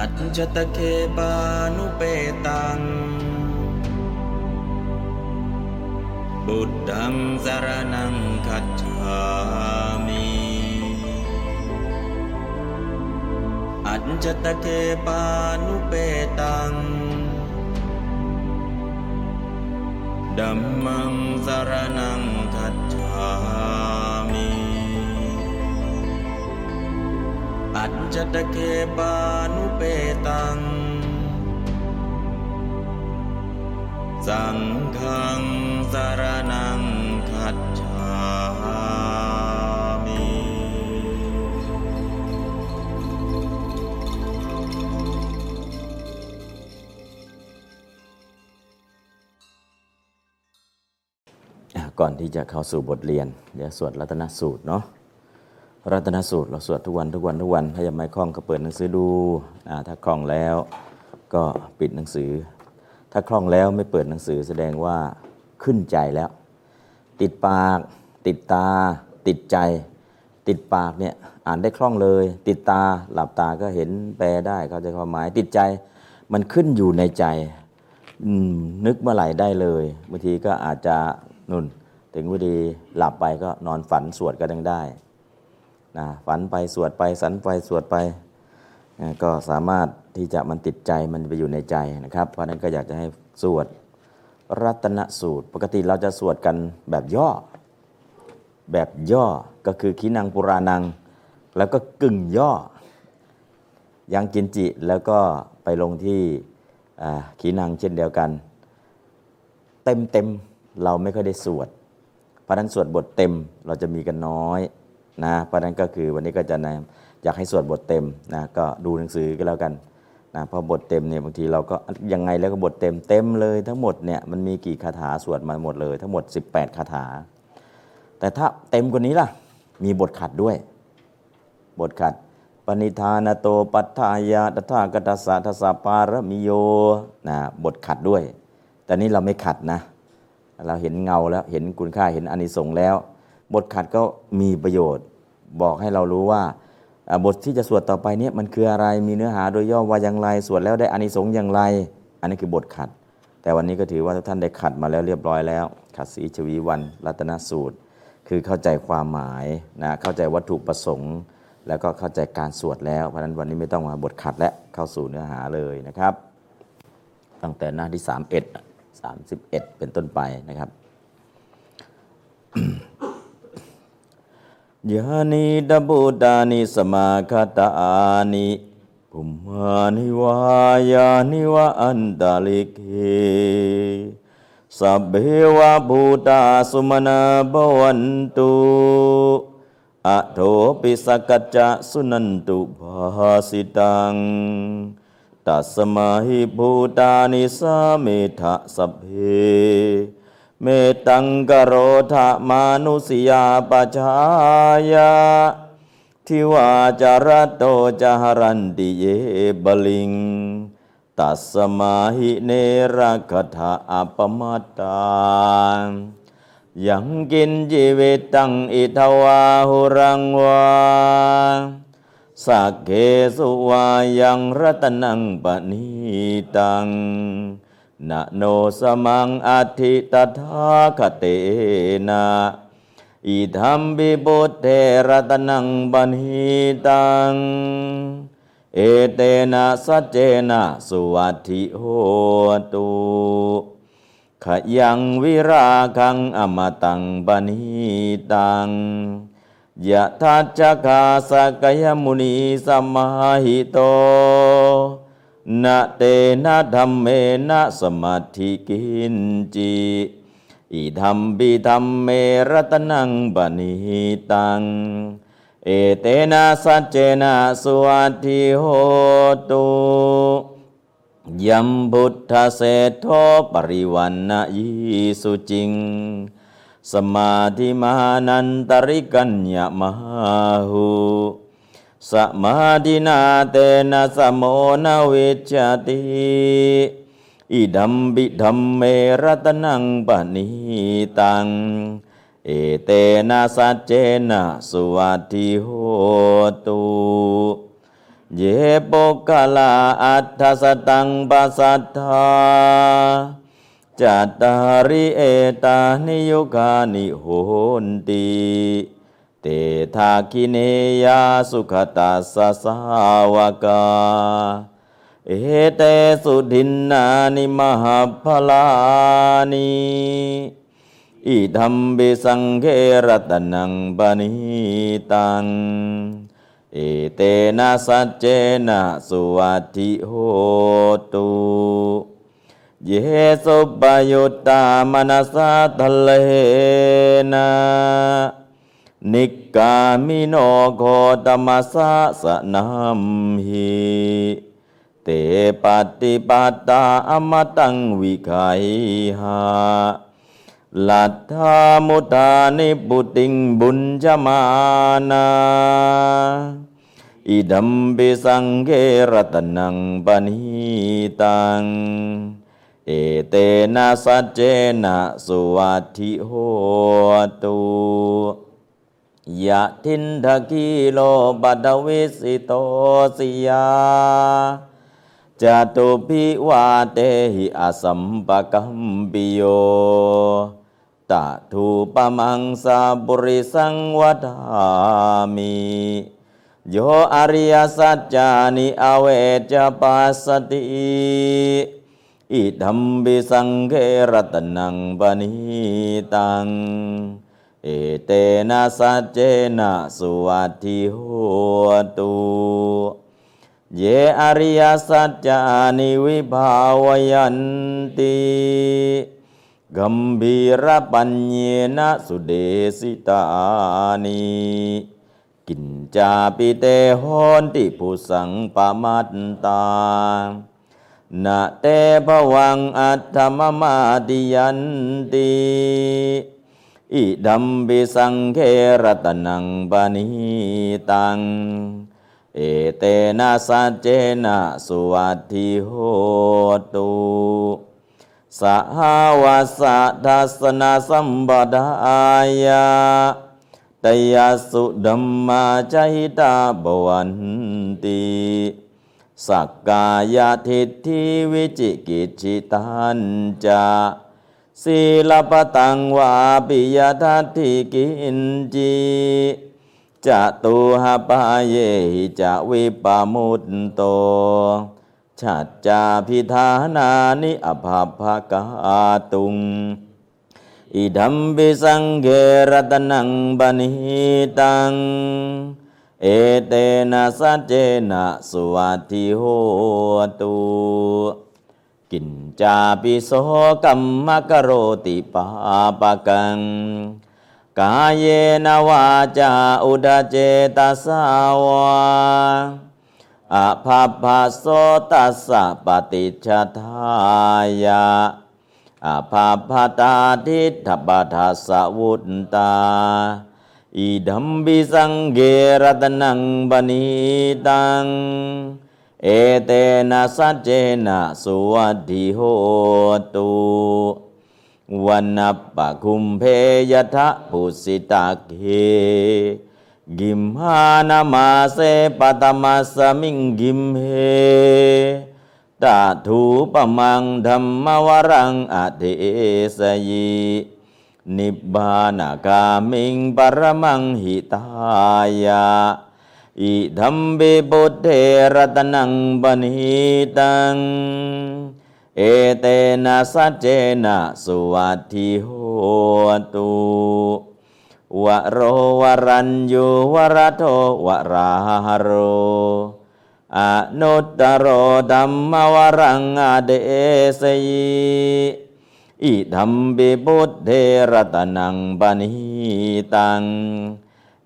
อัจจตเคปานุเปตัง บุตตังสารนังคัจฉามิอัจจตเคปานุเปตังดัมมังสารนังคัจฉา อัจจตเคปานุเปตัง สังฆังสารนังคัจฉามิก่อนที่จะเข้าสู่บทเรียน เดี๋ยวสวดรัตนสูตรเนาะ รัตนสูตรเราสวดทุกวันทุกวันทุกวัน ถ้ายังไม่คล่องก็เปิดหนังสือดูอถ้าคล่องแล้วก็ปิดหนังสือ ถ้าคล่องแล้วไม่เปิดหนังสือแสดงว่าขึ้นใจแล้ว ติดปาก ติดตา ติดใจ ติดปากเนี่ยอ่านได้คล่องเลย ติดตาหลับตาก็เห็นแปลได้เข้าใจความหมาย ติดใจมันขึ้นอยู่ในใจนึกเมื่อไหร่ได้เลยบางทีก็อาจจะนุ่น ถึงพอดีหลับไปก็นอนฝันสวดก็ยังได้ นะฝันไปสวดไปสันไปสวดไปนะก็สามารถที่จะมันติดใจมันไปอยู่ในใจนะครับ เพราะนั้นก็อยากจะให้สวดรัตนสูตร ปกติเราจะสวดกันแบบย่อ แบบย่อก็คือขีนังปุรานัง แล้วก็กึ่งย่อ ยังกินจิแล้วก็ไปลงที่ขีนังเช่นเดียวกัน เต็มเต็มเราไม่ค่อยได้สวด เพราะนั้นสวดบทเต็มเราจะมีกันน้อย นะเพราะฉะนั้นก็คือวันนี้ก็จะนะอยากให้สวดบทเต็มนะก็ดูหนังสือก็แล้วกันนะเพราะบทเต็มเนี่ยบางทีเราก็ยังไงแล้วก็บทเต็มเต็มเลยทั้งหมดเนี่ยมันมีกี่คาถาสวดมาหมดเลย ทั้งหมด 18คาถา แต่ถ้าเต็มกว่านี้ล่ะมีบทขัดด้วย บทขัดปณิธานโตปัฏฐายาตถาคตสสะทสสปารมิโยนะบทขัดด้วย แต่นี้เราไม่ขัดนะ เราเห็นเงาแล้วเห็นคุณค่าเห็นอานิสงส์แล้ว บทขัดก็มีประโยชน์ บอกให้เรารู้ว่าบทที่จะสวดต่อไปนี่ยมันคืออะไรมีเนื้อหาโดยย่อว่าอย่างไร สวดแล้วได้อานิสงส์อย่างไร อันนี้คือบทขัด แต่วันนี้ก็ถือว่าทุกท่านได้ขัดมาแล้วเรียบร้อยแล้ว ขัดสีชวีวัน รัตนสูตร คือเข้าใจความหมายนะเข้าใจวัตถุประสงค์ แล้วก็เข้าใจการสวดแล้วเพราะฉะนั้นวันนี้ไม่ต้องมาบทขัดและเข้าสู่เนื้อหาเลยนะครับ ตั้งแต่หน้าที่ 31 31 เป็นต้นไปนะครับ ยานิดบุตานิสมาคตานิภุมมานิวายานิวะอันตาลิเกสัพเพวะบูตาสุมนาบวันตุอะโทปิสกัจจะสุนันตุภาสิตังตัสมาหิภูตานิสาเมทะสัพเพ เมตังกโรธามานุสยาปชายาทิวาจารโตจหรันติเยบลิง ตัสมาหิเนรคถาอปมัตตายังกินจีวิตังอิทวาหุรังวาสักเกสุวายังรัตนังปณีตัง นะโนสมังอธิตถาคเตนะอิธัมบิบุตเทรตนังปณีตัง เอเตนะสัจเจนะสุวัติโหตุขยังวิราคังอมตังปณีตังยะทัจจคาสกยมุนีสมมาหิโต นะเตนะธรรมเมนะสมาธิกินจิอิธรรมบิธรรมเมรัตนังปณิตัง เอเตนะสัจเจนะสวัตถิโหตุยัมบุทธเศโทปริวันนะยิสุจิง สมาธิมานันตริกัญญมหาหู สมาธินาเตนะสมโมนเวจจติอิดัมบิดัมเมรัตนังปณิตัง เอเตนะสัจเจนะสุวัตถิโหตุเยปุกลาอัตถสตังปัสสัทธาจัตตาริเอตานิยุกานิโหนติ เตทาคิเนยาสุขตัสสาวกา เอเตสุดินนานิมหาพลานิอิธัมบิสังเกรตนังปณิตัง เอเตนะสัจเจนะสุวัติโหตุเยสุปยุตตามนัสะทะเลนะ นิกามิโนโคตมัสสะสนัมหิเตปฏิปตาอมตังวิไคหาลัทธามุตานิบุติงบุญจมานาอิดัมปิสังเกรตนังปณิตัง เอเตนะสัจเจนะสุวัติโหตุ ยะทินทกีโลปัตวิสิโตสิยาจตุพิวาเตหิอสัมปกัมปิโยตถูปมังสาบุริสังวดามิโยอริยสัจจานิอเวจปัสสติอิดัมบิสังเกรตนังปณิตัง เอเตนะสัจเจนะสุวัติโหตุเยอริยสัจจานิวิภาวยันติกัมบีระปัญเยนะสุเดสิตานิกินจาปิเตหอนติผู้สังปามัตตานาเตภวังอัตถมมาติยันติ อิดัมบิสังเครตนังปานิตัง เอเตนะสัจเจนะสุวัตถิโหตุสหวาสะทัสนาสัมปดายาตยสุดัมมาจหิตาบวันติสักกายทิฏฐิวิจิกิจิตันจา ศีลปตังวาปิยทัตถิกินจีจะตุหปาเยหิจะวิปามุตโตชัจจาพิธานานิอภาภกาตุง อิดัมปิสังเกรตนังบานิตัง เอเตนะสัจเจนะสุวัติโหตุ กินจาปิโสกัมมะกโรติปาปะกัง กายเยนวาจาอุดเจตสาวาอภาพาโสตัสสะปฏิชาทายาอภาพาตาทิฏฐปทัสสะวุตตา อิดัมบิสังเกรตนังบานิตัง เอเตนะสัจเจนะสุวัตถิโหตุวันนปะคุมเพยทะปุสิตาเกกิมหานามาเสปตมัสมิงกิมเฮตาถูปมังธรรมวรังอเทสยีนิบบานากามิงปรมังหิตายา อิธัมเบบุเทรตนังบณิตัง เอเตนะสัจเจนะสุวัตถิโหตุวะโรวรัญยูวรโทวราหโรอนุตตโรดัมมวรังอเดสยีอิธัมปิพุทเทรตนังปณิตัง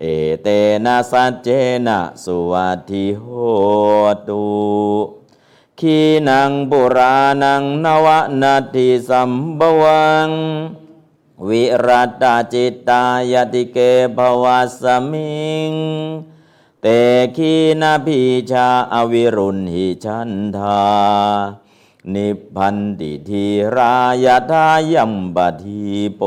เอเตนะสัจเจนะสุวัติโหตุขีนังปุรานังนวนาทิสัมบวัง วิรัตจิตตายติเกภวัสมิง เตขีนาพิชาอวิรุณหิชันธา นิพันติทีรายทายัมบทีโป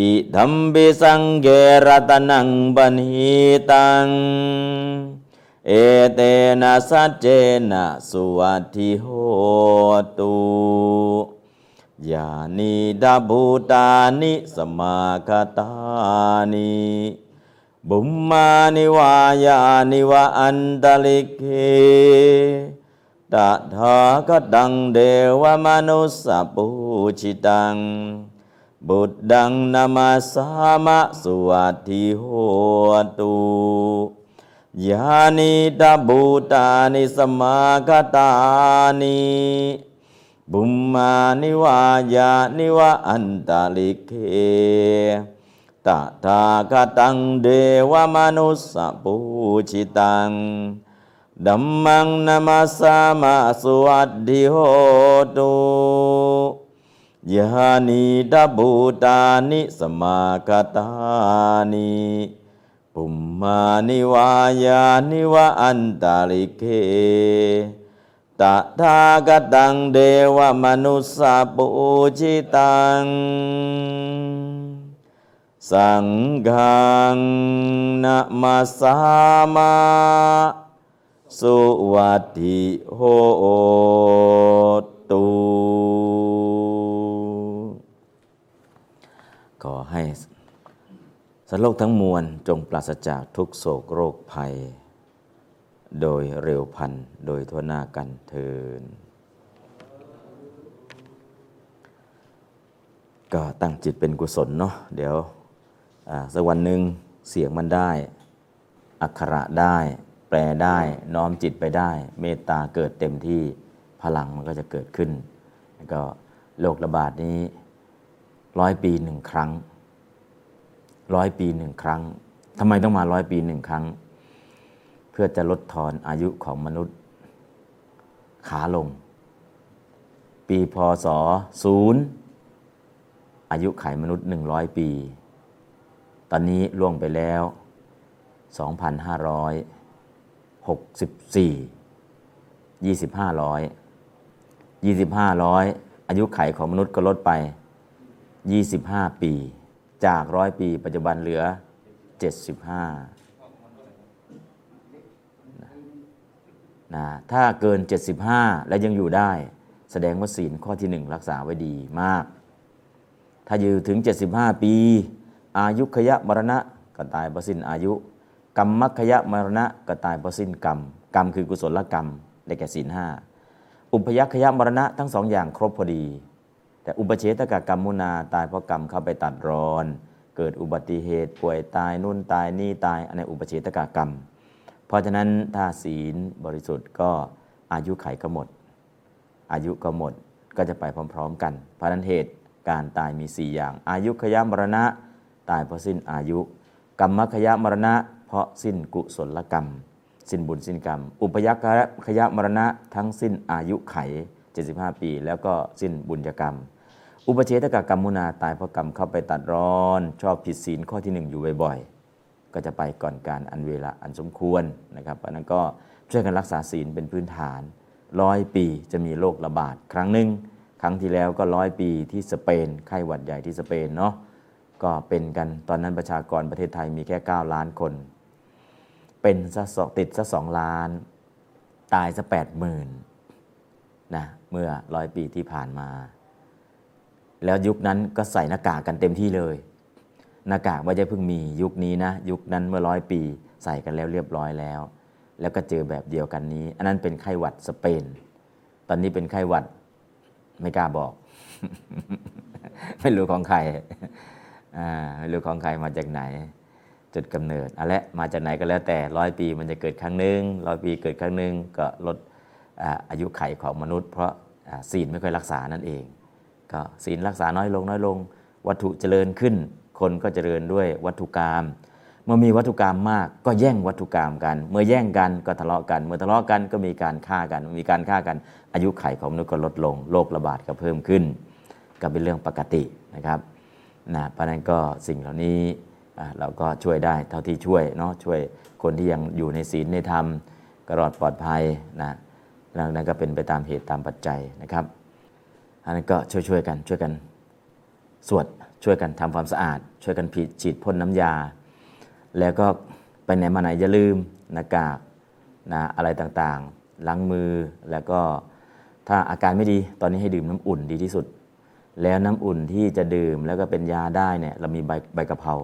อิธัมปิสังเกรตนังบณีตัง เอเตนะสัจเจนะสุวัติโหตุยานิดาบูตานิสมาคตานิบุมมานิวายานิวะอันตลิกเตถาคตังเดวมนุสสปูชิตัง บุตรดังนามาสามะสวัตถิโหตุยานิตาบูตานิสมาคตานิบุมมานิวายานิวะอันตาลิเคตถาคตังเดวมนุสสปูชิตังดัมมังนามาสามาสวัสดิโหตุ ยานิตาบูตานิสมาคตานิปุมมานิวายานิวะอันตาลิเคตถาคตังเดวมนุสสะปุจิตัง สังฆังนะมาสามาสุวัติโหตุ ขอให้สัตว์โลกทั้งมวลจงปราศจากทุกโศกโรคภัย โดยเร็วพันโดยทั่วหน้ากันเทินก็ตั้งจิตเป็นกุศลเนาะเดี๋ยวสักวันหนึ่งเสียงมันได้ อักขระได้ แปลได้น้อมจิตไปได้ เมตตาเกิดเต็มที่พลังมันก็จะเกิดขึ้น แล้วก็โรคระบาดนี้ ร้อยปีหนึ่งครั้งร้อยปีหนึ่งครั้งทำไมต้องมาร้อยปีหนึ่งครั้ง เพื่อจะลดทอนอายุของมนุษย์ ขาลง ปีพศศูนย์อายุไขมนุษย์หนึ่งร้อยปี ตอนนี้ล่วงไปแล้ว 2,564 2500 2500 อายุไขของมนุษย์ก็ลดไป 25 ปี จากร้อยปี ปัจจุบันเหลือ 75นะถ้าเกิน 75 และยังอยู่ได้ แสดงว่าศีลข้อที่หนึ่งรักษาไว้ดีมาก ถ้าอยู่ถึง 75 ปี อายุขยะมรณะก็ตายเพระสิ้นอายุ กรรมมัคยะมรณะก็ตายเพระสิ้นกรรม กรรมคือกุศลกรรมได้แก่ศีลห้าอุปยัคขยะมรณะทั้งสองอย่างครบพอดี แต่อุปเฉตกกรรมมุนาตายเพราะกรรมเข้าไปตัดรอน เกิดอุบัติเหตุป่วยตายนู่นตายนี่ตายอันในอุปเฉตกกรรม เพราะฉะนั้นถ้าศีลบริสุทธิ์ก็อายุไขก็หมด อายุก็หมดก็จะไปพร้อม ๆ กันเพราะนั้นเหตุการตายมี 4 อย่าง อายุขยะมรณะ ตายเพราะสิ้นอายุ กรรมขยะมรณะ เพราะสิ้นกุศลกรรม สิ้นบุญสิ้นกรรม อุปยักขยะมรณะ ทั้งสิ้นอายุไข 75 ปี แล้วก็สิ้นบุญกรรม อุปเฉตกกรรมมุนาตายเพราะกรรมเข้าไปตัดร้อน ชอบผิดศีลข้อที่หนึ่งอยู่บ่อยๆ ก็จะไปก่อนการอันเวลาอันสมควรนะครับอันนั้นก็ช่วยกันรักษาศีลเป็นพื้นฐานร้อยปีจะมีโรคระบาดครั้งหนึ่งครั้งที่แล้วก็ร้อยปีที่สเปนไข้หวัดใหญ่ที่สเปนเนาะก็เป็นกันตอนนั้นประชากรประเทศไทยมีแค่ 9 ล้านคน เป็นซะสติดซะสองล้าน ตายซะแปดหมื่นนะเมื่อร้อยปีที่ผ่านมา แล้วยุคนั้นก็ใส่หน้ากากกันเต็มที่เลย หน้ากากไม่ใช่เพิ่งมียุคนี้นะ ยุคนั้นเมื่อร้อยปี ใส่กันแล้วเรียบร้อยแล้ว แล้วก็เจอแบบเดียวกันนี้ อันนั้นเป็นไข้หวัดสเปน ตอนนี้เป็นไข้หวัดไม่กล้าบอก ไม่รู้ของใครไม่รู้ของใครมาจากไหน จุดกำเนิดอะไรมาจากไหนก็แล้วแต่ร้อยปีมันจะเกิดครั้งหนึ่งร้อยปีเกิดครั้งหนึ่งก็ลดอายุไขของมนุษย์ เพราะศีลไม่ค่อยรักษานั่นเอง ก็ศีลรักษาน้อยลงน้อยลง วัตถุเจริญขึ้น คนก็เจริญด้วยวัตถุกรรมเมื่อมีวัตถุกรรมมากก็แย่งวัตถุกรรมกัน เมื่อแย่งกันก็ทะเลาะกัน เมื่อทะเลาะกันก็มีการฆ่ากัน มีการฆ่ากัน อายุไขของมนุษย์ก็ลดลง โรคระบาดก็เพิ่มขึ้น ก็เป็นเรื่องปกตินะครับนะเพราะนั้นก็สิ่งเหล่านี้เราก็ช่วยได้เท่าที่ช่วยเนาะช่วยคนที่ยังอยู่ในศีลในธรรมกรอดปลอดภัยนะนั้นก็เป็นไปตามเหตุตามปัจจัยนะครับ อันนั้นก็ช่วยช่วยกันช่วยกันสวดช่วยกันทำความสะอาด ช่วยกันฉีดพ่นน้ำยา แล้วก็ไปไหนมาไหนอย่าลืมหน้ากากนะอะไรต่างๆ ล้างมือแล้วก็ถ้าอาการไม่ดีตอนนี้ให้ดื่มน้ำอุ่นดีที่สุด แล้วน้ำอุ่นที่จะดื่มแล้วก็เป็นยาได้เนี่ยเรามีใบใบกะเพรา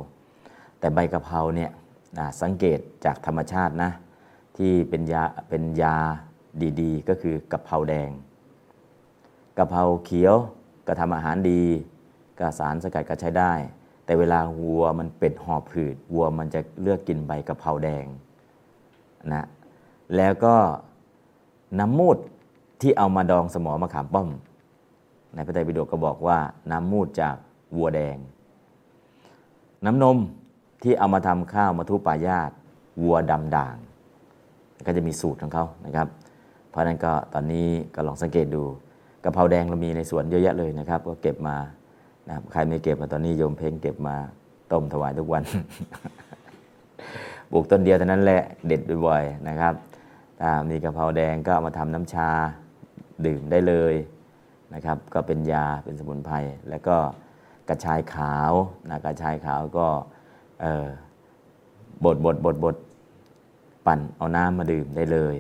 แต่ใบกะเพราเนี่ยนะสังเกตจากธรรมชาตินะที่เป็นยาเป็นยาดีๆ ก็คือกะเพราแดง กะเพราเขียวก็ทำอาหารดีก็สารสกัดก็ใช้ได้ แต่เวลาวัวมันเป็ดหอบผืดวัวมันจะเลือกกินใบกะเพราแดงนะแล้วก็น้ำมูดที่เอามาดองสมอมะขามป้อม ในพระไตรปิฎกก็บอกว่าน้ำมูดจากวัวแดง น้ำนมที่เอามาทำข้าวมาทุปายาตวัวดำด่าง ก็จะมีสูตรของเขานะครับ เพราะนั้นก็ตอนนี้ก็ลองสังเกตดู กะเพราแดงเรามีในสวนเยอะแยะเลยนะครับ ก็เก็บมานะใครไม่เก็บมาตอนนี้โยมเพ่งเก็บมาต้มถวายทุกวันปลูกต้นเดียวเท่านั้นแหละเด็ดบ่อยๆนะครับถ้ามีกะเพราแดงก็เอามาทำน้ำชาดื่มได้เลยนะครับ ก็เป็นยาเป็นสมุนไพรแล้วก็กระชายขาวนะกระชายขาวก็บดบดบดบดปั่นเอาน้ำมาดื่มได้เลย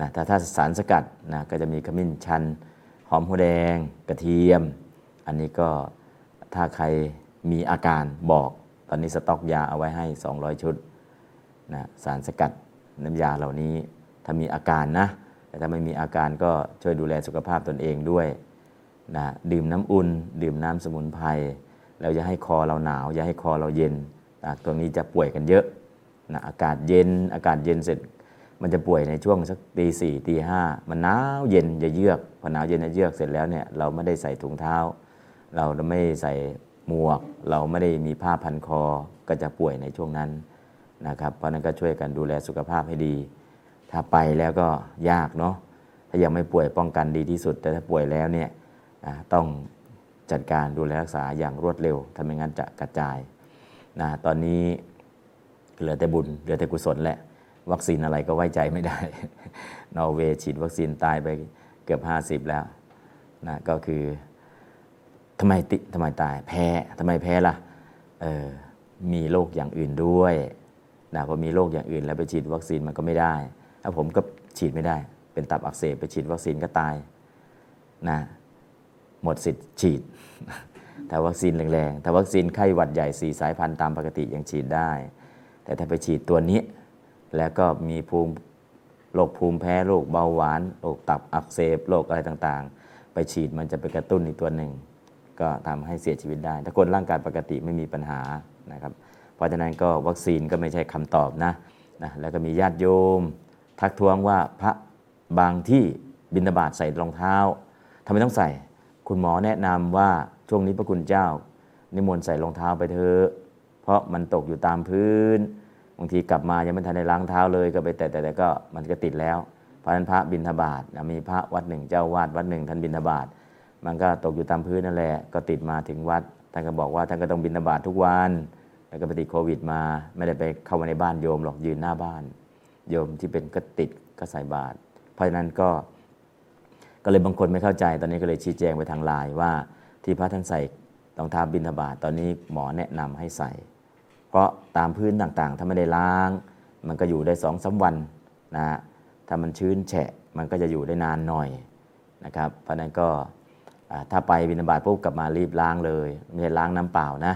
นะถ้าถ้าสารสกัดนะก็จะมีขมิ้นชัน หอมหัวแดง กระเทียม อันนี้ก็ถ้าใครมีอาการบอกตอนนี้สต็อกยาเอาไว้ให้ 200 ชุดนะสารสกัดน้ำยาเหล่านี้ถ้ามีอาการนะแต่ถ้าไม่มีอาการก็ช่วยดูแลสุขภาพตนเองด้วยนะดื่มน้ำอุ่น ดื่มน้ำสมุนไพรแล้วอย่าให้คอเราหนาว อย่าให้คอเราเย็นนะตรงนี้จะป่วยกันเยอะนะอากาศเย็น อากาศเย็นเสร็จ มันจะป่วยในช่วงสักตีสี่ตีห้ามันหนาวเย็นจะเยือกพอหนาวเย็นจะเยือกเสร็จแล้วเนี่ยเราไม่ได้ใส่ถุงเท้า เราไม่ใส่หมวก เราไม่ได้มีผ้าพันคอก็จะป่วยในช่วงนั้นนะครับเพราะนั้นก็ช่วยกันดูแลสุขภาพให้ดี ถ้าไปแล้วก็ยากเนาะถ้ายังไม่ป่วยป้องกันดีที่สุด แต่ถ้าป่วยแล้วเนี่ยต้องจัดการดูแลรักษาอย่างรวดเร็วถ้าไม่งั้นจะกระจายนะตอนนี้เหลือแต่บุญเหลือแต่กุศลแหละ วัคซีนอะไรก็ไว้ใจไม่ได้ นอร์เวย์ฉีดวัคซีนตายไปเกือบ 50 แล้วนะก็คือทำไมติทำไมตายแพ้ทำไมแพ้ล่ะเออมีโรคอย่างอื่นด้วยนะพอมีโรคอย่างอื่นแล้วไปฉีดวัคซีนมันก็ไม่ได้ถ้าผมก็ฉีดไม่ได้ เป็นตับอักเสบไปฉีดวัคซีนก็ตายนะหมดสิทธิ์ฉีด แต่วัคซีนแรงๆแต่วัคซีนไข้หวัดใหญ่สี่สายพันธุ์ตามปกติยังฉีดได้ แต่ถ้าไปฉีดตัวนี้ แล้วก็มีภูมิโรคภูมิแพ้โรคเบาหวานโรคตับอักเสบโรคอะไรต่างๆ ไปฉีดมันจะไปกระตุ้นอีกตัวหนึ่ง ก็ทำให้เสียชีวิตได้ ถ้าคนร่างกายปกติไม่มีปัญหานะครับ เพราะฉะนั้นก็วัคซีนก็ไม่ใช่คำตอบนะนะแล้วก็มีญาติโยม ทักท้วงว่าพระบางที่บินาบาตใส่รองเท้าทำไมต้องใส่ คุณหมอแนะนำว่าช่วงนี้พระคุณเจ้า นิมนต์ใส่รองเท้าไปเถอะเพราะมันตกอยู่ตามพื้น บางทีกลับมายังไม่ทันได้ล้างเท้าเลยก็ไปแต่แต่ก็มันก็ติดแล้วเพราะนั้นพระบิณฑบาตมีพระวัดหนึ่งเจ้าวาดวัดหนึ่งท่านบิณฑบาตมันก็ตกอยู่ตามพื้นนั่นแหละก็ติดมาถึงวัดท่านก็บอกว่าท่านก็ต้องบิณฑบาตทุกวันแล้วก็ไปติดโควิดมาไม่ได้ไปเข้ามาในบ้านโยมหรอกยืนหน้าบ้าน โยมที่เป็นก็ติดก็ใส่บาตรเพราะฉะนั้นก็ ก็เลยบางคนไม่เข้าใจ ตอนนี้ก็เลยชี้แจงไปทางไลน์ว่า ที่พระท่านใส่รองเท้าบิณฑบาตตอนนี้หมอแนะนำให้ใส่ เพราะตามพื้นต่างๆ ถ้าไม่ได้ล้าง มันก็อยู่ได้สองสาวันนะถ้ามันชื้นแฉะมันก็จะอยู่ได้นานหน่อยนะครับเพราะนั้นก็ถ้าไปบินาบาตปุ๊บกลับมารีบล้างเลยไม่ใช่ล้างน้ำเปล่านะ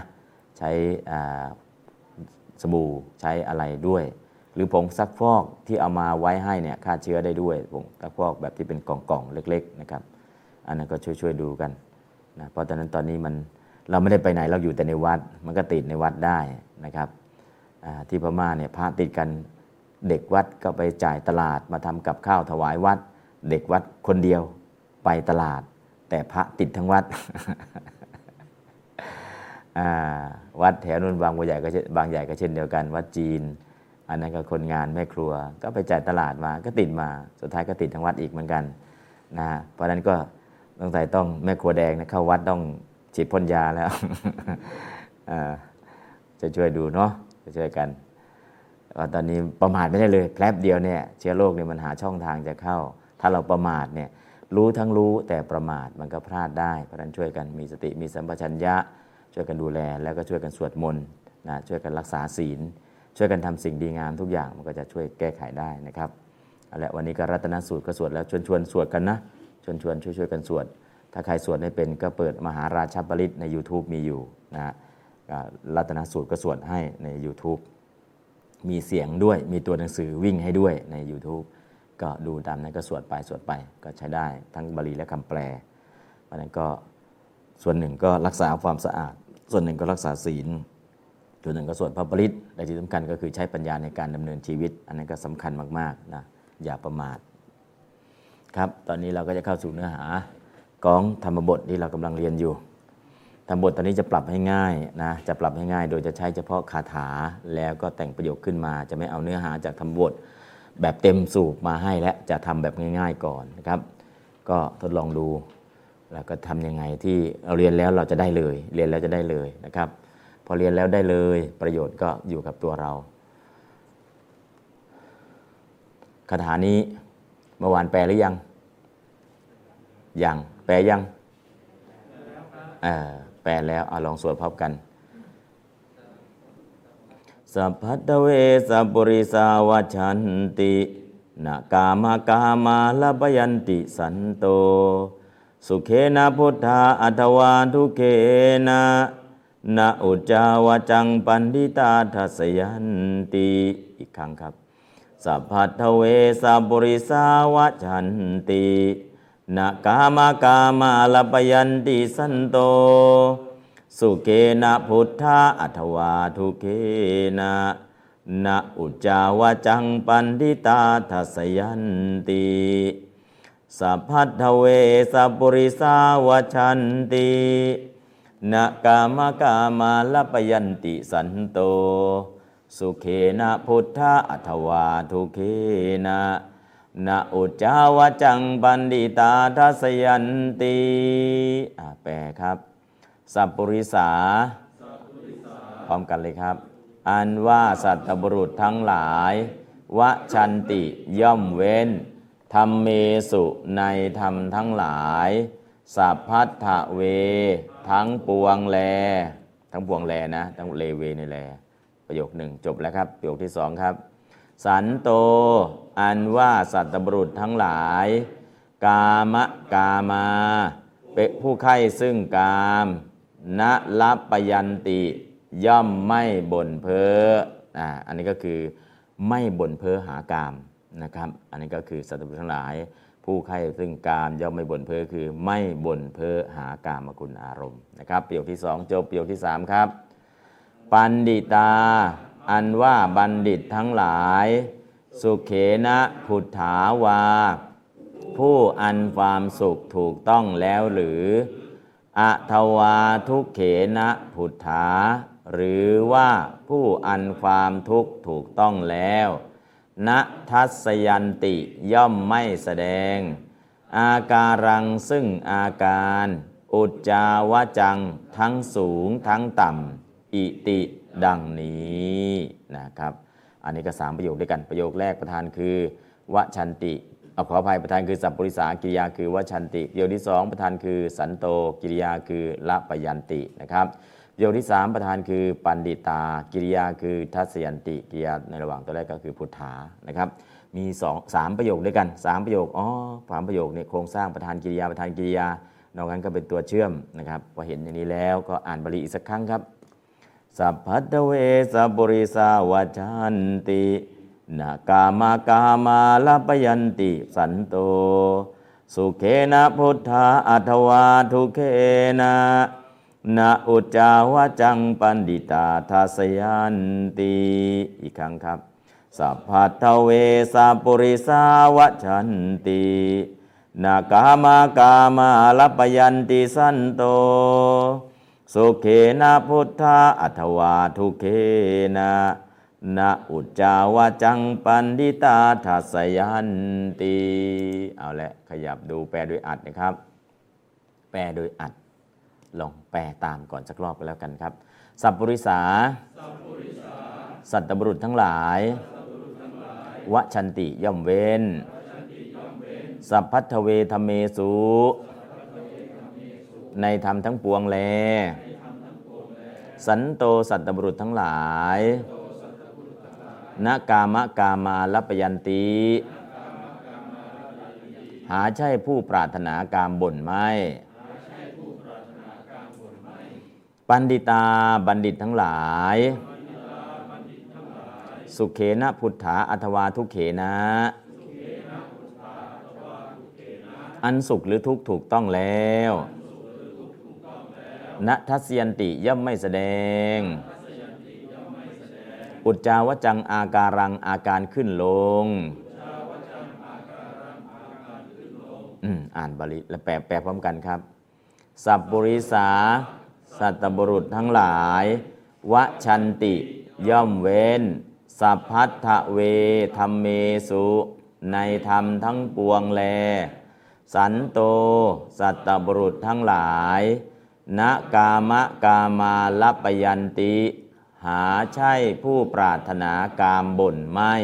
ใช้สบู่ใช้อะไรด้วย หรือผงซักฟอกที่เอามาไว้ให้เนี่ยฆ่าเชื้อได้ด้วยผงซักฟอกแบบที่เป็นกล่องๆเล็ก ๆนะครับ อันนั้นก็ช่วยๆดูกันนะเพราะตอนนั้นตอนนี้มัน เราไม่ได้ไปไหนเราอยู่แต่ในวัด มันก็ติดในวัดได้นะครับที่พม่าเนี่ยพระติดกันเด็กวัดก็ไปจ่ายตลาดมาทำกับข้าวถวายวัด เด็กวัดคนเดียวไปตลาด แต่พระติดทั้งวัดวัดแถวนู้นบางใหญ่ก็บางใหญ่ก็เช่นเดียวกัน วัดจีน อันนั้นก็คนงานแม่ครัว ก็ไปจ่ายตลาดมาก็ติดมา สุดท้ายก็ติดทั้งวัดอีกเหมือนกันนะเพราะนั้นก็ต้องใส่ต้องแม่ครัวแดงนะเข้าวัดต้อง ฉีดพ่นยาแล้วจะช่วยดูเนาะจะช่วยกันว่าตอนนี้ประมาทไม่ได้เลยแป๊บเดียวเนี่ยเชื้อโรคเนี่ยมันหาช่องทางจะเข้า ถ้าเราประมาทเนี่ยรู้ทั้งรู้แต่ประมาทมันก็พลาดได้ เพราะนั้นช่วยกันมีสติมีสัมปชัญญะ ช่วยกันดูแลแล้วก็ช่วยกันสวดมนต์นะช่วยกันรักษาศีล ช่วยกันทำสิ่งดีงามทุกอย่างมันก็จะช่วยแก้ไขได้นะครับเอาละวันนี้ก็รัตนสูตรก็สวดแล้วชวนชวนสวดกันนะชวนชวนช่วยช่วยๆกันสวด ถ้าใครสวดไม่เป็นก็เปิดมหาราชบริตใน YouTube มีอยู่นะฮะรัตนสูตรก็สวดให้ใน YouTube มีเสียงด้วยมีตัวหนังสือวิ่งให้ด้วยใน YouTube ก็ดูตามนั้นก็สวดไปสวดไปก็ใช้ได้ทั้งบาลีและคำแปลเพราะนั้นก็ส่วนหนึ่งก็รักษาความสะอาด ส่วนหนึ่งก็รักษาศีลส่วนหนึ่งก็สวดพระปริตและที่สำคัญก็คือใช้ปัญญาในการดำเนินชีวิต อันนั้นก็สำคัญมากๆนะอย่าประมาทครับ ตอนนี้เราก็จะเข้าสู่เนื้อหา ของธรรมบทที่เรากำลังเรียนอยู่ ธรรมบทตอนนี้จะปรับให้ง่ายนะจะปรับให้ง่าย โดยจะใช้เฉพาะคาถาแล้วก็แต่งประโยคขึ้นมา จะไม่เอาเนื้อหาจากธรรมบทแบบเต็มสูบมาให้และจะทำแบบง่าย ๆก่อนนะครับ ก็ทดลองดูแล้วก็ทำยังไงที่เราเรียนแล้วเราจะได้เลย เรียนแล้วจะได้เลยนะครับ พอเรียนแล้วได้เลยประโยชน์ก็อยู่กับตัวเราคาถานี้เมื่อวานแปลหรือยังยัง แปลยังเออแปลแล้วเอาลองสวดพร้อมกันสัพพัทเวสัพปริสาวชันตินากามากามาลปยันติสันโต สุเขนะพุทธาอัตวาทุเขนะนะอุจาวจังปันทิตาทัสยันติอีกครั้งครับสัพพัทเวสัพปริสาวชันติ นากามากามาลปยันติสันโต สุเกนะพุทธาอัตวาทุเกนะนะอุจาวจังปันทิตาทัสยันติสัพพัทเวสัปุริสาวชันตินะกามกามาลปยันติสันโต สุเขนะพุทธาอัตวาทุเกนะ นะอุจาวจังปันดิตาทัสยันติแปลครับ สัพปริสา พร้อมกันเลยครับ อันว่าสัตบุรุษทั้งหลายวชันติย่อมเว้นธรรมเมสุในธรรมทั้งหลาย สัพพัทธเว ทั้งปวงแล ทั้งปวงแลนะ ทั้งเลเวนี่แล ประโยคหนึ่งจบแล้วครับ ประโยคที่สองครับ สันโต อันว่าสัตบุรุษทั้งหลาย กามะกามาเป็ผู้ใคร่ซึ่งกามณลัปยันติ ย่อมไม่บ่นเพ้ออ่าอันนี้ก็คือไม่บ่นเพ้อหากามนะครับ อันนี้ก็คือสัตว์ทั้งหลาย ผู้ใคร่ซึ่งกามย่อมไม่บ่นเพ้อคือไม่บ่นเพ้อหากามคุณอารมณ์นะครับ เประโยคที่สองจบประโยคที่สามครับ ปันดิตา อันว่าบัณฑิตทั้งหลาย สุเขนะพุทธาวา ผู้อันความสุขถูกต้องแล้วหรืออะทวาทุกเขนะพุทธาหรือว่าผู้อันความทุกข์ถูกต้องแล้วณทัศยันติย่อมไม่แสดง อาการังซึ่งอาการ อุจจาวจังทั้งสูงทั้งต่ำอิติดังนี้นะครับ อันนี้ก็สามประโยคด้วยกันประโยคแรกประธานคือวชันติเอาขออภัยประธานคือสัพปริสากิริยาคือวชันติประโยคที่สองประธานคือสันโตกิริยาคือละปยันตินะครับประโยคที่สามประธานคือปันดิตา กิริยาคือทัศยันติกิริยาในระหว่างตัวแรกก็คือพุทธานะครับมีสองสามประโยคด้วยกันสามประโยคอ๋อสามประโยคเนี่ยโครงสร้างประธานกิริยาประธานกิริยานอกนั้นก็เป็นตัวเชื่อมนะครับพอเห็นอย่างนี้แล้วก็อ่านบาลีอีกสักครั้งครับ สัพพัทเวสัพปริสาวชันตินากามากามาลปยันติสันโต สุเขนะพุทธาอัตวาทุเขนะนะอุจาวจังปันดิตาทัสยันติอีกครั้งครับ สัพพัทเวสัพปริสาวชันตินากามากามาลปยันติสันโต สุเขนะพุทธาอัตวาทุเขนะนะอุจจาวจังปันดิตาทัสยันติเอาละขยับดูแปลโดยอัดนะครับ แปลโดยอัด ลองแปลตามก่อนสักรอบก็แล้วกันครับ สัพปริสา สัตตบุรุษทั้งหลายวชันติย่อมเว้น สัพพัทเวธเมสุ ในธรรมทั้งปวงแล สันโตสัตตบุรุษทั้งหลายนกามะกามาลปยันติ หาใช่ผู้ปรารถนากามบ่นไม่ ปันดิตาบัณฑิตทั้งหลาย สุเขนะพุทธาอัทวาทุเขนะ อันสุขหรือทุกข์ถูกต้องแล้ว ณทัศยันติย่อมไม่แสดง อุจจาวจังอาการังอาการขึ้นลงอ่านบาลีและแปลแปลพร้อมกันครับ สัพบริสา สัตบุรุษทั้งหลายวชันติย่อมเว้น สัพพัทธเวธรรมเมสุ ในธรรมทั้งปวงแล สันโต สัตบุรุษทั้งหลาย ณกามะกามาลปยันติ หาใช่ผู้ปรารถนากามบ่นไม่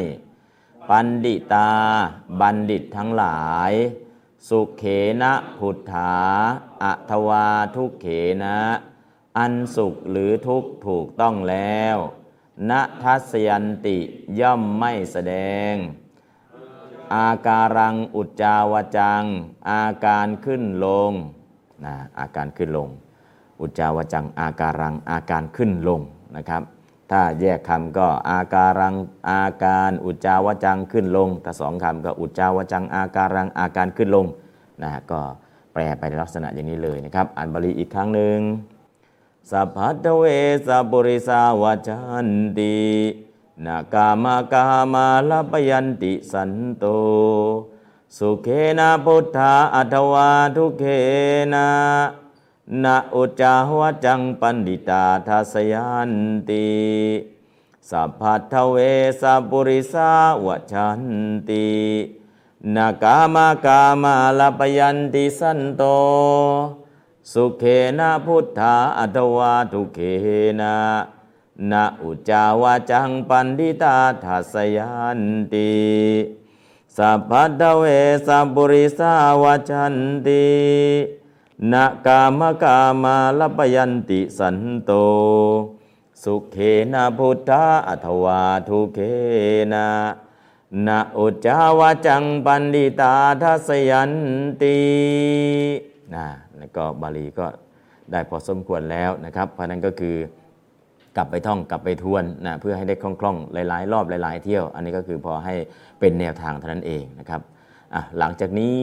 ปันดิตา บัณฑิตทั้งหลาย สุเขนะพุทธาอัทวาทุกเขนะ อันสุขหรือทุกถูกต้องแล้วณทัศยันติย่อมไม่แสดง อาการังอุจจาวจัง อาการขึ้นลงนะอาการขึ้นลง อุจจาวจังอาการังอาการขึ้นลงนะครับ ถ้าแยกคำก็อาการังอาการอุจจาวจังขึ้นลงแต่สองคำก็อุจจาวจังอาการังอาการขึ้นลงนะฮะก็แปลไปในลักษณะอย่างนี้เลยนะครับ อ่านบาลีอีกครั้งหนึ่งสัพพัทเวสัปุริสาวจันตินากามากามาลปยันติสันโต สุเขนะพุทธาอัทวาทุเขนะ นะอุจจาวจังปันดิตาทัสยันติสัพพัทเวสัปุริสาวจันตินากามากามาลปยันติสันโต สุเขนะพุทธาอัตวาทุเขนะนะอุจจาวาจังปันดิตาทัสยันติสัพพัทเวสัปุริสาวจันติ นะกามกามาลปยันติสันโต สุเขนะพุทธาอัตวาทุเขนะนะอุจาวาจังปันดิตาทัสยันตินะแล้วก็บาลีก็ได้พอสมควรแล้วนะครับ เพราะนั้นก็คือกลับไปท่องกลับไปทวนนะเพื่อให้ได้คล่องๆ หลายๆ รอบหลาย ๆ เที่ยว อันนี้ก็คือพอให้เป็นแนวทางเท่านั้นเองนะครับอะหลังจากนี้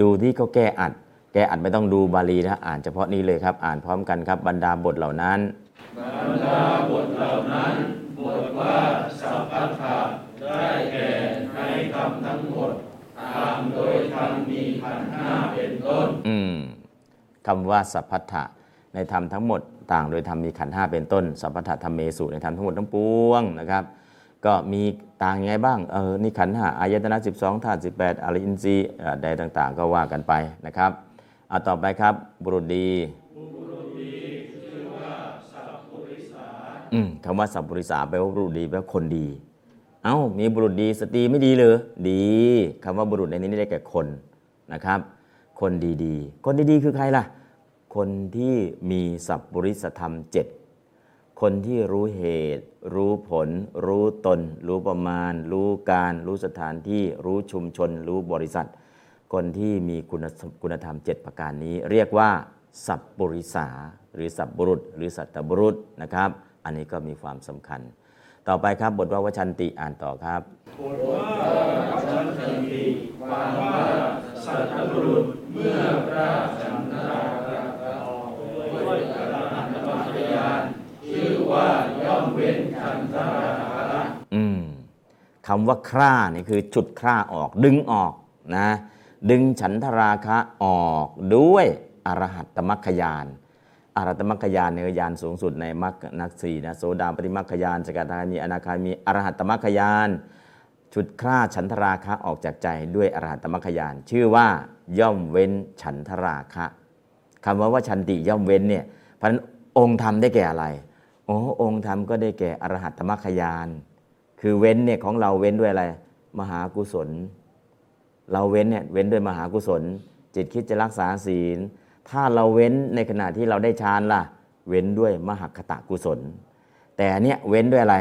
ดูที่เขาแก้อัด แก้อัดไม่ต้องดูบาลีนะอ่านเฉพาะนี้เลยครับ อ่านพร้อมกันครับบรรดาบทเหล่านั้นอืมคำว่าสัพพัทธะในธรรมทั้งหมด ต่างโดยธรรมมีขันธ์ห้าเป็นต้น สัพพัทธะธรรมเมสุในธรรมทั้งหมดทั้งปวงนะครับ ก็มีต่างยังไงบ้างเออนี่ขันธ์ห้าอายตนะ 12ธาตุ18อริอินทรีย์เอ่อใดต่าง ๆ ก็ว่ากันไปนะครับ เอาต่อไปครับ บุรุษดีอืมคำว่าสัพพุริสาแปลว่าบุรุษดีแปลว่าคนดี เอ้ามีบุรุษดีสตรีไม่ดีเลยดีคำว่าบุรุษในนี้ได้แก่คนนะครับ คนดีๆ คนดีๆ คือใครล่ะ คนที่มีสัพปริสธรรมเจ็ดคนที่รู้เหตุ รู้ผล รู้ตน รู้ประมาณ รู้การ รู้สถานที่ รู้ชุมชน รู้บริษัท คนที่มีคุณคุณธรรมเจ็ดประการนี้ เรียกว่าสัพปริสาหรือสัพบุรุษ หรือสัตบุรุษนะครับ อันนี้ก็มีความสำคัญ ต่อไปครับบทว่าวชันติอ่านต่อครับอืมคำว่าคร่านี่คือจุดคร่าออกดึงออกนะ ดึงฉันทราคะออกด้วยอรหัตตมัคคยานอรหัตตมัคคยานเนี่ยยานสูงสุดในมรรคนักสี่นะโสดาปฏิมัคคยานสกทามีอนาคามีอรหัตตมัคคยานชุดคร่าฉันทราคะออกจากใจด้วยอรหัตตมัคคยาน ชื่อว่าย่อมเว้นฉันทราคะคำว่าว่าชันติย่อมเว้นเนี่ยเพราะฉะนั้นองค์ธรรมได้แก่อะไรโอ้องค์ธรรมก็ได้แก่อรหัตตมัคคยาน คือเว้นเนี่ยของเราเว้นด้วยอะไร มหากุศล เราเว้นเนี่ยเว้นด้วยมหากุศล จิตคิดจะรักษาศีล ถ้าเราเว้นในขณะที่เราได้ฌานล่ะ เว้นด้วยมหคตะกุศล แต่เนี้ยเว้นด้วยอะไร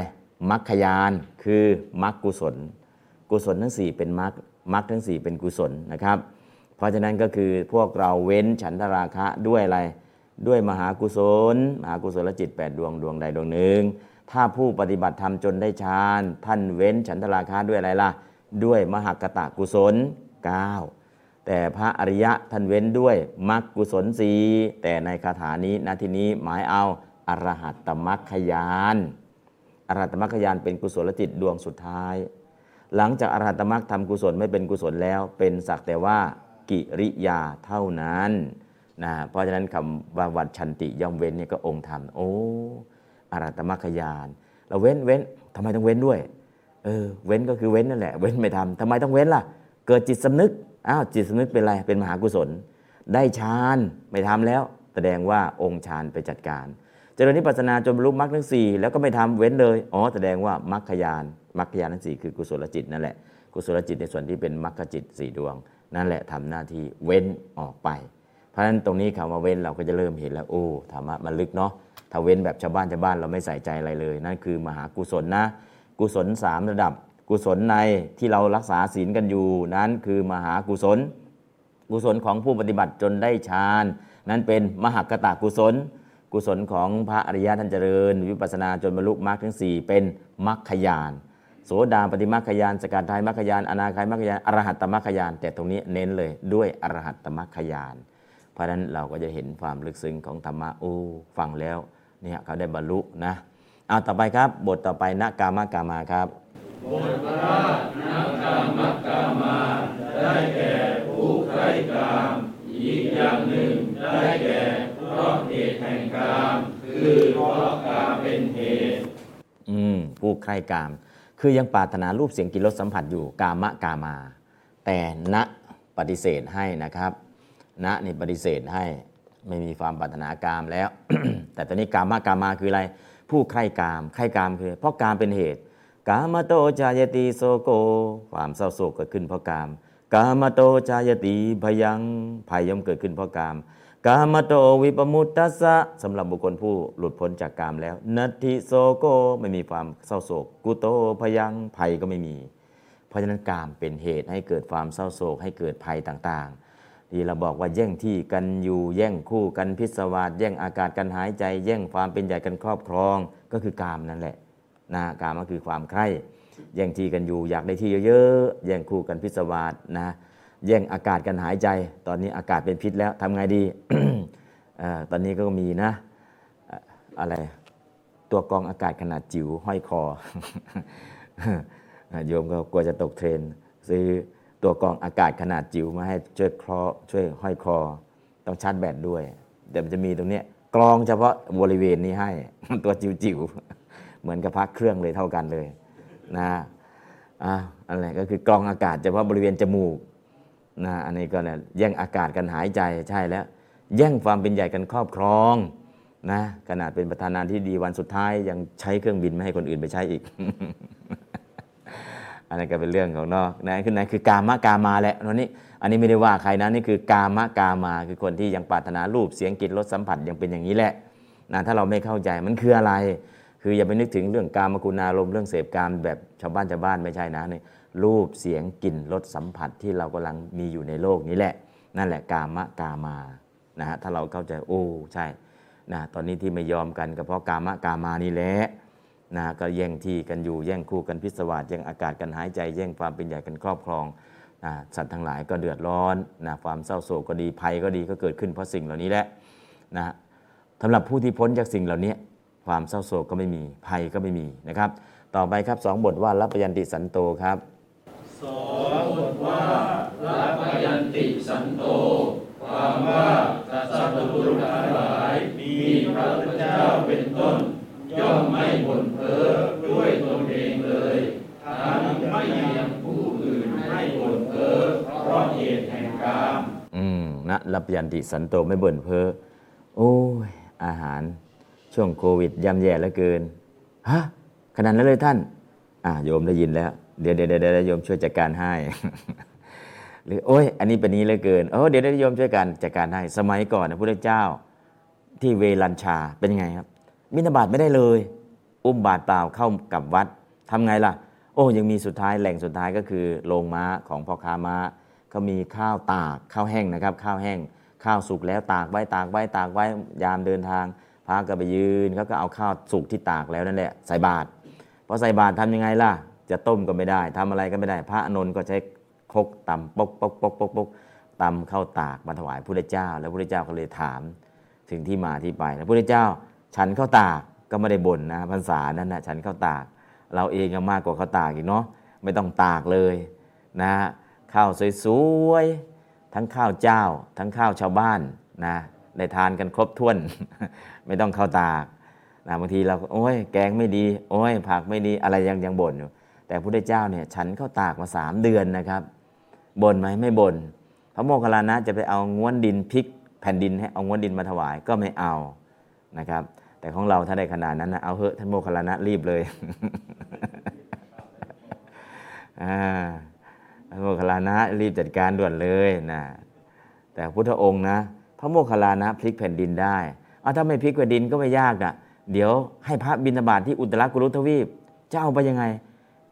มรรคยานคือมรรคกุศล กุศลทั้งสี่เป็นมรรคมรรคทั้งสี่เป็นกุศลนะครับ เพราะฉะนั้นก็คือพวกเราเว้นฉันทราคะด้วยอะไรด้วยมหากุศล มหากุศลจิต 8 ดวงดวงใดดวงหนึ่ง ถ้าผู้ปฏิบัติธรรมจนได้ฌาน ท่านเว้นฉันทราคะด้วยอะไรล่ะ ด้วยมหากตะกุศล 9 แต่พระอริยะท่านเว้นด้วยมรรคกุศลสีแต่ในคาถานี้นาทีนี้หมายเอาอรหัตตมรรคยานอรหัตตมรรคยานเป็นกุศลจิตดวงสุดท้าย หลังจากอรหัตตมรรคทำกุศลไม่เป็นกุศลแล้ว เป็นสักแต่ว่ากิริยาเท่านั้นนะเพราะฉะนั้นคำว่าวัดชันติย่อมเว้นเนี่ยก็องค์ธรรมโอ้อรหัตมรรคยานเราเว้นเว้นทำไมต้องเว้นด้วย เออเว้นก็คือเว้นนั่นแหละ เว้นไม่ทำทำไมต้องเว้นล่ะ เกิดจิตสำนึกอ้าวจิตสำนึกเป็นอะไรเป็นมหากุศล ได้ฌานไม่ทำแล้ว แสดงว่าองค์ฌานไปจัดการเจริญนิพพานาจนบรรลุมรรคทั้งสี่แล้วก็ไม่ทำเว้นเลยอ๋อแสดงว่ามรรคยานมรรคยานทั้งสี่คือกุศลจิตนั่นแหละกุศลจิตในส่วนที่เป็นมรรคจิตสี่ดวง นั่นแหละทำหน้าที่เว้นออกไป เพราะฉะนั้นตรงนี้คำว่าเว้นเราก็จะเริ่มเห็นแล้วโอ้ธรรมะมันลึกเนาะถ้าเว้นแบบชาวบ้านชาวบ้านเราไม่ใส่ใจอะไรเลย นั่นคือมหากุศลนะ กุศลสามระดับ กุศลในที่เรารักษาศีลกันอยู่ นั้นคือมหากุศล กุศลของผู้ปฏิบัติจนได้ฌานนั้นเป็นมหากตากุศล กุศลของพระอริยะท่านเจริญ วิปัสสนาจนบรรลุมรรคทั้ง 4 เป็นมรรคยานโสดาปฏิมรรคยานสกัดทายมรรคยานอนาคายมรรคยานอรหัตตมรรคยาน แต่ตรงนี้เน้นเลยด้วยอรหัตตมรรคยาน เพราะฉะนั้นเราก็จะเห็นความลึกซึ้งของธรรมะโอ้ฟังแล้วเนี่ยเขาได้บรรลุนะ เอาต่อไปครับ บทต่อไปนะกามกามาครับอืมผู้ใคร่กาม คือยังปรารถนารูปเสียงกลินรสสัมผัสอยู่กามะกามา แต่ณปฏิเสธให้นะครับณนี่ปฏิเสธให้ไม่มีความปรารถนากามแล้ว แต่ตอนนี้กามะกามาคืออะไร ผู้ใคร่กามใคร่กามคือเพราะกามเป็นเหตุ กามโตจายติโสโก ความเศร้าโศกเกิดขึ้นเพราะกาม กามโตจายติพยังภัยย่อมเกิดขึ้นเพราะกาม กามโตวิปมุตตัสสะสำหรับบุคคลผู้หลุดพ้นจากกามแล้วนัตถิโสโกไม่มีความเศร้าโศก กุโตพยังภัยก็ไม่มี เพราะฉะนั้นกามเป็นเหตุให้เกิดความเศร้าโศกให้เกิดภัยต่างๆ ที่เราบอกว่าแย่งที่กันอยู่แย่งคู่กันพิศวาสแย่งอากาศกันหายใจ แย่งความเป็นใหญ่กันครอบครองก็คือกามนั่นแหละนะกามก็คือความใคร่แย่งที่กันอยู่อยากได้ที่เยอะๆแย่งคู่กันพิศวาสนะแย่งอากาศกันหายใจ ตอนนี้อากาศเป็นพิษแล้วทำไงดีออตอนนี้ก็มีนะอะไร ตัวกองอากาศขนาดจิ๋วห้อยคอโยมก็กลัวจะตกเทรนด์ซื้อ ตัวกรองอากาศขนาดจิ๋วมาให้ช่วยคลอช่วยห้อยคอ ต้องชาร์จแบตด้วยเดี๋ยวมันจะมีตรงนี้กรองเฉพาะบริเวณนี้ให้ ตัวจิ๋วๆเหมือนกับพักเครื่องเลยเท่ากันเลยนะอะอะไรก็คือกรองอากาศเฉพาะบริเวณจมูกนะอันนี้ก็เนี่ยแย่งอากาศกันหายใจใช่แล้ว แย่งความเป็นใหญ่กันครอบครองนะขนาดเป็นประธานาธิบดีวันสุดท้ายยังใช้เครื่องบินไม่ให้คนอื่นไปใช้อีก อันนั้นก็เป็นเรื่องของนอกนะคือนั่นคือกามะกามาแหละตอนนี้ อันนี้ไม่ได้ว่าใครนะนี่คือกามะกามาคือคนที่ยังปรารถนารูปเสียงกลิ่นรสสัมผัสยังเป็นอย่างนี้แหละนะถ้าเราไม่เข้าใจมันคืออะไร คืออย่าไปนึกถึงเรื่องกามคุณารมณ์เรื่องเสพกามแบบชาวบ้านชาวบ้านไม่ใช่นะนี่รูปเสียงกลิ่นรสสัมผัสที่เรากำลังมีอยู่ในโลกนี้แหละ นั่นแหละกามะกามานะฮะถ้าเราเข้าใจโอ้ใช่นะตอนนี้ที่ไม่ยอมกันก็เพราะกามะกามานี่แหละ นะก็แย่งที่กันอยู่แย่งคู่กันพิศวาสแย่งอากาศกันหายใจ แย่งความเป็นใหญ่กันครอบครองนะสัตว์ทั้งหลายก็เดือดร้อนนะความเศร้าโศกก็ดีภัยก็ดีก็เกิดขึ้นเพราะสิ่งเหล่านี้แหละนะสำหรับผู้ที่พ้นจากสิ่งเหล่านี้ความเศร้าโศกก็ไม่มีภัยก็ไม่มีนะครับ ต่อไปครับสองบทว่ารับยันติสันโตครับยันติสันโตความว่าสัตว์บุรุษทั้งหลายมีพระพุทธเจ้าเป็นต้น ย่อมไม่บ่นเพ้อด้วยตนเองเลยทั้งไม่ยังผู้อื่นให้บ่นเพ้อเพราะเหตุแห่งกามอืมนะรับยันติสันโตไม่บ่นเพ้อโอ้ย อาหารช่วงโควิดย่ำแย่เหลือเกินฮะขนาดนั้นเลยท่าน อ่าโยมได้ยินแล้ว เดี๋ยวเดี๋ยวเดี๋ยวโยมช่วยจัดการให้หรือโอ้ยอันนี้เป็นนี้เหลือเกินโอ้เดี๋ยวเดี๋ยวโยมช่วยกันจัดการให้สมัยก่อนนะพระพุทธเจ้าที่เวลัญชาเป็นยังไงครับ บิณฑบาตไม่ได้เลย อุ้มบาตรเปล่าเข้ากับวัดทำไงล่ะ โอ้ยังมีสุดท้ายแหล่งสุดท้ายก็คือโรงม้าของพ่อค้าม้าเขามีข้าวตากข้าวแห้งนะครับ ข้าวแห้ง ข้าวสุกแล้วตากไว้ตากไว้ตากไว้ยามเดินทางพระก็ไปยืนเขาก็เอาข้าวสุกที่ตากแล้วนั่นแหละใส่บาตรพอใส่บาตรทำยังไงล่ะ จะต้มก็ไม่ได้ทำอะไรก็ไม่ได้ พระอานนก็ใช้คกตำปกปกปกปกปกตำข้าวตากมาถวายพระเจ้า แล้วพระเจ้าก็เลยถามถึงที่มาที่ไปแล้วพระเจ้า ฉันข้าวตากก็ไม่ได้บ่นนะพรรษานั้นนะฉันข้าวตาก เราเองก็มากกว่าข้าวตากอีกเนาะไม่ต้องตากเลยนะข้าวสวยๆทั้งข้าวเจ้า ทั้งข้าวชาวบ้านนะได้ทานกันครบถ้วน ไม่ต้องข้าวตากนะบางทีเราโอ้ยแกงไม่ดี โอ้ยผักไม่ดีอะไรยังยังบ่นอยู่ แต่พระพุทธเจ้าเนี่ยฉันข้าวตากมาสามเดือนนะครับบ่นไหมไม่บ่นพระโมคคัลลานะจะไปเอาง้วนดินพลิกแผ่นดินให้เอาง้วนดินมาถวายก็ไม่เอา นะครับ แต่ของเราถ้าได้ขนาดนั้นนะเอาเถอะท่านโมคคัลลานะรีบเลยอ่าพระโมคคัลลานะรีบจัดการด่วนเลยนะแต่พุทธองค์นะ พระโมคคัลลานะพลิกแผ่นดินได้เอาถ้าไม่พลิกแผ่นดินก็ไม่ยากอะเดี๋ยวให้พระบิณฑบาตที่อุตรกุรุทวีปจะเอาไปยังไง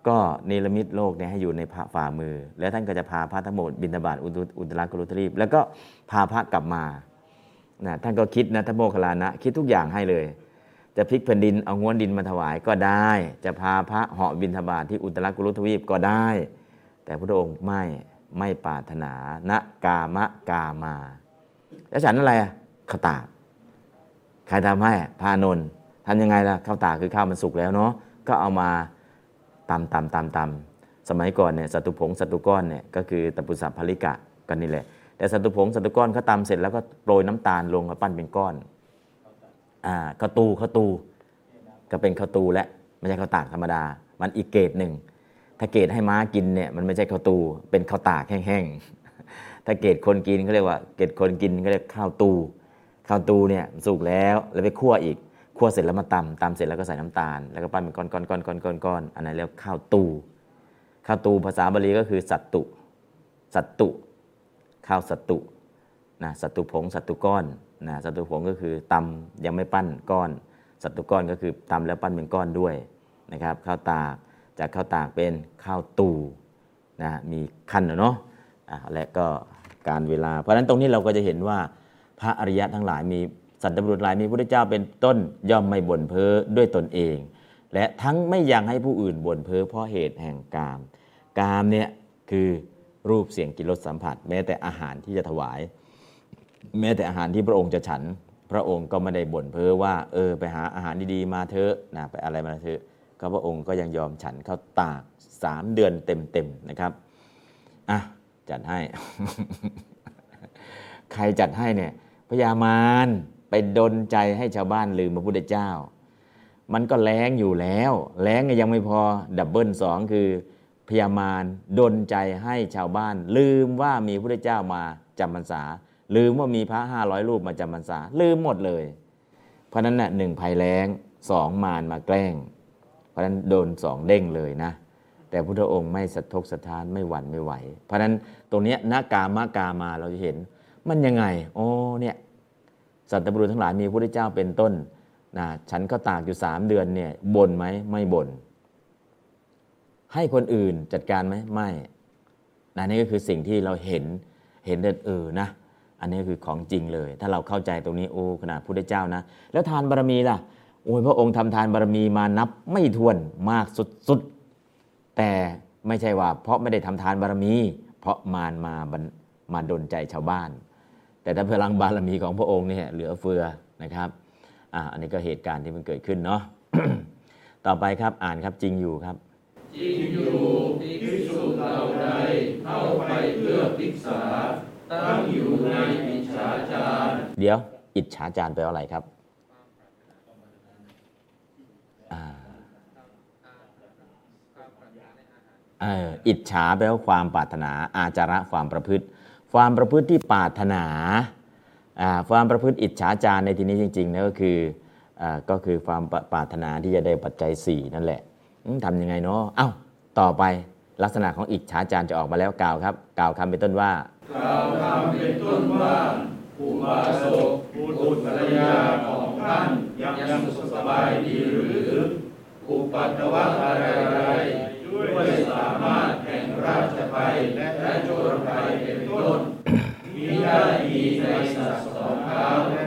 ก็เนรมิตโลกเนี่ยให้อยู่ในพระฝ่ามือ แล้วท่านก็จะพาพระทั้งหมดบิณฑบาตอุตุอุตรกุรุทวีปแล้วก็พาพระกลับมา นะท่านก็คิดนะท่านโมคลานะ คิดทุกอย่างให้เลย จะพลิกแผ่นดินเอาง้วนดินมาถวายก็ได้ จะพาพระเหาะบินทบาทที่อุตรกุรุทวีปก็ได้ แต่พระองค์ไม่ไม่ปรารถนาณกามะกามา แล้วฉันอะไรอะข้าวตากใครทำให้พานนท์ทำยังไงล่ะข้าวตากคือข้าวมันสุกแล้วเนาะก็เอามาตำตำตำตำสมัยก่อนเนี่ยสัตุผงสัตุก้อนเนี่ยก็คือตะปุสัพพลิกะกันนี่แหละ แต่สัตุผงสัตุก้อนเขาตำเสร็จแล้วก็โปรยน้ำตาลลงมาปั้นเป็นก้อนอ่าข้าวตูข้าวตูก็เป็นข้าวตูและไม่ใช่ข้าวตากธรรมดา มันอีกเกรดหนึ่งถ้าเกรดให้ม้ากินเนี่ยมันไม่ใช่ข้าวตู เป็นข้าวตากแห้งๆถ้าเกรดคนกินเขาเรียกว่าเกรดคนกินเขาเรียกข้าวตูข้าวตูเนี่ยสุกแล้วแล้วไปคั่วอีกคั่วเสร็จแล้วมาตำตำเสร็จแล้วก็ใส่น้ำตาล แล้วก็ปั้นเป็นก้อนก้อนก้อนก้อนก้อนก้อนอันนั้นเรียกข้าวตูข้าวตูภาษาบาลีก็คือสัตตุ สัตตุ ข้าวสัตตุนะสัตตุผงสัตตุก้อนนะสัตตุผงก็คือตำยังไม่ปั้นก้อน สัตตุก้อนก็คือตำแล้วปั้นเป็นก้อนด้วยนะครับข้าวตากจากข้าวตากเป็นข้าวตูนะมีขั้นเนาะอะและก็การเวลา เพราะฉะนั้นตรงนี้เราก็จะเห็นว่าพระอริยะทั้งหลายมีสัตว์บุรุษหลายมีพระพุทธเจ้าเป็นต้นย่อมไม่บ่นเพ้อด้วยตนเอง และทั้งไม่ยังให้ผู้อื่นบ่นเพ้อเพราะเหตุแห่งกาม กามเนี่ยคือ รูปเสียงกลิ่นรสสัมผัส แม้แต่อาหารที่จะถวาย แม้แต่อาหารที่พระองค์จะฉัน พระองค์ก็ไม่ได้บ่นเพ้อว่า เออ ไปหาอาหารดีๆมาเถอะนะไปอะไรมาเถอะก็พระองค์ก็ยังยอมฉันข้าวตากสามเดือนเต็มๆนะครับอะจัดให้ ใครจัดให้เนี่ยพญามารไปดนใจให้ชาวบ้านลืมพระพุทธเจ้า มันก็แรงอยู่แล้วแรงยังไม่พอดับเบิลสองคือ พญามารดนใจให้ชาวบ้าน ลืมว่ามีพระเจ้ามาจำพรรษา ลืมว่ามีพระห้าร้อยรูปมาจำพรรษา ลืมหมดเลย เพราะนั้นน่ะหนึ่งภัยแรงสองมารมาแกล้ง เพราะนั้นโดนสองเด้งเลยนะ แต่พุทธองค์ไม่สะทกสะท้านไม่หวั่นไม่ไหว เพราะนั้นตรงนี้นากามากามาเราจะเห็น มันยังไงโอ้เนี่ยสัตว์บุรุษทั้งหลายมีพระพุทธเจ้าเป็นต้นนะฉันก็ตากอยู่สามเดือนเนี่ยบ่นไหมไม่บ่น ให้คนอื่นจัดการไหมไม่นะนี่ก็คือสิ่งที่เราเห็นเห็นเด็ดเออนะ อันนี้คือของจริงเลย ถ้าเราเข้าใจตรงนี้โอ้ขนาดพุทธเจ้านะ แล้วทานบารมีล่ะโอ้ยพระองค์ทำทานบารมีมานับไม่ถ้วนมากสุดๆ แต่ไม่ใช่ว่า เพราะไม่ได้ทำทานบารมี เพราะมารมามาดนใจชาวบ้าน แต่ถ้าพลังบารมีของพระองค์เนี่ยเหลือเฟือนะครับอ่าอันนี้ก็เหตุการณ์ที่มันเกิดขึ้นเนาะต่อไปครับอ่านครับจริงอยู่ครับ จริงอยู่ภิกษุเหล่าใดเข้าไปเพื่อศึกษา ตั้งอยู่ในวิชาจารเดี๋ยว อิจฉาจารแปลว่าอะไรครับอ่าเอ่ออิจฉาแปลว่าความปรารถนา อาจาระความประพฤติ ความประพฤติที่ปรารถนาอ่าความประพฤติอิจฉาจารในที่นี้จริงๆนะก็คืออ่าก็คือความปรารถนาที่จะได้ปัจจัย4นั่นแหละ ทำยังไงเนาะเอ้าต่อไปลักษณะของอิจฉาจารย์จะออกมาแล้วกล่าวครับ กล่าวคำเป็นต้นว่ากล่าวคำเป็นต้นว่าอุบาสกบุตรภรรยาของท่านยังยังสุขสบายดีหรือ อุปัตวะอะไรไรด้วยสามารถแห่งราชภัยและโจรภัยเป็นต้นมีได้มีในสัตว์สองเท้า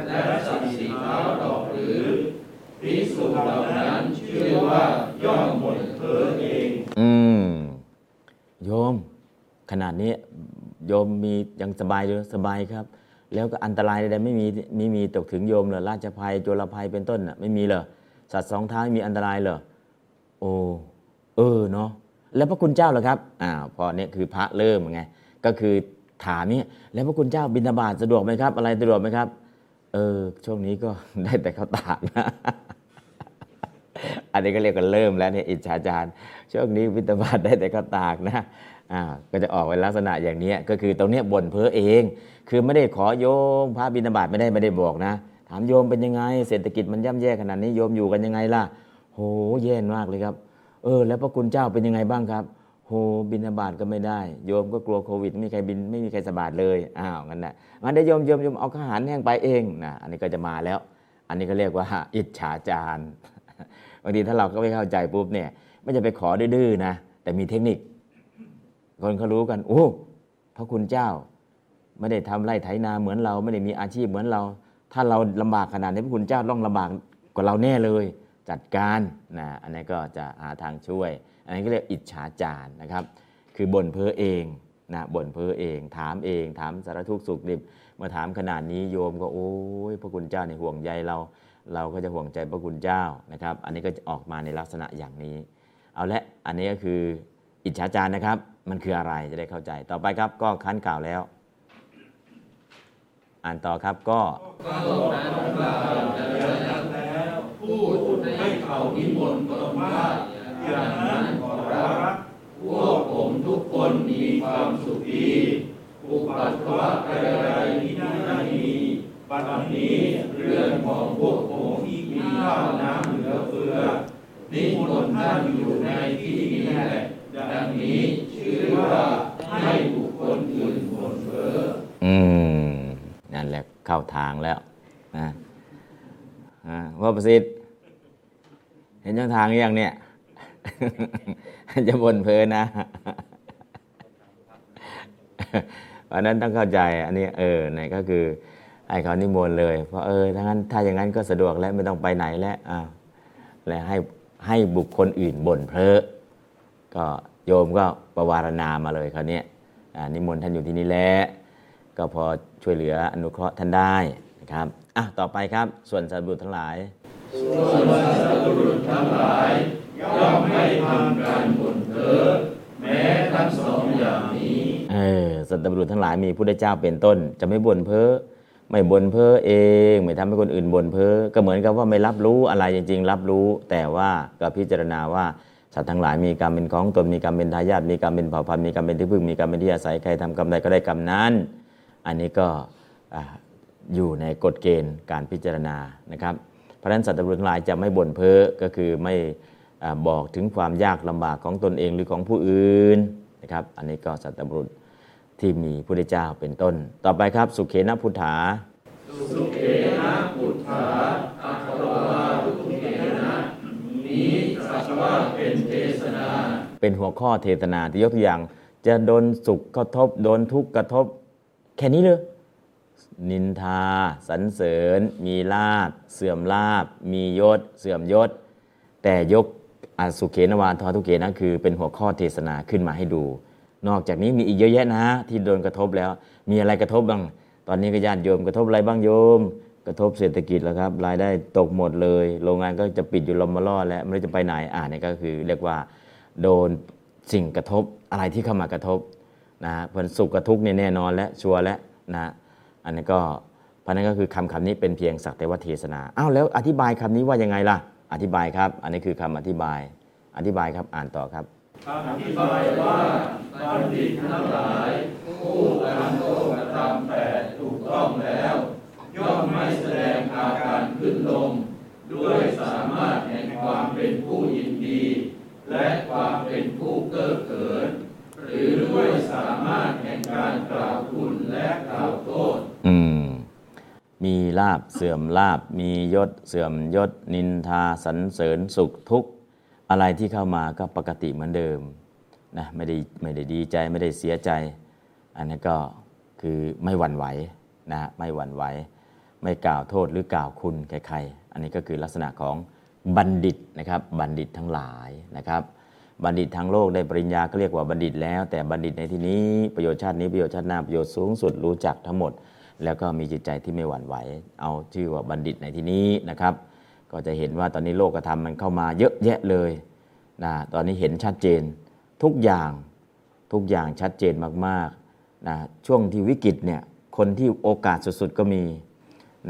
และสัตว์สี่เท้าดอกหรือพิสุเหล่านั้นชื่อว่าย่อม ยม ขนาดนี้โยมมียังสบายเลยสบายครับ แล้วก็อันตรายใดๆไม่มีไม่มีตกถึงโยมเหรอราชภัยโจรภัยเป็นต้นน่ะไม่มีเหรอสัตว์สองเท้าไม่มีอันตรายเหรอโอ้เออเนาะแล้วพระคุณเจ้าเหรอครับอ้าวพอเนี่ยคือพระเริ่มไงก็คือถามเนี่ยแล้วพระคุณเจ้าบิณฑบาตสะดวกไหมครับ อะไรสะดวกไหมครับ เออช่วงนี้ก็ได้แต่ข้าวตากนะอันนี้ก็เรียกกันเริ่มแล้วเนี่ยอิจฉาจารย์ ช่วงนี้วิตาบาตได้แต่ข้าวตากนะอ่าก็จะออกเป็นลักษณะอย่างนี้ก็คือตรงเนี้ยบ่นเพ้อเอง คือไม่ได้ขอโยมพระบิณฑบาตไม่ได้ไม่ได้บอกนะถามโยมเป็นยังไง เศรษฐกิจมันย่ำแย่ขนาดนี้โยมอยู่กันยังไงล่ะโหแย่มากเลยครับ เออ แล้วพระคุณเจ้าเป็นยังไงบ้างครับโหบินบาตก็ไม่ได้ โยมก็กลัวโควิดไม่มีใครบินไม่มีใครสบาดเลยอ้าวงั้นนะงั้นเดี๋ยวโยมโยมโยมเอาข้าวหารแห้งไปเองนะอันนี้ก็จะมาแล้ว อันนี้ก็เรียกว่า อิจฉาจารบางทีถ้าเราก็ไม่เข้าใจปุ๊บเนี่ย ไม่จะไปขอดื้อๆนะ แต่มีเทคนิค คนเขารู้กันโอ้พระคุณเจ้า ไม่ได้ทำไร่ไถนาเหมือนเรา ไม่ได้มีอาชีพเหมือนเรา ถ้าเราลำบากขนาดนี้พระคุณเจ้าต้องลำบากกว่าเราแน่เลย จัดการนะอันนี้ก็จะหาทางช่วย อันนี้ก็เรียกอิจฉาจารนะครับ คือบ่นเพ้อเองนะบ่นเพ้อเอง ถามเอง ถามสารทุกข์สุขดิบมื่อถามขนาดนี้โยมก็โอ้ยพระคุณเจ้าในห่วงใยเรา เราก็จะห่วงใจพระคุณเจ้านะครับ อันนี้ก็จะออกมาในลักษณะอย่างนี้ เอาละอันนี้ก็คืออิจฉาจารนะครับ มันคืออะไรจะได้เข้าใจ ต่อไปครับก็คั้นกล่าวแล้ว อ่านต่อครับก็พูดให้เขานิมนต์ตนว่าอย่างนั้นขอรับพวกผมทุกคนมีความสุขดีอุปัตถวะอะไรๆที่ไม่มีบัดนี้เรื่องของพวกผมมีข้าวน้ำเหลือเฟือ นิมนต์ท่านอยู่ในที่นี้แหละดังนี้ชื่อว่าให้บุคคลอื่นบ่นเพ้ออืมนั่นแหละเข้าทางแล้วนะว่าประสิทธิ์ เห็นช่องทางหรือยังเนี่ย จะบ่นเพลินนะเพราะฉะนั้นต้องเข้าใจอันนี้เออเนี่ยก็คือให้เขานิมนต์เลยเพราะเออถ้างั้นถ้าอย่างนั้นก็สะดวกแล้วไม่ต้องไปไหนแล้วอ้าแล้วให้ ให้บุคคลอื่นบ่นเพลอก็โยมก็ประวารณามาเลยคราวเนี้ยอ่านิมนต์ท่านอยู่ที่นี่แหล้วก็พอช่วยเหลืออนุเคราะห์ท่านได้นะครับอะต่อไปครับส่วนสัตว์บุรุษทั้งหลายย่อมไม่ทำการบ่นเพ้อแม้ทั้งสองอย่างนี้เออสัตว์บุรุษทั้งหลายมีพุทธเจ้าเป็นต้น จะไม่บ่นเพ้อ ไม่บ่นเพ้อเอง ไม่ทำให้คนอื่นบ่นเพ้อก็เหมือนกับว่าไม่รับรู้อะไรจริง ๆ รับรู้ แต่ว่าก็พิจารณาว่าสัตว์ทั้งหลายมีกรรมเป็นของตนมีกรรมเป็นทายาทมีกรรมเป็นเผ่าพันธุ์มีกรรมเป็นที่พึ่งมีกรรมเป็นที่อาศัยใครทำกรรมใดก็ได้กรรมนั้น อันนี้ก็อยู่ในกฎเกณฑ์การพิจารณานะครับเพราะฉะนั้นสัตว์บุรุทั้งหลายจะไม่บ่นเพ้อก็คือไม่บอกถึงความยากลำบากของตนเองหรือของผู้อื่นนะครับ อันนี้ก็สัตว์บุรุษ ที่มีพระเจ้าเป็นต้น ต่อไปครับสุเขนะพุทธาสุเขนะปุถาอัครวาทุเขนะนี้สัตว่าเป็นเทศนา เป็นหัวข้อเทศนาที่ยกตัวอย่าง จะโดนสุขกระทบโดนทุกข์กระทบ แค่นี้เลยนินทา สรรเสริญ มีลาบเสื่อมลาบ มียศ เสื่อมยศ แต่ยกอสุเขนวาทอทุเขนะคือเป็นหัวข้อเทศนาขึ้นมาให้ดู นอกจากนี้มีอีกเยอะแยะนะ ที่โดนกระทบแล้ว มีอะไรกระทบบ้าง ตอนนี้ก็ญาติโยมกระทบอะไรบ้างโยม กระทบเศรษฐกิจแล้วครับ รายได้ตกหมดเลย โรงงานก็จะปิดอยู่ลมมาล่อดแล้วไม่รู้จะไปไหนอ่านี่ก็คือ เรียกว่าโดนสิ่งกระทบอะไรที่เข้ามากระทบนะผลสุขกับทุกข์เนี่ยแน่นอนและชัวร์แล้วนะอันนี้ก็เพราะนั้นก็คือคำคำนี้เป็นเพียงสักแต่ว่าเทศนาอ้าวแล้วอธิบายคำนี้ว่ายังไงล่ะ อธิบายครับ อันนี้คือคำอธิบาย อธิบายครับอ่านต่อครับ อธิบายว่าบัณฑิตทั้งหลาย ผู้การโลกธรรมแปดถูกต้องแล้ว ย่อมไม่แสดงอาการขึ้นลง ด้วยสามารถแห่งความเป็นผู้ยินดี และความเป็นผู้เก้อเขินหรือด้วยสามารถแห่งการกล่าวคุณและกล่าวโทษอืมมีลาบเสื่อมลาบมียศเสื่อมยศนินทาสรรเสริญสุขทุกข์ อะไรที่เข้ามาก็ปกติเหมือนเดิมนะไม่ได้ไม่ได้ดีใจไม่ได้เสียใจ อันนี้ก็คือไม่หวั่นไหวนะฮะไม่หวั่นไหว ไม่กล่าวโทษหรือกล่าวคุณใครๆ อันนี้ก็คือลักษณะของบัณฑิตนะครับบัณฑิตทั้งหลายนะครับบัณฑิตทางโลกได้ปริญญาก็เรียกว่าบัณฑิตแล้ว แต่บัณฑิตในที่นี้ประโยชน์ชาตินี้ประโยชน์ชาติหน้าประโยชน์สูงสุดรู้จักทั้งหมด แล้วก็มีจิตใจที่ไม่หวั่นไหว เอาชื่อว่าบัณฑิตในที่นี้นะครับ ก็จะเห็นว่าตอนนี้โลกธรรมมันเข้ามาเยอะแยะเลยนะตอนนี้เห็นชัดเจนทุกอย่างทุกอย่างชัดเจนมากๆนะช่วงที่วิกฤตเนี่ยคนที่โอกาสสุดๆก็มี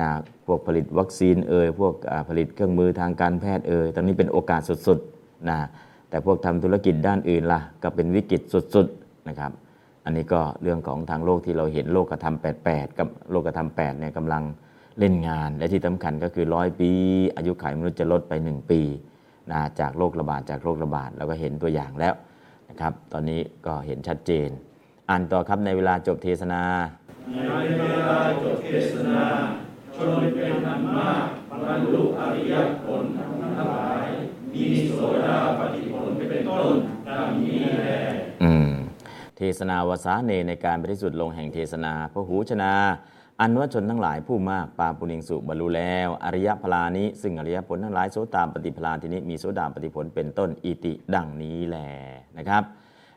นะพวกผลิตวัคซีนเอ่ยพวกผลิตเครื่องมือทางการแพทย์เอ่ยตอนนี้เป็นโอกาสสุดๆนะแต่พวกทำธุรกิจด้านอื่นล่ะก็เป็นวิกฤตสุดๆนะครับอันนี้ก็เรื่องของทางโลกที่เราเห็นโลกกระทำ88กับโลกกระทำ8เนี่ยกำลัง เล่นงาน และที่สำคัญก็คือร้อยปี อายุขัยมนุษย์จะลดไป 1 ปีนะจากโรคระบาดจากโรคระบาดเราก็เห็นตัวอย่างแล้วนะครับตอนนี้ก็เห็นชัดเจน อ่านต่อครับในเวลาจบเทศนาในเวลาจบเทศนาชนเป็นอันมากบรรลุอริยผลทั้งหลายมีโสดาปฏิผลเป็นต้นดังนี้แลอืมเทศนาวสาเนในการไปที่สุดลงแห่งเทศนาพระหูชนา อันว่าชนทั้งหลายผู้มากปาปุณิงสุบรรลุแล้ว อริยพลานี้ ซึ่งอริยผลทั้งหลายโสตามปฏิพลาทีนี้มีโสดาปฏิผลเป็นต้นอิติดังนี้แหละนะครับ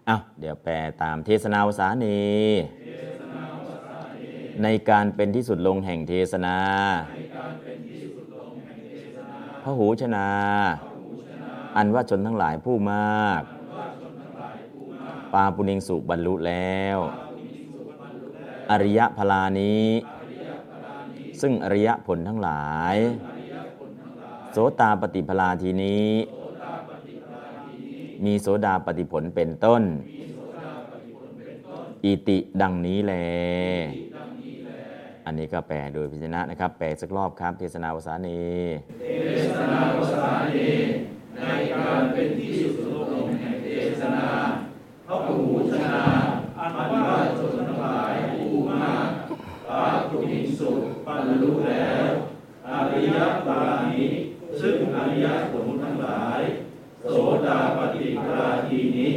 เอาเดี๋ยวแปลตามเทศนาวสาเนในการเป็นที่สุดลงแห่งเทศนาพระหูชนา อันว่าชนทั้งหลายผู้มาก ปาปุณิงสุบรรลุแล้ว อริยพลานี้ ซึ่งอริยผลทั้งหลาย โสตาปฏิพลาทีนี้ มีโสดาปฏิผลเป็นต้น อิติดังนี้แล อันนี้ก็แปลโดยพิจารณานะครับ แปลสักรอบครับ เทศนาวสานีเทศนาวสานีในการเป็นที่สุดลงแห่งเทศนาพระหูชนาอันว่าชนทั้งหลายผู้มากปาปุณิสุบ รรลุแล้วอริยบาลีซึ่งอริยผลทั้งหลาย โสดาปฏิปราทีนี้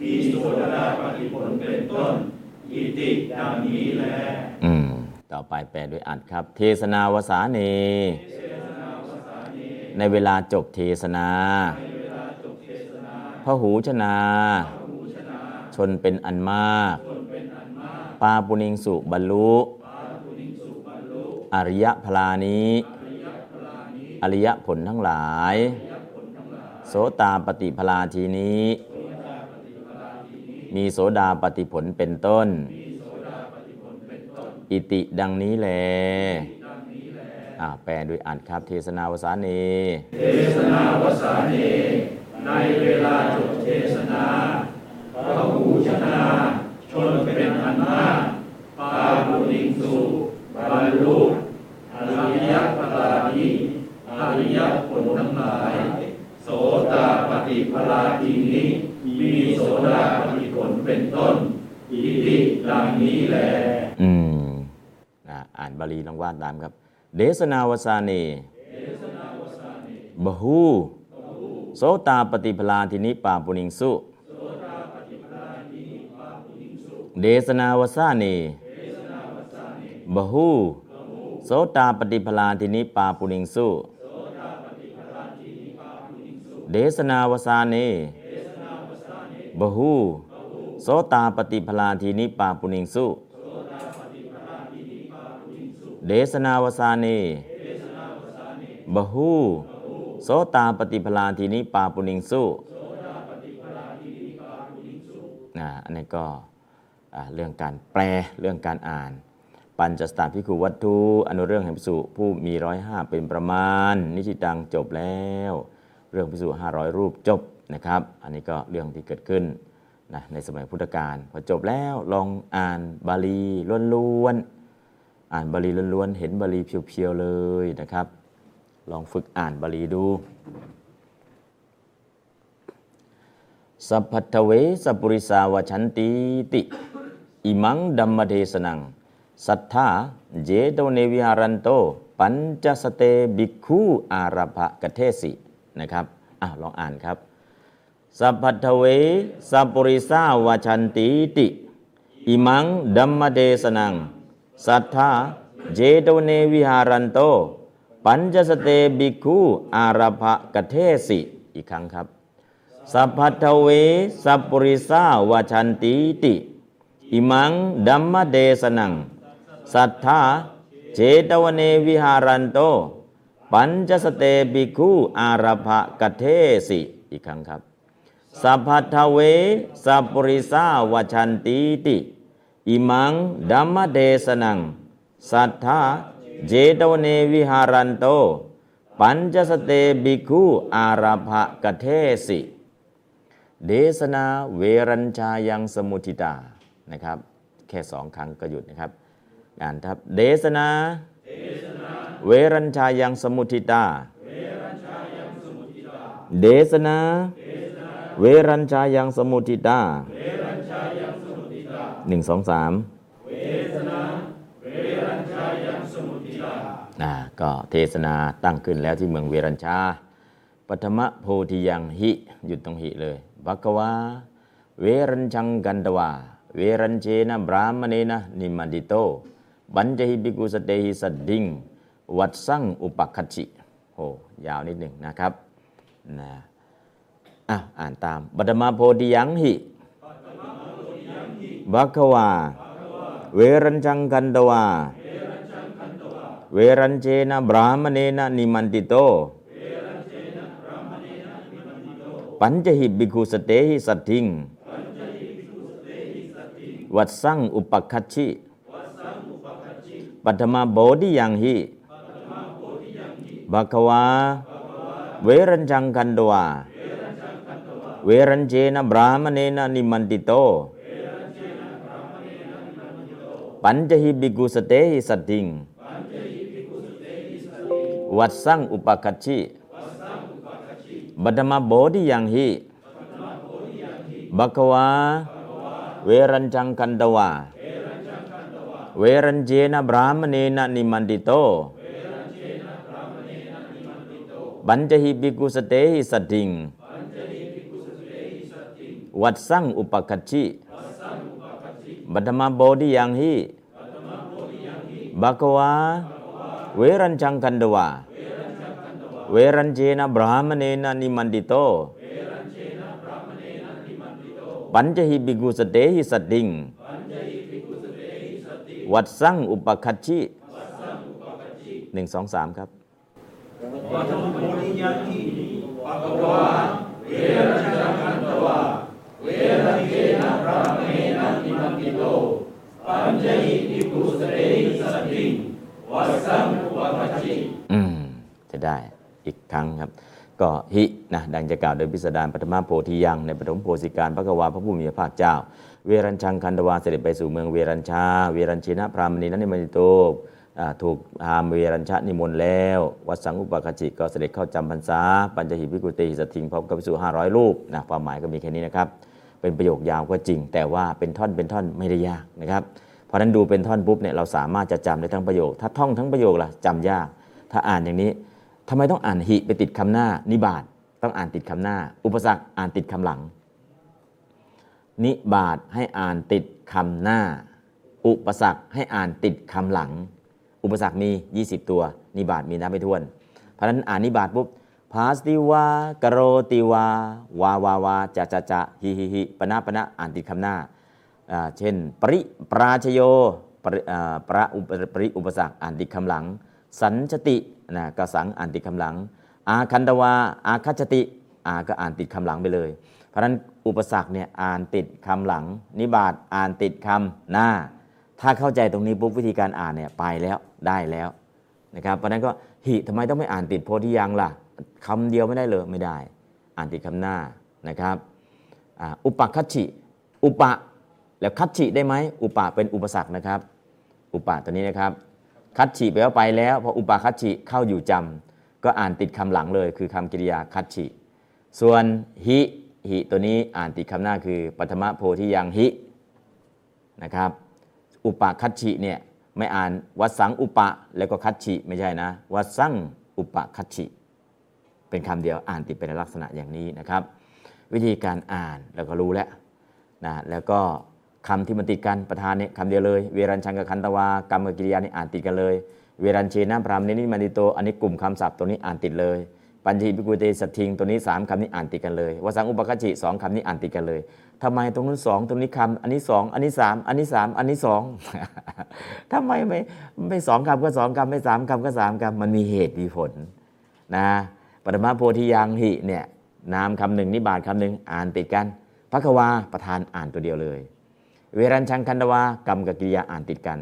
มีโสดาปฏิผลเป็นต้น อิติดังนี้แลอืม ต่อไปแปลโดยอัดครับ เทศนาวสานีในเวลาจบเทศนาพระหูชนา ชนเป็นอันมาก ปาปุณิงสุบรรลุ อริยพลานี้ อริยผลทั้งหลาย โสตาปฏิพลาทีนี้ มีโสดาปฏิผลเป็นต้น อิติดังนี้แลอ่าแปลโดยอ่านครับเทศนาวสานีเทศนาวสานีในเวลาจบเทศนาพระหูชนาชนเป็นอันมากปาบุริงสุบรรลุ ริยปราณีอริยผลทั้งหลาย โสตาปฏิปราทีนี้ มีโสดาปฏิผลเป็นต้นอิติดังนี้แล อืมอ่านบาลีลองว่าตามครับ เดสนาวสานีบหูโสตาปฏิพลาทินิปาปุณิงสุ เดสนาวสานีบหู โสตาปฏิพลาทินิปาปุณิงสุเดสนาวสานีบหูโสตาปฏิพลาทีนิปาปุณิงสุเดสนาวสานีบหูโสตาปฏิพลาทีนิปาปุณิงสุนะอันนี้ก็เรื่องการแปลเรื่องการอ่าน ปัญจสตาพิคุวัตถุอนุเรื่องแห่งพิสุผู้มีร้อยห้าเป็นประมาณ นิชิตังจบแล้ว เรื่องพิสุห้าร้อยรูปจบนะครับ อันนี้ก็เรื่องที่เกิดขึ้นนะในสมัยพุทธกาลพอจบแล้วลองอ่านบาลีล้วนๆอ่านบาลีล้วนๆเห็นบาลี pure ๆเลยนะครับ ลองฝึกอ่านบาลีดูสัพพัตถะ เวสัปปุริสา วะชันตีติ อิมัง ธัมมะเทสะนัง สัตถาเชตะวะเนวิหะรันโต ปัญจะสะเต ภิกขูอารัพภะ กะเถสินะครับอะลองอ่านครับ สัพพัตถะ เวสัปปุริสา วะชันตีติ อิมัง ธัมมะเทสะนัง สัตถาเชตะวะเนวิหะรันโต ปัญจะสะเต ภิกขูอารัพภะ กะเถสิ อีกครั้งครับ สัพพัตถะ เวสัปปุริสา วะชันตีติ อิมัง ธัมมะเทสะนัง สัตถาเชตะวะเนวิหะรันโต ปัญจสเตบิคูอารภะกเทสิอีกครั้งครับสัพพัทเวสัปริสาวชันติติ อิมังดัมมเดสนัง สัทธาเจตวเนวิหารันโต ปัญจสเตบิคูอารภะกเทสิ เดสนาเวรัญชายังสมุทิตานะครับ แค่สองครั้งก็หยุดนะครับ อ่านครับเดสนาเวรัญชายังสมุทิตา เดสนา เวรัญชายังสมุทิตาหนึ่งสองสามอ่าก็เทศนาตั้งขึ้นแล้วที่เมืองเวรัญชาปฐมโพธิยังหิหยุดตรงหิเลยบักวาเวรัญชังกันตวาเวรัญเชนะบรามเนนะนิมันดิโต บัญจหิบิกุสเตหิสัดดิง วัดสั่งอุปคัชิโหยาวนิดหนึ่งนะครับนะอะอ่านตามปฐมโพธิยังหิบักวา เวรัญชังกันตวา เวรัญเชนะบรามเนนะนิมันติโต ปัญจหิบิคุสเตหิสัตถิง วัดสั่งอุปคัชชิ ปัทมาโบธิยังหิบัควา เวรัญชังคันตวา เวรัญเจนะบรามเนนะนิมันติโต ปัญจหิบิกุสเตหิสัตถิง วัดสั่งอุปคัชชิบัตมาโบธิยังหิบัควา เวรัญชังคันตวาเรัญเจนะบรามเนนะนิมันติโตปัญจหิบิกุสเตหิสัตถิงวัดสังอุปคัชชิบัตมาโบธิยังหิบัควาเวรัญชังคันตวาเวา มเนนะนิมันติโตปัญจหิบิกุสเตหิสัตถิง วัดสั่งอุปคัชชิหนึ่งสองสามครับปัทมโพธิยังหิปะกวาเวรชังันตวาเวรเกนะพระเมนะนิมันติโตปัญจหิภิกุสเตหิสัตถิงวัสสังอุปคัชชิอืม จะได้อีกครั้งครับ ก็หินะดังจะกล่าวโดยพิสดารปฐมโพธิยังในปฐมโพธิการพระกวาพระผู้มีพระภาคเจ้า เวรัญชังคันตวาเสด็จไปสู่เมืองเวรัญชา เวรัญชินะพรามณีนั้นในมณิโตถูกพามเวรัญชะนิมนต์แล้ว วัดสังอุปกจิก็เสด็จเข้าจำพรรษา ปัญจหิพิกุติสถิงพร้อมกับภิกษุห้าร้อยรูปนะความหมายก็มีแค่นี้นะครับ เป็นประโยคยาวก็จริง แต่ว่าเป็นท่อนเป็นท่อนไม่ได้ยากนะครับ เพราะนั้นดูเป็นท่อนปุ๊บเนี่ยเราสามารถจะจำได้ทั้งประโยค ถ้าท่องทั้งประโยคล่ะจำยาก ถ้าอ่านอย่างนี้ทำไมต้องอ่านหิไปติดคำหน้านิบาตต้องอ่านติดคำหน้า อุปสรรคอ่านติดคำหลัง นิบาตให้อ่านติดคำหน้า อุปสรรคให้อ่านติดคำหลัง อุปสรรคมี 20 ตัว นิบาตมีนับไม่ถ้วน เพราะฉะนั้นอ่านนิบาตปุ๊บพาสติวากโรติวาวาวาวาจะจะจะฮิฮิฮิปนะปนะอ่านติดคำหน้า เช่น ปริปราชโยปริอ่าประอุปปริอุปสรรคอ่านติดคำหลัง สัญชตินะกสังอ่านติดคำหลัง อาคันตวาอาคัจจติอาก็อ่านติดคำหลังไปเลย เพราะฉะนั้น อุปสรรคเนี่ยอ่านติดคำหลัง นิบาตอ่านติดคำหน้า ถ้าเข้าใจตรงนี้ปุ๊บวิธีการอ่านเนี่ยไปแล้วได้แล้วนะครับเพราะนั้นก็หิทำไมต้องไม่อ่านติดโพธิยังล่ะคำเดียวไม่ได้เลยไม่ได้ อ่านติดคำหน้านะครับอุปคัชชิอุปะแล้วคัชชิได้ไหมอุปะเป็นอุปสรรคนะครับ อุปะตัวนี้นะครับคัดฉีไปแล้วไปแล้วพออุปาคัดฉีเข้าอยู่จำก็อ่านติดคำหลังเลย คือคำกริยาคัดฉีส่วนหิ หิตัวนี้อ่านติดคำหน้าคือปฐมโพธิยังหินะครับ อุปคัดฉีเนี่ยไม่อ่านวัสังอุปะแล้วก็คัดฉีไม่ใช่นะวัสังอุปคัดฉีเป็นคำเดียวอ่านติดเป็นลักษณะอย่างนี้นะครับ วิธีการอ่านเราก็รู้แล้วนะแล้วก็คำที่มันติดกันประธานเนี่ยคำเดียวเลย เวรัญชังกับคันตวากรรมกับกิริยานี่อ่านติดกันเลย เวรัญเชนะพรามเนนิมันติโตอันนี้กลุ่มคำศัพท์ตัวนี้อ่านติดเลย ปัญจีปิกุเตสทิงตัวนี้สามคำนี้อ่านติดกันเลยวสังอุปกัจจิสองคำนี้อ่านติดกันเลยทำไมตรงนู้นสองตรงนี้คำอันนี้สองอันนี้สามอันนี้สามอันนี้สองทำไมไม่ไม่สองคำก็สองคำไม่สามคำก็สามคำมันมีเหตุมีผลนะปฐมโพธิยังหิเนี่ยนามคำหนึ่งนิบาตคำหนึ่งอ่านติดกันพระควาประธานอ่านตัวเดียวเลย เวรัญชังคันดวากรรมกับกิริยาอ่านติดกัน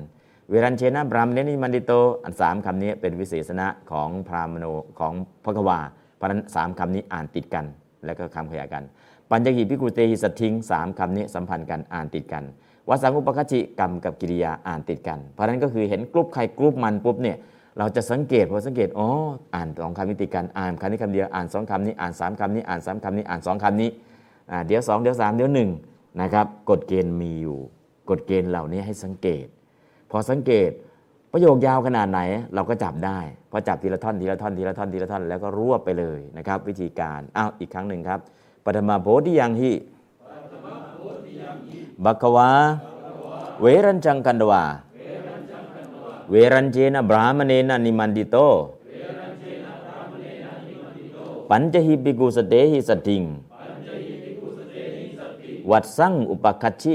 เวรัญเชนะบรามเนนิมันดิโต อันสามคำนี้เป็นวิเศษณะของพรามโนของพระควาเพราะนั้นสามคำนี้อ่านติดกัน แล้วก็คำขยายกัน ปัญญกิพิกุเตหิสัตทิงสามคำนี้สัมพันธ์กันอ่านติดกันวสังอุปคจิกรรมกับกิริยาอ่านติดกัน เพราะนั้นก็คือเห็นกรุ๊ปใครกรุ๊ปมันปุ๊บเนี่ยเราจะสังเกตพอสังเกตอ๋ออ่านสองคำนี้ติดกันอ่านคำนี้คำเดียวอ่านสองคำนี้อ่านสามคำนี้อ่านสามคำนี้อ่านสองคำนี้เดี๋ยวสองเดี๋ยวสามเดี๋ยวหนึ่งนะครับกฎเกณฑ์มีอยู่กฎเกณฑ์เหล่านี้ให้สังเกต พอสังเกตประโยคยาวขนาดไหนเราก็จับได้ พอจับทีละท่อนทีละท่อนทีละท่อนทีละท่อนแล้วก็รวบไปเลยนะครับ วิธีการอ้าวอีกครั้งหนึ่งครับปฐมโพธิยังหิบักวาเวรัญจังกันดวาเวรัญเจนะบรามเนนะนิมันดิโต ปัญจหิปิกุสเตหิสติง วัดสังอุปคัชชิ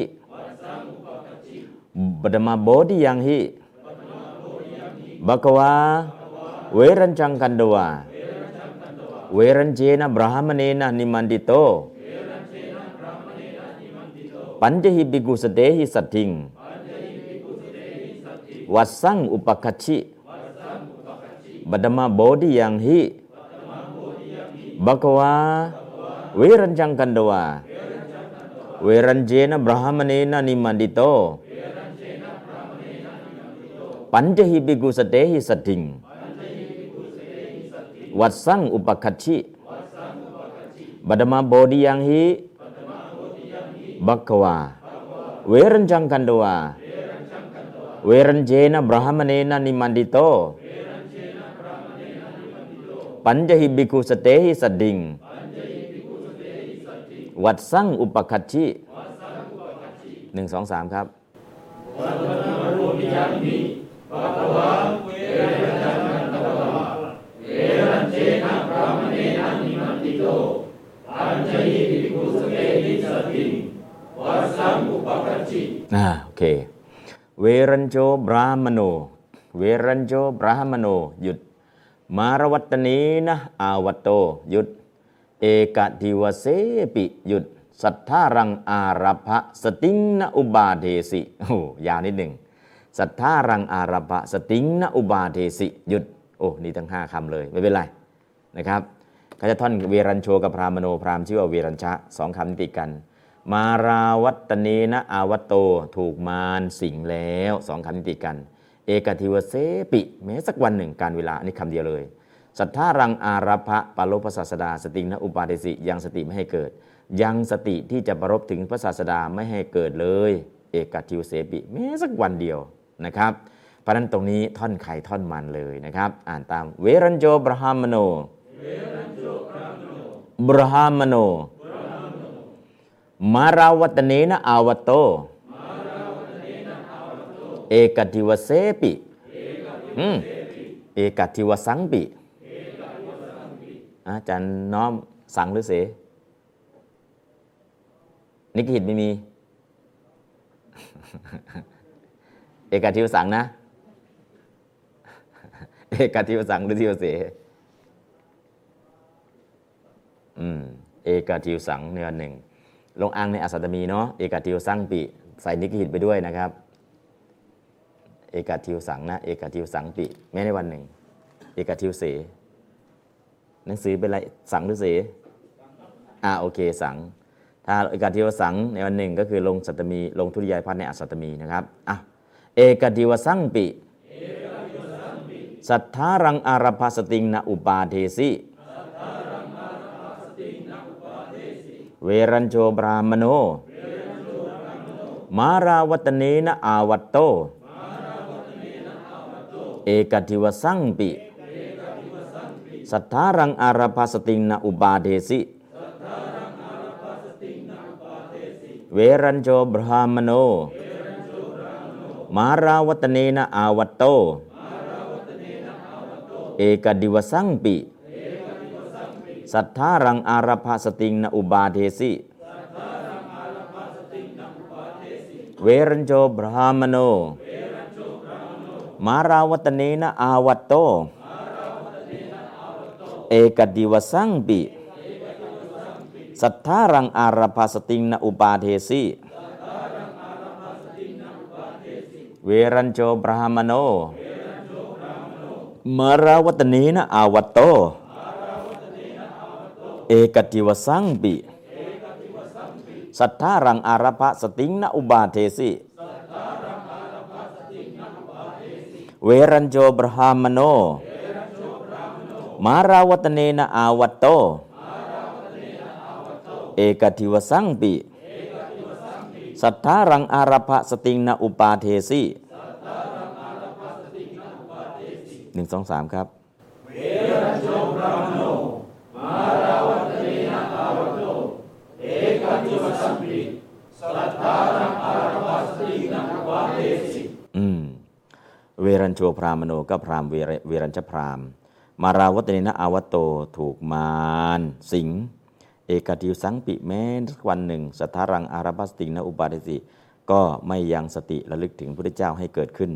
บดมาโบธิยังหิบักวาเวรัญจังกันดวาเปัญจหิปิกุสเตหิสติง วัดสังอุปคัชชิบดมาโบธิยังหิบักวาเวรัญจังกันดวาเวรัญเจนะบรามเนนะนิมันดิโตปัญจหิบิกุสเตหิสดิงวัดสังอุปคัชชิบดมาโบธิยังหิบักวาเวรัญจังกันดวาเวรัญเจนะบรามเนนะนิมันดิโตปัญจหิบิกุสเตหิสัดดิงวัดสังอุปคัชชิหนึ่งสองสามครับ อ่าโอเค เวรัญโจบรามโน เวรัญโจบรามโน หยุด มารวัตนีนะอาวัตโต หยุด เอกทิวเสปิหยุด สัทธารังอารัพะสติงนอุบาเทสิโอ้ยาวนิดหนึ่ง สัทธารังอารัพะสติงนอุบาเทสิหยุดโอ้นี่ทั้งห้าคำเลยไม่เป็นไรนะครับก็จะท่อนเวรัญโชกับพรามโนพรามชื่อว่าเวรัญชะสองคำติดกัน มาราวัตเนนะอาวัตโตถูกมารสิงแล้วสองคำติดกัน เอกทิวเสปิแม้สักวันหนึ่งการเวลาอันนี้คำเดียวเลยสัทธารังอารัพะปาโลปศาสดา สติงนะอุปาเทสิยังสติไม่ให้เกิด ยังสติที่จะประรบถึงพระศาสดาไม่ให้เกิดเลย เอกทิวเสปิแม้สักวันเดียว นะครับเพราะนั้นตรงนี้ท่อนไข่ท่อนมันเลยนะครับ อ่านตามเวรัญโจบรหามโนบรหามโน มาราวัตเนนะอาวัตโต เอกทิวเสปิอืมเอกทิวสังปิอาจารย์น้อมสังหรือเส นิกหิตไม่มี เอกทิวสังนะ เอกทิวสังหรือทิวเสอืมเอกทิวสังเนื้อหนึ่งลงอังในอัสตมีเนาะเอกทิวสังปิ ใส่นิกหิตไปด้วยนะครับ เอกทิวสังนะ เอกทิวสังปิแม้ในวันหนึ่ง เอกทิวเสหนังสือเป็นอะไรสังหรือเสอ่าโอเคสังถ้าเอกทิวสังในวันหนึ่งก็คือลงสัตมี ลงทุติยายพัฒน์ในอัสสตมีนะครับอะ เอกทิวสังปิ สัทธารังอารภาสติงนอุปาเทสิเวรัญโชบรามโน มาราวัตเนนะอาวัตโต เอกทิวสังปิ สัทธารังอารภาสติงนอุปาเทสิเวรัญโชบรามโน มาราวัตเนนะอาวัตโต เอกดิวสังปิสัทธารังอารภาสติงนอุบาเทสิเวรัญโจบรามโน มาราวัตเนนะอาวัตโต เอกดิวสังปิสัทธารังอารภาสติงนอุปาเทสิ เวรัญโจบรามโน มาราวัตเนนะอาวัตโต เอกดิวสังปิ สัทธารังอารภาสติงนะอุบาเทสิ เวรัญโจบรามโน มาราวัตเนนะอาวัตโต เอกทิวสังปิ สัทธารังอารภะสติงนาอุปาเทสีหนึ่งสองสามครับเวรชมรามโนมาราวัตเนนะอาวโตเอกจุมสัมปิสัทธารังอารภะสติงนาอุปาเทสีอืมเวรัญโชพรามโนก็พรามเวรัญชพราม มาราวัตเนนะอาวโตถูกมารสิง เอกทิวสังปิแม้สักวันหนึ่ง สัทธารังอารพัสติงนอุปาเทสิก็ไม่ยังสติระลึกถึงพระพุทธเจ้าให้เกิดขึ้น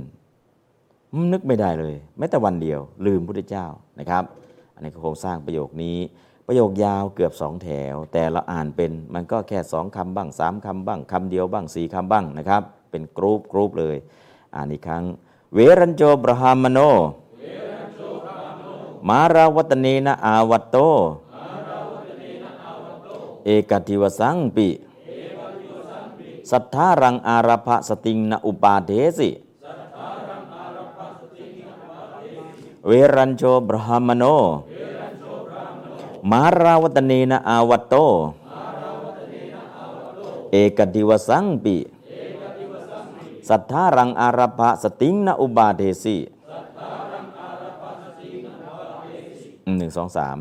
นึกไม่ได้เลย แม้แต่วันเดียว ลืมพระพุทธเจ้านะครับ อันนี้ก็โครงสร้างประโยคนี้ ประโยคยาวเกือบสองแถว แต่เราอ่านเป็นมันก็แค่สองคำบ้างสามคำบ้างคำเดียวบ้างสี่คำบ้างนะครับ เป็นกรุ๊ปกรุ๊ปเลย อ่านอีกครั้ง เวรัญโจบรหามโน มาราวัตเนนะอาวัตโต เอกทิวสังปิ สัทธารังอารภะสติงนะอุปาเทสิ เวรัญโชบรหามโน มาราวัตเนนะอาวัตโต เอกทิวสังปิ สัทธารังอารภะสติงนะอุบาเทสิหนึ่งสองสาม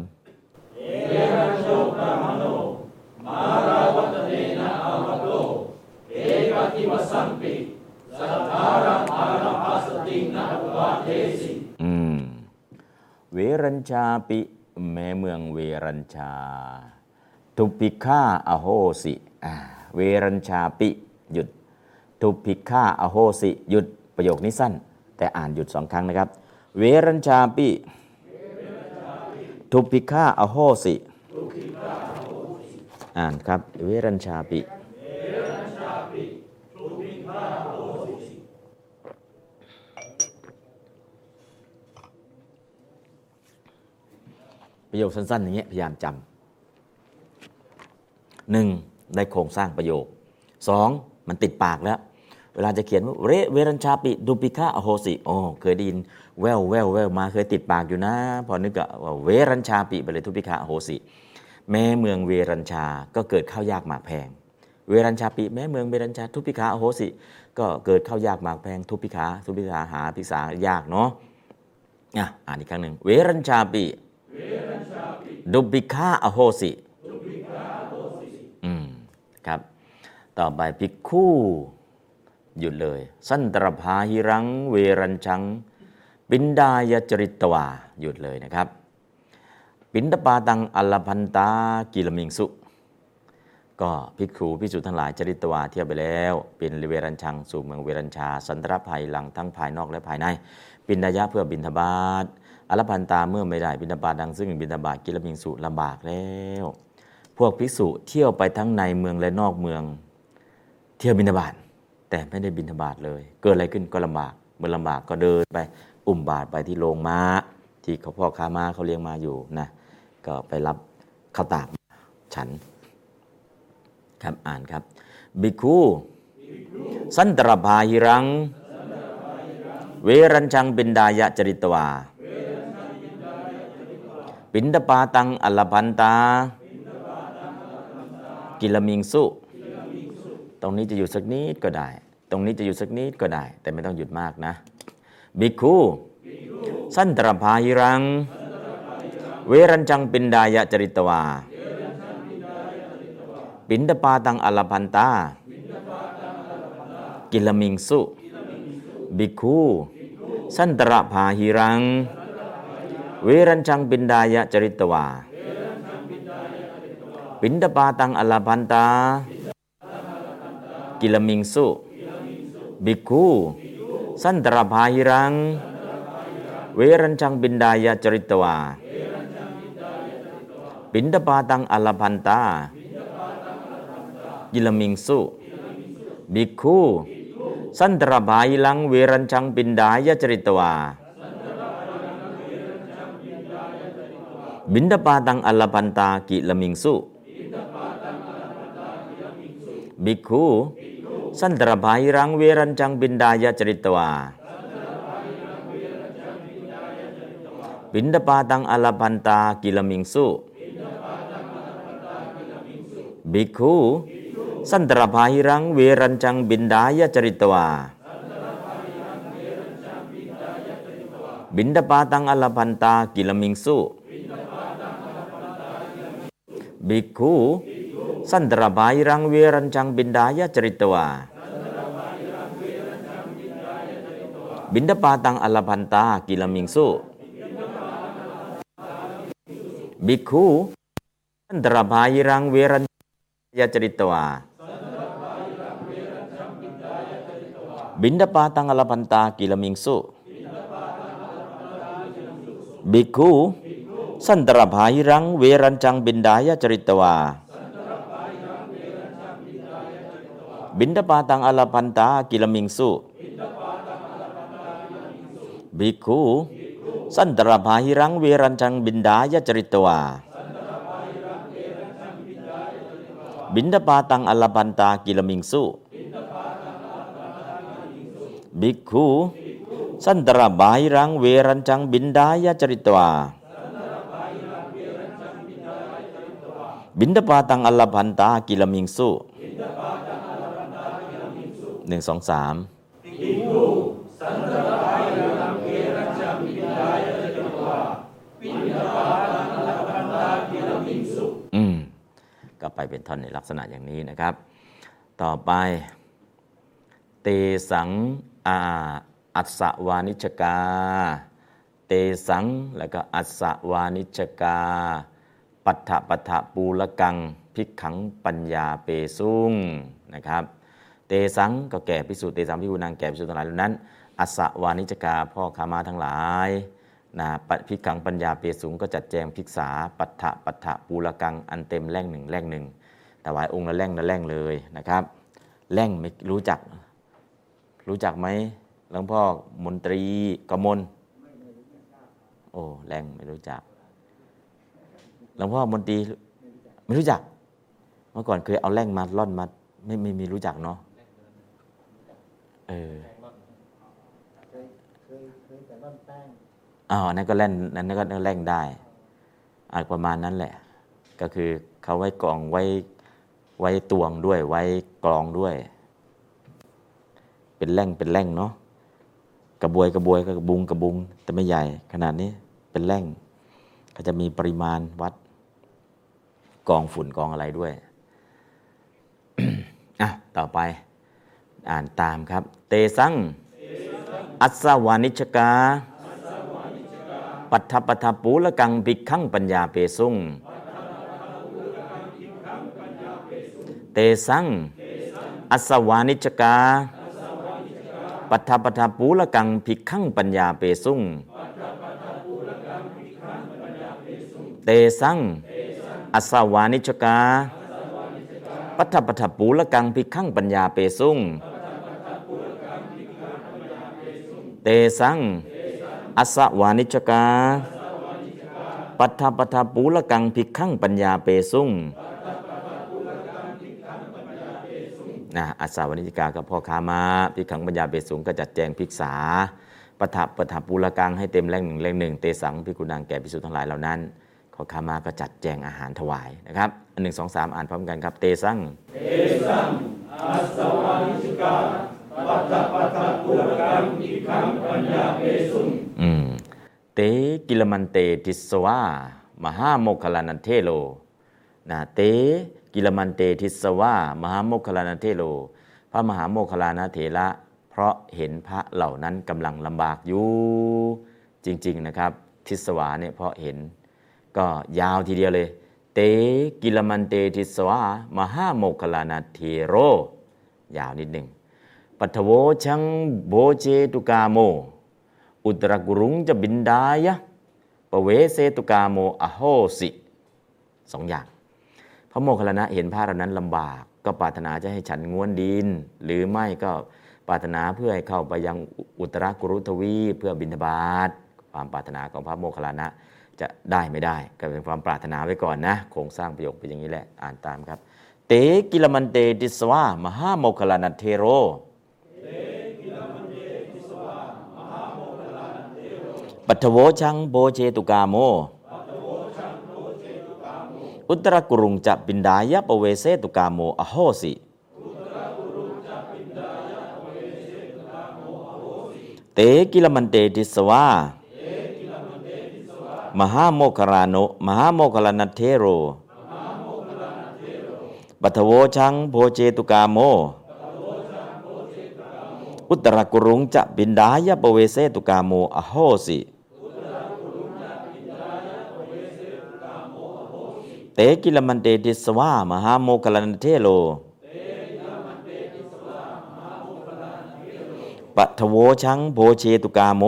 อืมเวรัญชาปิแม่เมืองเวรัญชา ทุพิฆาอโหสิเวรัญชาปิหยุด ทุพิฆาอโหสิหยุดประโยคนี้สั้น แต่อ่านหยุดสองครั้งนะครับ เวรัญชาปิ ทุพิฆาอโหสิ อ่านครับ เวรัญชาปิประโยคสั้น ๆ อย่างเงี้ยพยายามจำหนึ่งได้โครงสร้างประโยคสองมันติดปากแล้ว เวลาจะเขียนว่าเรเวรัญชาปิดูปิฆาอโหสิโอ้เคยได้ยินแววแววแววมาเคยติดปากอยู่นะ พอนึกว่าเวรัญชาปิไปเลยทุปิฆาอโหสิ แม้เมืองเวรัญชาก็เกิดข้าวยากหมากแพง เวรัญชาปิแม้เมืองเวรัญชาทุพิฆาอโหสิ ก็เกิดข้าวยากหมากแพง ทุพิฆาทุพิฆาหาพิกษายากเนาะอะอ่านอีกครั้งหนึ่งเวรัญชาปิดุบิฆาอโหสิอืมครับ ต่อไปภิกขุหยุดเลย สันตรพาหิรัง เวรัญชัง ปินดายจริตวาหยุดเลยนะครับ ปินดปาตังอัลพันตากิลมิงสุ ก็ภิกขุภิกษุทั้งหลายจริตวาเที่ยวไปแล้ว เป็นเวรัญชังสู่เมืองเวรัญชา สันตรภัยหลังทั้งภายนอกและภายใน ปินดายะเพื่อบินทบาทอรพันตาเมื่อไม่ได้บิณฑบาตดังซึ่งบิณฑบาตกิลมิงสุลำบากแล้ว พวกภิกษุเที่ยวไปทั้งในเมืองและนอกเมือง เที่ยวบิณฑบาตแต่ไม่ได้บิณฑบาตเลย เกิดอะไรขึ้นก็ลำบากเมื่อลำบากก็เดินไป อุ้มบาตไปที่โรงม้า ที่เขาพ่อค้าม้าเขาเลี้ยงมาอยู่นะ ก็ไปรับข้าวตากฉัน ครับอ่านครับ บิคูสันตรพาหิรัง เวรัญชังบินดายะจริตวา ปินดปาตังอัลลพันตา กิลมิงสุ ตรงนี้จะอยู่สักนิดก็ได้ ตรงนี้จะอยู่สักนิดก็ได้ แต่ไม่ต้องหยุดมากนะ บิคูสันตรพาหิรัง เวรัญชังปินดายะจริตวา ปินดปาตังอลพันตา กิลมิงสุ บิคู สันตระพาหิรัง เวรัญชังปินดายะจริตวา ปินดาปาตังอลาพันตา กิลมิงสุ บิคู สันตรภาหิรัง เวรัญชังบินดายาจริตวา ปินดาปาตังอลาพันตากิลมิงสุบิคูสันตรภาหิรังเวรัญชังบินดายาจริตวาบินดาปาตังอลาพันตากิลมิงสุบิคูสันตรภาหิรังเวรัญจังบินดายาจริตวาบินดาปาตังอลาพันตากิลมิงสุบิกคูสันตรภาหิรังเวรัญจังบินดายจริตวาบินดาปาตังอลาพันตากิลมิงสุ บิกคูสันตรภาหิรังเวรัญจังบินดายาจริตวาบินดาปาตังอล บินตรภาหิรังเวรัญยาจริตวาบินดาปาตังอลพันตากิลมิงสุบิกคูสันตรภาหิรังเวรัญจังบินดายาจริตวาบินดาปาตังอลพันตากิลมิงสุบิกคูสันตรภาหิรังเวรัญจังบินดายจริตวาบินดาปาตังอลพันตากิลมิงสุบิกคูสันตรภาหิรังเวรัญจังบินดายจริตวาบินดาปาตังอลพันตากิลมิงสุหนึ่งสองสาม อืม ก็ไปเป็นท่อนในลักษณะอย่างนี้นะครับ ต่อไป เตสังอาอัสสวานิชกา เตสังแล้วก็อัสสวานิชกา ปัฏฐปัฏฐปูละกังพิกขังปัญญาเปซุงนะครับเตสังก็แก่พิสูจน์เตสังพิคูนางแก่พิสูจน์ทั้งหลายเหล่านั้นอัสสวานิจกาพ่อขามาทั้งหลาย นะปัพิขังปัญญาเปสูงก็จัดแจงพิกษาปัฏฐปัฏฐปูละกังอันเต็มแร่งหนึ่งแร่งหนึ่งถวายองค์ละแร่งละแร่งเลยนะครับแร่งไม่รู้จัก รู้จักไหมหลวงพ่อมนตรีกมลโอ้แร่งไม่รู้จักหลวงพ่อมนตรีไม่รู้จัก เมื่อก่อนเคยเอาแร่งมาล่อนมา ไม่ไม่มีรู้จักเนาะเออ อ๋อนั่นก็เล่นนั่นก็แร่งได้อาจประมาณนั้นแหละ ก็คือเขาไว้กองไว้ไว้ตวงด้วย ไว้กรองด้วย เป็นแร่งเป็นแร่งเนาะกระบวยกระบวยกระบุงกระบุง แต่ไม่ใหญ่ ขนาดนี้เป็นแร่งก็จะมีปริมาณวัดกองฝุ่นกองอะไรด้วยอะต่อไปอ่านตามครับ เตสัง อัสสวานิชกา ปัทถปัทถปูละกังปิกขังปัญญาเปสุงเตสังอัสสวานิชกา ปัทถปัทถปูละกังปิกขังปัญญาเปสุงเตสังอัสสวานิชกา ปัทถปัทถปูละกังพิกขังปัญญาเปสุงเตสัง อัสวานิชกา ปัทถปัทถปูละกังพิกขังปัญญาเปสุงนะอัสวานิชกากับพ่อค้ามาพิกขังปัญญาเปสุงก็จัดแจงภิกษาปัทถปัทถปูละกังให้เต็มแรงหนึ่งแรงหนึ่งเตสังพิกุนังแก่ภิกษุทั้งหลายเหล่านั้นขอขามาก็จัดแจงอาหารถวายนะครับอันหนึ่งสองสามอ่านพร้อมกันครับ เตสังเอสังอาสวานิชกา ปัตตปัตตปุรกังอิคังปัญญาเปสุงเตกิลมันเตทิสวามหาโมคลานันเทโลนะเตกิลมันเตทิสวามหาโมคลานันเทโล พระมหาโมคลานเถระ เพราะเห็นพระเหล่านั้นกำลังลำบากอยู่จริง ๆนะครับ ทิสวาเนี่ยเพราะเห็น ก็ยาวทีเดียวเลย เตกิลมันเตทิสวามหาโมคคลานาเทโร ยาวนิดหนึ่ง ปัทโวชังโบเจตุกาโม อุตรกุรุงจะบินดายะปเวเสตุกาโมอโหสิสองอย่าง พระโมคคัลลานะเห็นพระเหล่านั้นลำบาก ก็ปรารถนาจะให้ฉันง้วนดิน หรือไม่ก็ปรารถนาเพื่อให้เข้าไปยังอุตรกุรุทวีเพื่อบินบาตความปรารถนาของพระโมคคัลลานะจะได้ไม่ได้ ก็เป็นความปรารถนาไว้ก่อนนะโครงสร้างประโยคเป็นอย่างนี้แหละอ่านตามครับ เตกิลมันเตติสวามหาโมคคัลลานะเทโร ปัทโวชังโบเชตุกาโม อุตรกุรุงจะปินดายะปเวเสตุกาโมอโหสิ เตกิลมันเตติสวามหาโมคคารานมหาโมคคารนัทเทโรปัทโวชังโบเจตุกาโม อุตรกุรุงจะบินดายะปเวเสตุกาโมอโหสิเตกิลมันเตติสวามหาโมคลันเทโลปัทโวชังโบเชตุกาโม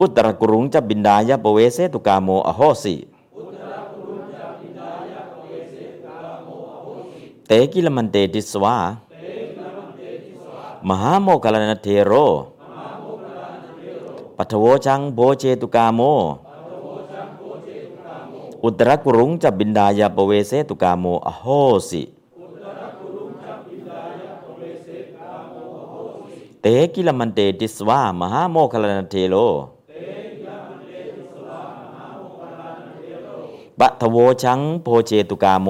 อุตรกุรุงจะบินดายะปเวเสตุกาโมอโหสิเตกิลมันเตติสวา มหาโมคคลันเทโร ปัทโวชังโบเชตุกาโม อุตรกุรุงจะบินดายาปเวเสตุกาโมอโหสิเตกิลมันเตติสวามหาโมคคลนเทโลปัทโวชังโพเจตุกาโม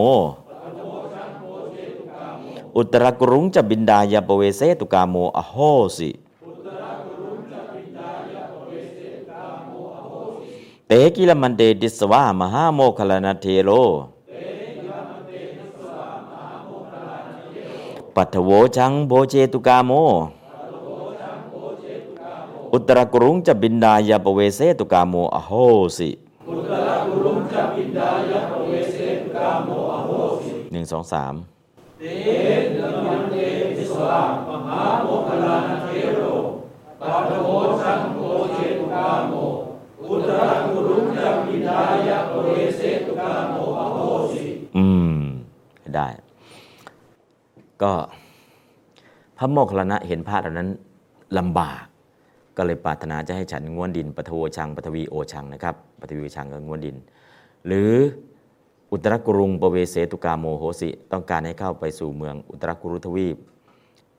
อุตรกุรุงจะบินดายาปเวเสตุกาโมอโหสิเตกิลมันเตติสวามหาโมคคลนาเทโรปัทโวชังโบเจตุกาโม อุตรกุรุงจะบินดายาปเวเสตุกาโมอโหสิหนึ่งสองสาม ปัทโวชังโกเชตุกาโมอุตรกุรุงจะปิดายะปเวเสตุกาโมอโหสิอืมได้ ก็พระโมคคัลลานะเห็นพระเหล่านั้นลำบาก ก็เลยปรารถนาจะให้ฉันง้วนดินปทโวชังปทวีโอชังนะครับปทวีโอชังก็ง้วนดิน หรือ อุตรกุรุงปเวเสตุกาโมโหสิ ต้องการให้เข้าไปสู่เมืองอุตรกุรุทวีป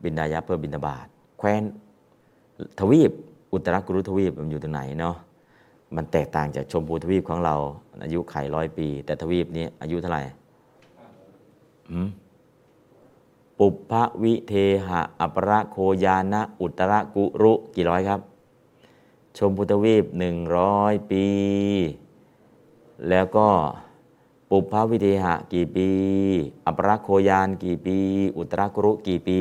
บินดายะเพื่อบินทบาทแคว้นทวีป อุตรกุรุทวีปมันอยู่ตรงไหนเนาะมันแตกต่างจากชมพูทวีปของเรา อายุไขร้อยปี แต่ทวีปนี้อายุเท่าไหร่ปุพพวิเทหะอัปรโคยานะ อุตรกุรุกี่ร้อยครับ ชมพูทวีปหนึ่งร้อยปี แล้วก็ ปุพพวิเทหะกี่ปี อัปรโคยานกี่ปี อุตรกุรุกี่ปี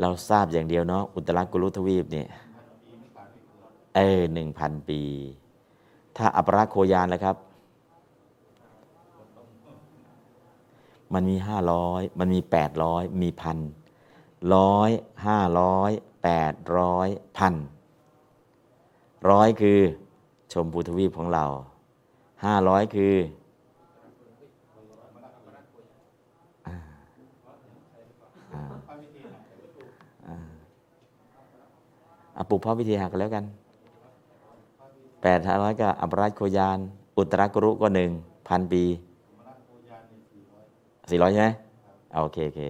เราทราบอย่างเดียวเนาะอุตรกุรุทวีปเนี่ยเออหนึ่งพันปี ถ้าอัปรโคยานแล้วครับ มันมีห้าร้อยมันมีแปดร้อยมีพันร้อยห้าร้อยแปดร้อยพันร้อยคือ ชมพูทวีปของเราห้าร้อยคืออาปลูกพ่อวิธีหักแล้วกันแปดห้าร้อยก็อัปราชโคยาน อุตรกุรุก็หนึ่งพันปีสี่ร้อยใช่ไหมอาโอเคโอเค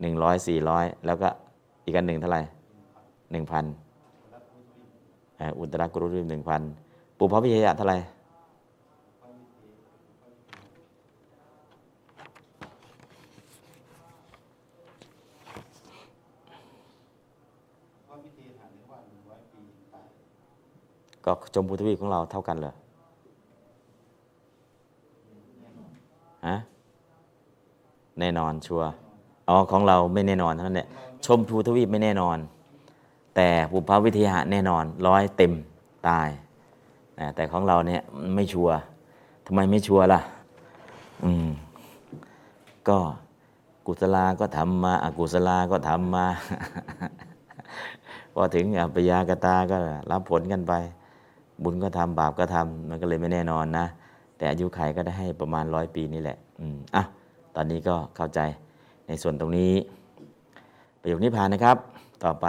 หนึ่งร้อยสี่ร้อยแล้วก็อีกอันหนึ่งเท่าไหร่หนึ่งพันอุตรกุรุหนึ่งพัน ปุพพวิทยาเท่าไหร่ก็ชมพูทวีปของเราเท่ากันเหรอฮะแน่นอนชัวร์อ๋อของเราไม่แน่นอนเท่านั้นแหละชมพูทวีปไม่แน่นอน แต่ปุพพวิทยาแน่นอนร้อยเต็มตาย แต่ของเราเนี่ยไม่ชัวร์ทำไมไม่ชัวร์ล่ะ อืม ก็กุศลาก็ทำมาอกุศลาก็ทำมา พอถึงอัปยากตาก็รับผลกันไป บุญก็ทำบาปก็ทำมันก็เลยไม่แน่นอนนะ แต่อายุไขก็ได้ให้ประมาณร้อยปีนี่แหละ อืมอะตอนนี้ก็เข้าใจในส่วนตรงนี้ ประโยคนี้ผ่านนะครับ ต่อไป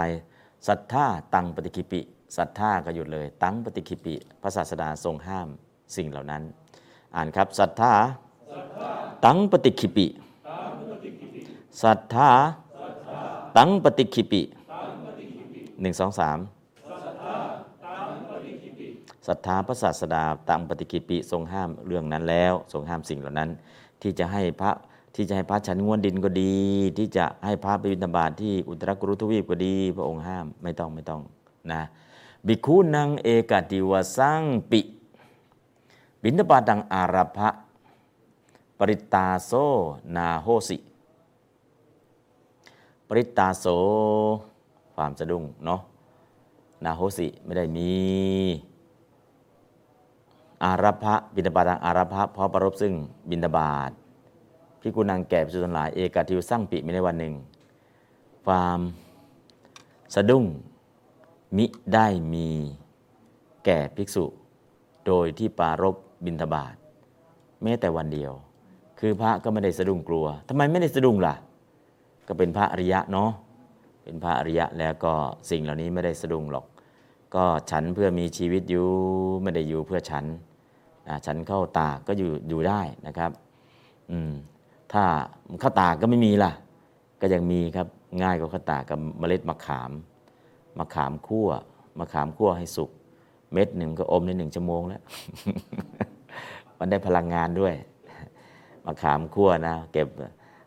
ศรัทธาตังปฏิคิปิ ศรัทธาก็หยุดเลย ตั้งปฏิคิปิพระศาสดาทรงห้ามสิ่งเหล่านั้น อ่านครับศรัทธาตั้งปฏิคิปิศรัทธาตั้งปฏิคิปิหนึ่งสองสามศรัทธาพระศาสดาตั้งปฏิคิปิทรงห้ามเรื่องนั้นแล้ว ทรงห้ามสิ่งเหล่านั้น ที่จะให้พระที่จะให้พระฉันง่วนดินก็ดี ที่จะให้พระไปบิณฑบาตที่อุตรกุรุทวีปก็ดี พระองค์ห้ามไม่ต้องไม่ต้องนะ บิคูนังเอกติวสังปิ บิณฑบาตังอาราภะปริตาโซนาโหสิ ปริตาโส ความสะดุ้งเนาะ นาโหสิไม่ได้มี อาราภะบิณฑบาตังอาราภะเพราะประรบซึ่งบิณฑบาตพิกุนังแก่พิสุทนหลายเอกาทิวสร้างปิไม่ในวันหนึ่ง ความสะดุ้ง มิได้มีแก่ภิกษุ โดยที่ปารบบิณฑบาตแม้แต่วันเดียว คือพระก็ไม่ได้สะดุ้งกลัวทำไมไม่ได้สะดุ้งล่ะ ก็เป็นพระอริยะเนาะเป็นพระอริยะแล้วก็สิ่งเหล่านี้ไม่ได้สะดุ้งหรอก ก็ฉันเพื่อมีชีวิตอยู่ไม่ได้อยู่เพื่อฉันฉันเข้าตาก็อยู่อยู่ได้นะครับอืมถ้าข้าวตาก็ไม่มีล่ะ ก็ยังมีครับง่ายกว่าข้าวตากกับเมล็ดมะขาม มะขามคั่วมะขามคั่วให้สุก เม็ดหนึ่งก็อมในหนึ่งชั่วโมงแล้ว มันได้พลังงานด้วยมะขามคั่วนะ เก็บ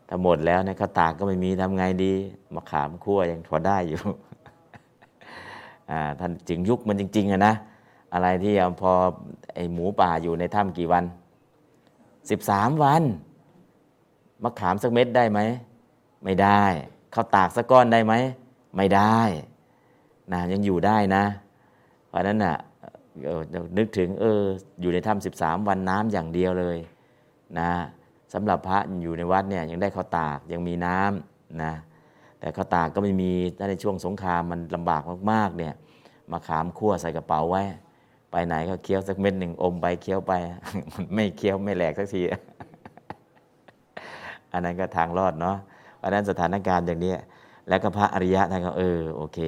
ถ้าหมดแล้วเนี่ยข้าวตากก็ไม่มีทำไงดีมะขามคั่วยังพอได้อยู่ท่านจึงยุคมันจริงๆอะนะอะไรที่พอไอหมูป่าอยู่ในถ้ำกี่วันสิบสามวันมะขามสักเม็ดได้ไหม ไม่ได้ข้าวตากสักก้อนได้ไหม ไม่ได้ นะยังอยู่ได้นะ เพราะนั้นน่ะนึกถึงเอออยู่ในถ้ำสิบสามวันน้ำอย่างเดียวเลยนะสำหรับพระอยู่ในวัดเนี่ยยังได้ข้าวตากยังมีน้ำนะแต่ข้าวตากก็ไม่มีถ้าในช่วงสงครามมันลำบากมากๆเนี่ยมาขามคั่วใส่กระเป๋าไว้ ไปไหนก็เคี้ยวสักเม็ดหนึ่งอมไปเคี้ยวไป มันไม่เคี้ยวไม่แหลกสักที อันนั้นก็ทางรอดเนาะเพราะนั้นสถานการณ์อย่างนี้ แล้วก็พระอริยะท่านก็เออโอเค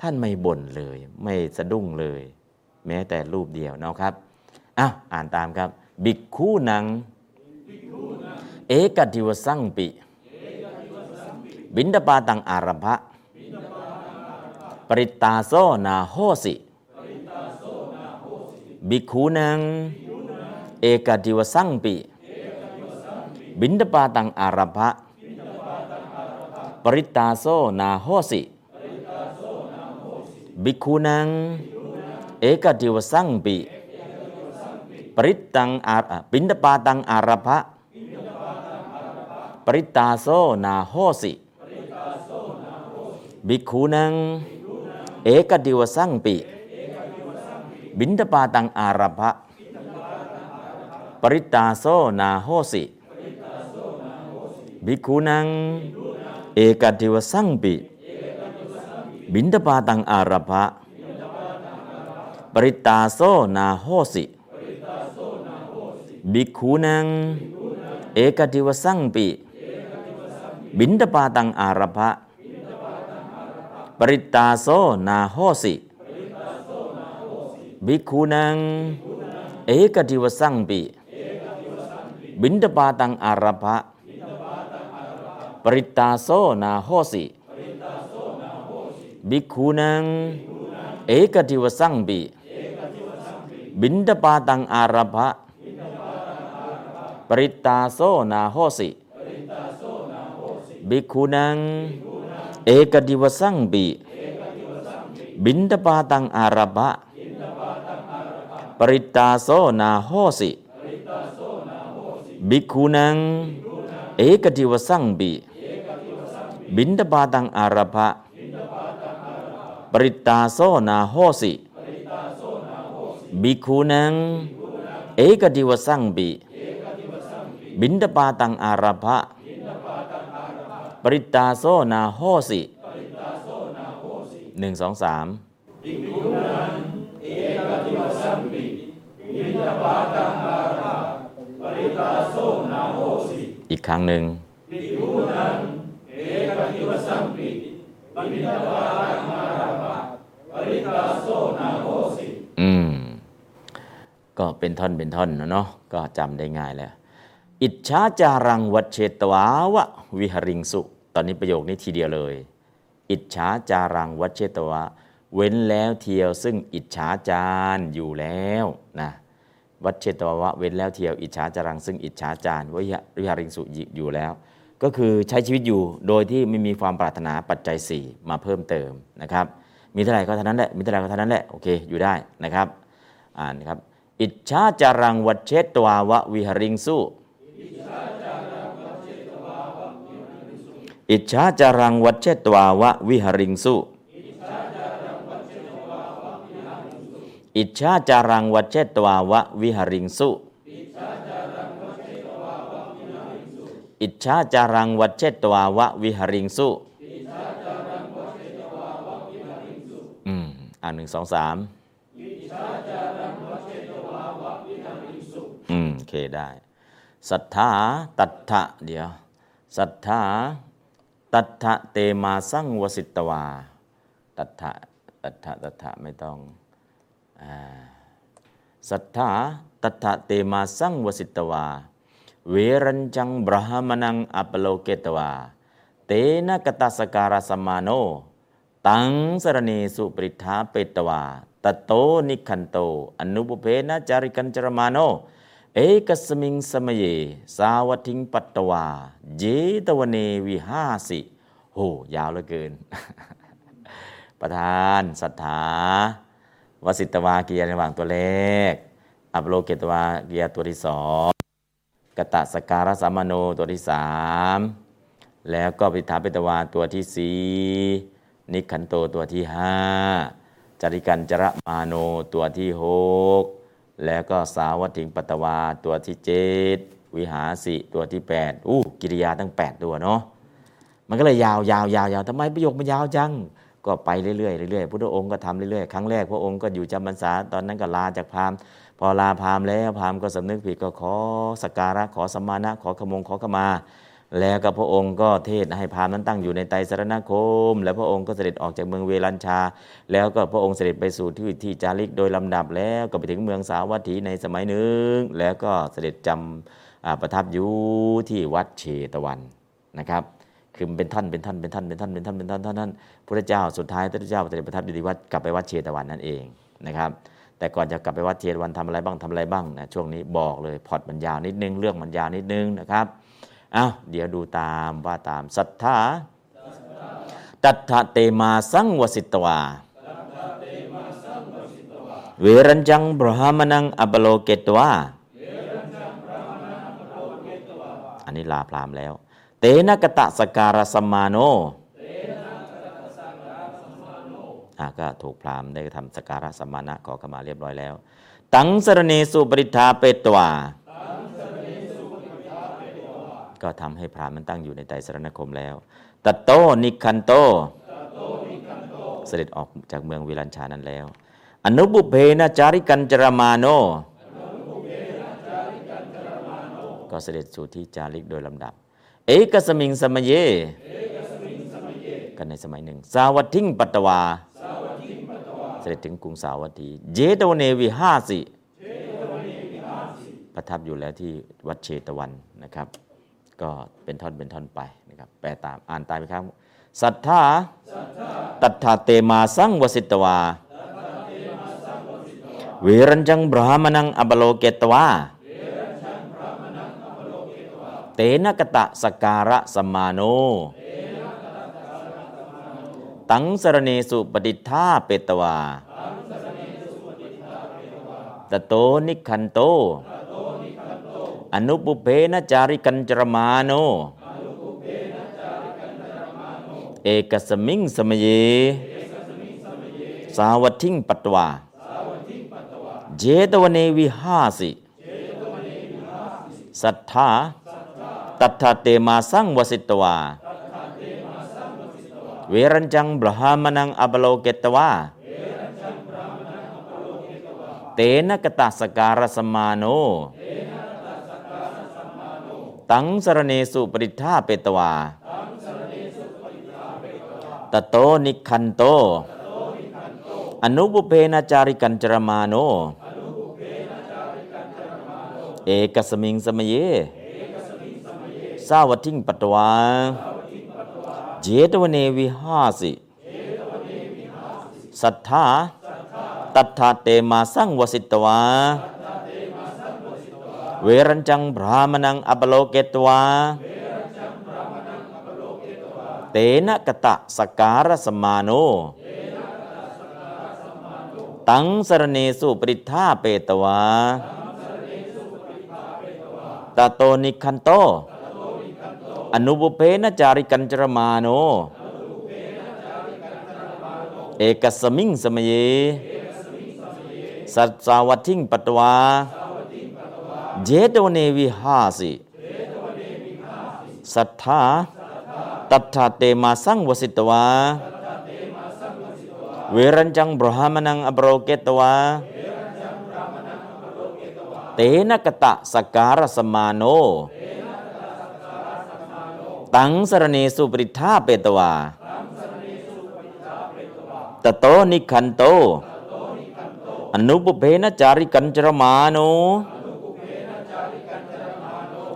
ท่านไม่บ่นเลย ไม่สะดุ้งเลย แม้แต่รูปเดียวนะครับอ้าวอ่านตามครับ บิกคู่นัง เอกติวสังปิ บินดาปาตังอารภะปริตาโซนาโหสิบิกคูนัง เอกติวสังปิบินดาปาตังอาราภะปริตาโซนาโหสิ บิคูนัง เอกติวสังปิปริตังอาบินดาปาตังอารภะปริตาโซนาโหสิบิคูนัง เอกติวสังปิ บินดาปาตังอารภะปริตาโซนาโหสิบิคูนัง เอกติวสังปิ บินดาปาตังอารภะปริตาโซนาโหสิบิคูนัง เอกติวสังปิบินดาปาตังอารภะปริตาโซนาโหสิบิคูนัง เอกติวสังปิบินดาปาตังอารภะปริตาโซนาโหสิ บิคูนัง เอกติวสังบิบินดาปาตังอาราภะปริตาโซนาโหสิบิคูนัง เอกติวสังบิบินดาปาตังอาราภะปริตาโซนาโหสิบิคูนัง เอกติวสังบิบินดาบาตังอาราภะ ปริตาโซนาโหสิบิกขุนัง เอกดิวสังบิ บินตปาตังอาราภะปริตตาโซนาโหสิหนึ่งสองสามอีกครั้งหนึ่งอื บริขารโซนาโคสีก็เป็นท่อนเป็นท่อนนะเนาะก็จำได้ง่ายแล้ว อิจฉาจารังวัชเชตวาวะวิหริงสุ ตอนนี้ประโยคนี้ทีเดียวเลย อิจฉาจารังวัชเชตวะ เว้นแล้วเทียวซึ่งอิจฉาจารอยู่แล้วนะวัชเชตวะเว้นแล้วเทียวอิจฉาจารังซึ่งอิจฉาจารวิวิหริงสุอยู่แล้ว ก็คือใช้ชีวิตอยู่โดยที่ไม่มีความปรารถนาปัจจัย 4 มาเพิ่มเติมนะครับ มีเท่าไหร่ก็เท่านั้นแหละ มีเท่าไหร่ก็เท่านั้นแหละ โอเค อยู่ได้นะครับ อ่านครับ อิจฉาจารังวัชเชตวาวะวิหริงสุอิจฉาจารังวัชเชตวาวะวิหริงสุอิจฉาจารังวัชเชตวาวะวิหริงสุอิจฉาจารังวัชเชตวาวะวิหริงสุ อ่านหนึ่งสองสามอืมโอเคได้สัทธาตัทธะเดี๋ยวสัทธาตัทธะเตมาสังวสิตวา ตัทธะตัทธะตัทธะไม่ต้องอ่าสัทธาตัทธะเตมาสังวสิตวา เวรัญจังบรหมนังอัปโลเกตวา เตนะกตสการสมมาโน ตังสรณีสุปริธาเปตวาตโตนิคันโต อนุปเพนะจาริกันจรมาโน เอกสมิงสมเย สาวัทิงปัตตวาเจตวเนวิหาสิโหยาวเหลือเกิน ประธานศรัทธาวสิตวากิยระหว่างตัวเลข อัปโลเกตวากิยตัวที่สองกตะสการะสามโนตัวที่สามแล้วก็ปิถาเปตวาตัวที่สี่ นิคันโตตัวที่ห้าจริกันจระมาโนตัวที่หกแล้วก็สาวัตถิงปัตวาตัวที่เจ็ดวิหาสิตัวที่แปดอู้กิริยาตั้งแปดตัวเนาะมันก็เลยยาวยาวยาวยาวทำไมประโยคมันยาวจังก็ไปเรื่อยๆเรื่อยๆพุทธองค์ก็ทำเรื่อยๆครั้งแรกพระองค์ก็อยู่จำพรรษาตอนนั้นก็ลาจากพราหมณ์พอลาพราหมณ์แล้วพราหมณ์ก็สำนึกผิดก็ขอสกการะขอสมานะขอขมงขอขมา แล้วก็พระองค์ก็เทศให้พราหมณ์นั้นตั้งอยู่ในไตรสรณคม แล้วพระองค์ก็เสด็จออกจากเมืองเวลัญชา แล้วก็พระองค์เสด็จไปสู่ที่ที่จาริกโดยลำดับแล้วก็ไปถึงเมืองสาวัตถีในสมัยหนึ่ง แล้วก็เสด็จจำอ่าประทับอยู่ที่วัดเชตวันนะครับคือมันเป็นท่านเป็นท่านเป็นท่านเป็นท่านเป็นท่านเป็นท่านท่านท่านพระเจ้าสุดท้ายพระเจ้าเสด็จประทับอยู่ที่วัดกลับไปวัดเชตวันนั่นเองนะครับแต่ก่อนจะกลับไปวัดเชตวันทำอะไรบ้างทำอะไรบ้างนะช่วงนี้บอกเลยพอดมันยาวนิดนึงเรื่องมันยาวนิดนึงนะครับ อ้าวเดี๋ยวดูตามว่าตามศรัทธาตัทธะเตมาสังวสิตวา เวรัญจังบรหมนังอัปโลเกตวาอันนี้ลาพรามแล้ว เตนะกตะสการสมาโนอะก็ถูกพรามได้ทำสการะสมานะขอขมาเรียบร้อยแล้ว ตังสรณีสุปริธาเปตวา ก็ทำให้พรามมันตั้งอยู่ในไตรสรณคมแล้ว ตัตโตนิคันโต เสด็จออกจากเมืองวิลัญชานั้นแล้ว อนุบุเพนะจาริกันจรมาโน ก็เสด็จสู่ที่จาริกโดยลำดับ เอกสมิงสมเย กันในสมัยหนึ่ง สาวัตถิงปัตตวา เสด็จถึงกรุงสาวัตถีเจตวเนวิหาสิประทับอยู่แล้วที่วัดเชตวันนะครับ ก็เป็นท่อนเป็นท่อนไปนะครับแปลตามอ่านตามไปครับศรัทธาตัทธาเตมาสังวสิตวาเวรัญจังบรหมนังอัปโลเกตวาเตนะกตะสการะสมาโน ตังสรณีสุปฏิทาเปตวาตโตนิคันโต อนุปุเพนะจาริกันจรมาโนเอกสมิงสมเย สาวัตถิงปัตตวาเจตวเนวิหาสิสัทธาตัทธาเตมาสังวสิตวาเวรัญจังบรหามันังอัปโลเกตวาเตนะกตาสการสมาโนตั ตังสรเนสุปริธาเปตวา ตโตนิคันโต อนุบุเพนะจาริกันจรมาโน เอกสมิงสมเย สาวัติงปตวา เจตวเนวิหาสิสัทธาตัทธาเตมาสังวสิตวา เวรัญจังพรามนังอปโลเกตวาเตนะกตะสการสมาโนตังสรเนสุปริทธาเปตวาตาโตนิคันโต อนุบุเพนะจาริกันจรมาโน เอกสมิงสมเยสัตสาวัติงปตวา เจตวเนวิหาสิสัทธาตัทธาเตมาสังวสิตวาเวรัญจังบรหมันังอปโรเกตวาเตนะกตะสการสมาโน ตังสรเนสุปริทธาเปตวาตโตนิคันโต อนุปุเพนะจาริกันจรมาโน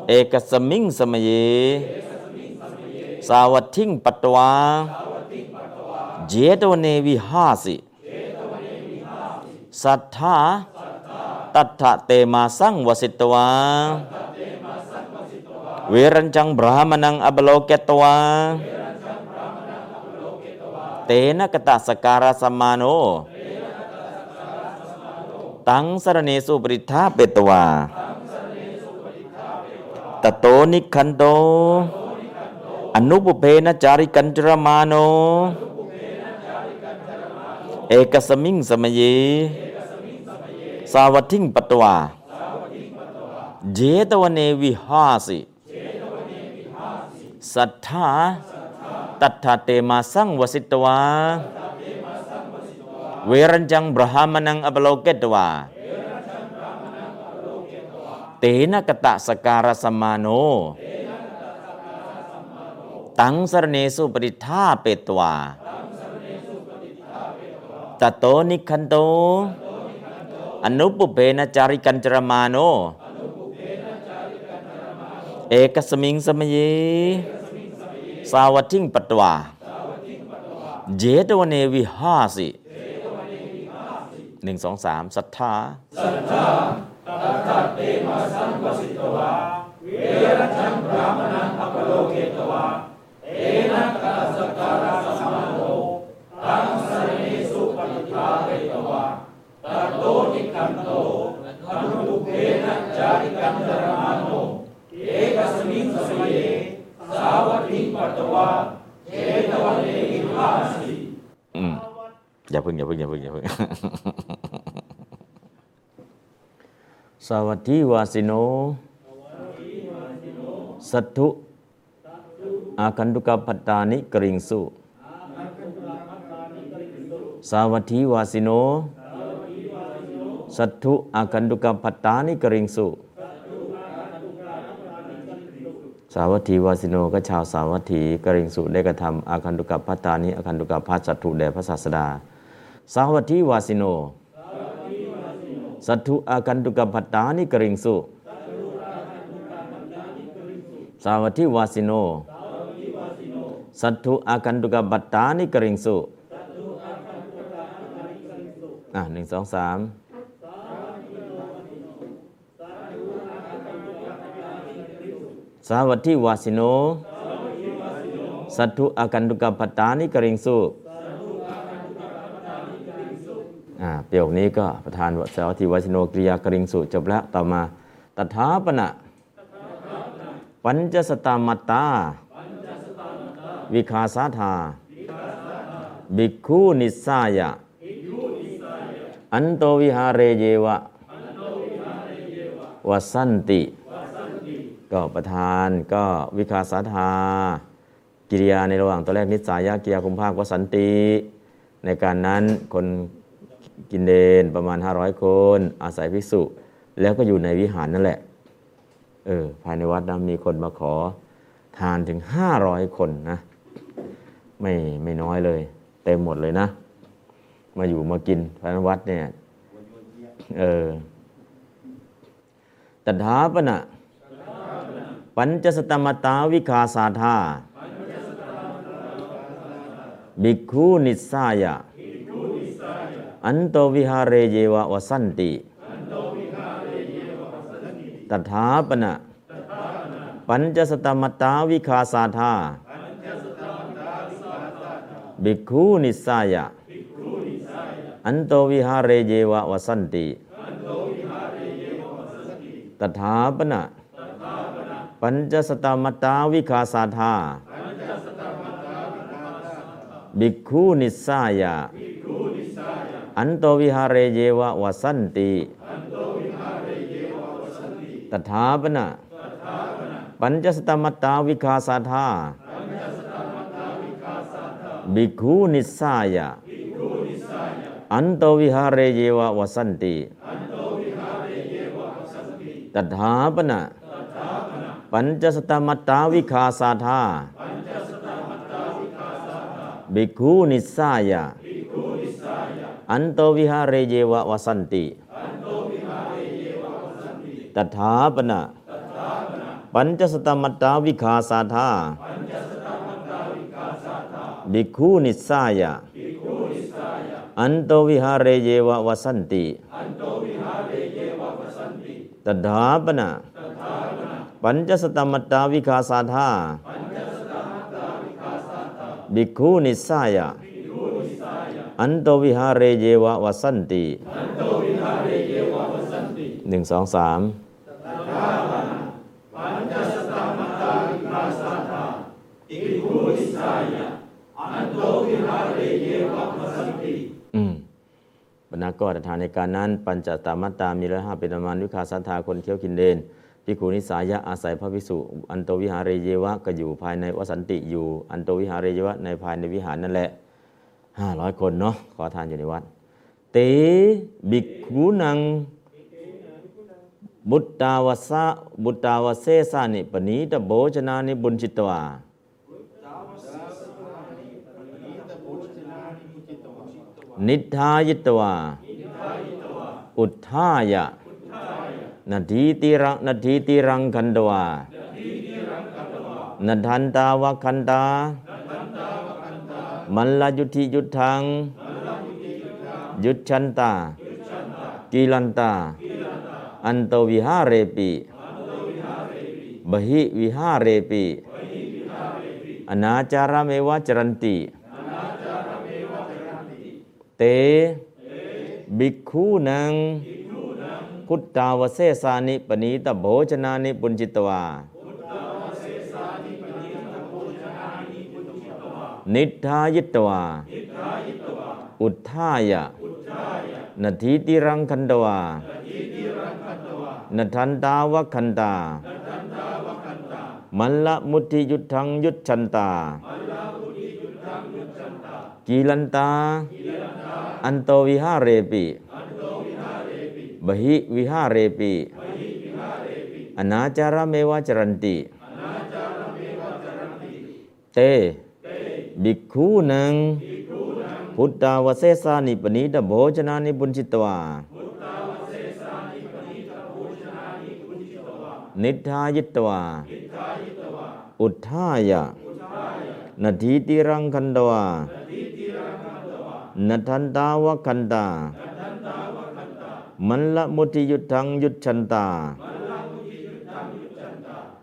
เอกสมิงสมเยสาวัตถิงปตวาเจตวเนวิหาสิสัทธาตัทธะเตมาสังวสิตวาเวรัญจังบรามนังอัปโลเกตวาเตนะกตสการสมาโนตังสรเนสุปริทาเปตวา ตโตนิคันโต อนุปเพนะจาริกันจรมาโน เอกสมิงสมเยสาวัติงปตวาเจตวเนวิหาสิสัทธาตัทธาเตมาสังวสิตวาเวรัญจังบรหามันังอปโลเกตวา ตนะกตะสการสมาโน ตังสรเนสุปริทธาเปตวาตโตนิคันโต อนุปุเพนะจาริกันจรมาโน เอกสมิงสมเยสาวัติงปตวาเจตวเนวิหาสิหนึ่งสองสามสัทธา อืมอย่าพึ่งอย่าพึ่งอย่าพึ่งอย่าพึ่ง สวัสดีวาสิโน สัทธุอาคันตุกปัตตานิกริงสุสวัสดีวาสิโน สัทธุอาคันตุกปัตตานิกริงสุสาวัตถีวาสิโนก็ชาวสาวัตถีกริงสุได้กระทำอาคันตุกับพัตตานิอาคันตุกับพัสสัตถุแด่พระศาสดา สาวัตถีวาสิโน สัตุอาคันตุกับพัตตานิกริงสุสาวัตถีวาสิโน สัตุอาคันตุกับพัตตานิกริงสุอะหนึ่งสองสามสาวัติวาสิโน สัตถุอากันตุกปัตตานิกริงสุ ประโยคนี้ก็ประธานสาวัตถิวาสิโนกริยากริงสุจบแล้วต่อมาตถาปณะปัญจสตามัตตา วิคาสาธา บิกขุนิสายะ อันโตวิหาเรเยวะวสันติ ก็ประธานก็วิคาสาธา กิริยาในระหว่างตัวแรกนิสายะกิริยาคุมภาควสันติ ในการนั้นคน กินเดนประมาณ 500 คน อาศัยภิกษุ แล้วก็อยู่ในวิหารนั่นแหละ เออ ภายในวัดนะมีคนมาขอทานถึง 500 คนนะ ไม่ไม่น้อยเลย เต็มหมดเลยนะ มาอยู่มากินภายในวัดเนี่ย เออตถาปนะปัญจสตมตาวิคาสาธาบิกขุนิสสายะ อันโตวิหารเรเยวะวสันติตถาปนะปัญจสตมตาวิคาสาธาบิกขุนิสายะอันโตวิหารเรเยวะวสันติตถาปนะปัญจสตมตาวิคาสาธาบิกขุนิสสายะ อันโตวิหารเรเยวะวสันติตถาปนะปัญจสตมตาวิคาสาธาบิกขุนิสายะอันโตวิหารเรเยวะวสันติตถาปนะปัญจสตมตตาวิคาสาธาบิคูนิสายะ กขุนิสสายะอันโตวิหารเรเยวะวสันติตถาปนะปัญจสตมตตาวิคาสาธาบิกขุนิสสายะ อันโตวิหารเรเยวะวสันติตถาปนะปัญจสตมตตาวิคาสาธาบิกขุนิสสายะอันโตวิหารเรเยวะวสันติหนึ่งสองสามอืมบรรณาก็ทานในการนั้น ปัญจตามัตตามีร้อยห้าเป็นประมาณวิคาสัทธาคนเที่ยวกินเดนพิคูนิสายะอาศัยพระภิกษุอันโตวิหารเรเยวะก็อยู่ภายในวสันติอยู่ อันโตวิหารเรเยวะในภายในวิหารนั่นแหละ ห้าร้อยคนเนาะขอทานอยู่ในวัด เตบิกขุนัง บุตตาวสะบุตตาวเสสานิปณีตโภชนานิบุญจิตวานิทายิตวาอุทธายะนาทีติรังนาทีติรังคันตวานาทันตาวคันตา มัลลยุทธิยุทธัง ยุทชันตากีลันตา อันโตวิหาเรปิบหิวิหาเรปิอนาจารเมวะจรันติ เต บิกคูนังพุทธาวเสสานิปณีตโภชนานิปุญจิตวา นิทธายิตวา อุทธายะนาทีติรังคันตวานาทันตาวะคันตา มัลละมุติยุทธังยุทชันตา กีลันตา อันโตวิหาเรปิบหิวิหาเรปิอนาจารเมวะจรันติ เต บิกคูนัง พุทธาวเสสานิปณีตโภชนานิบุญจิตวานิทายิตวาอุทธายะนาทีติรังคันตวานาทันตาวคันตา มันละมุติยุทธังยุทชันตา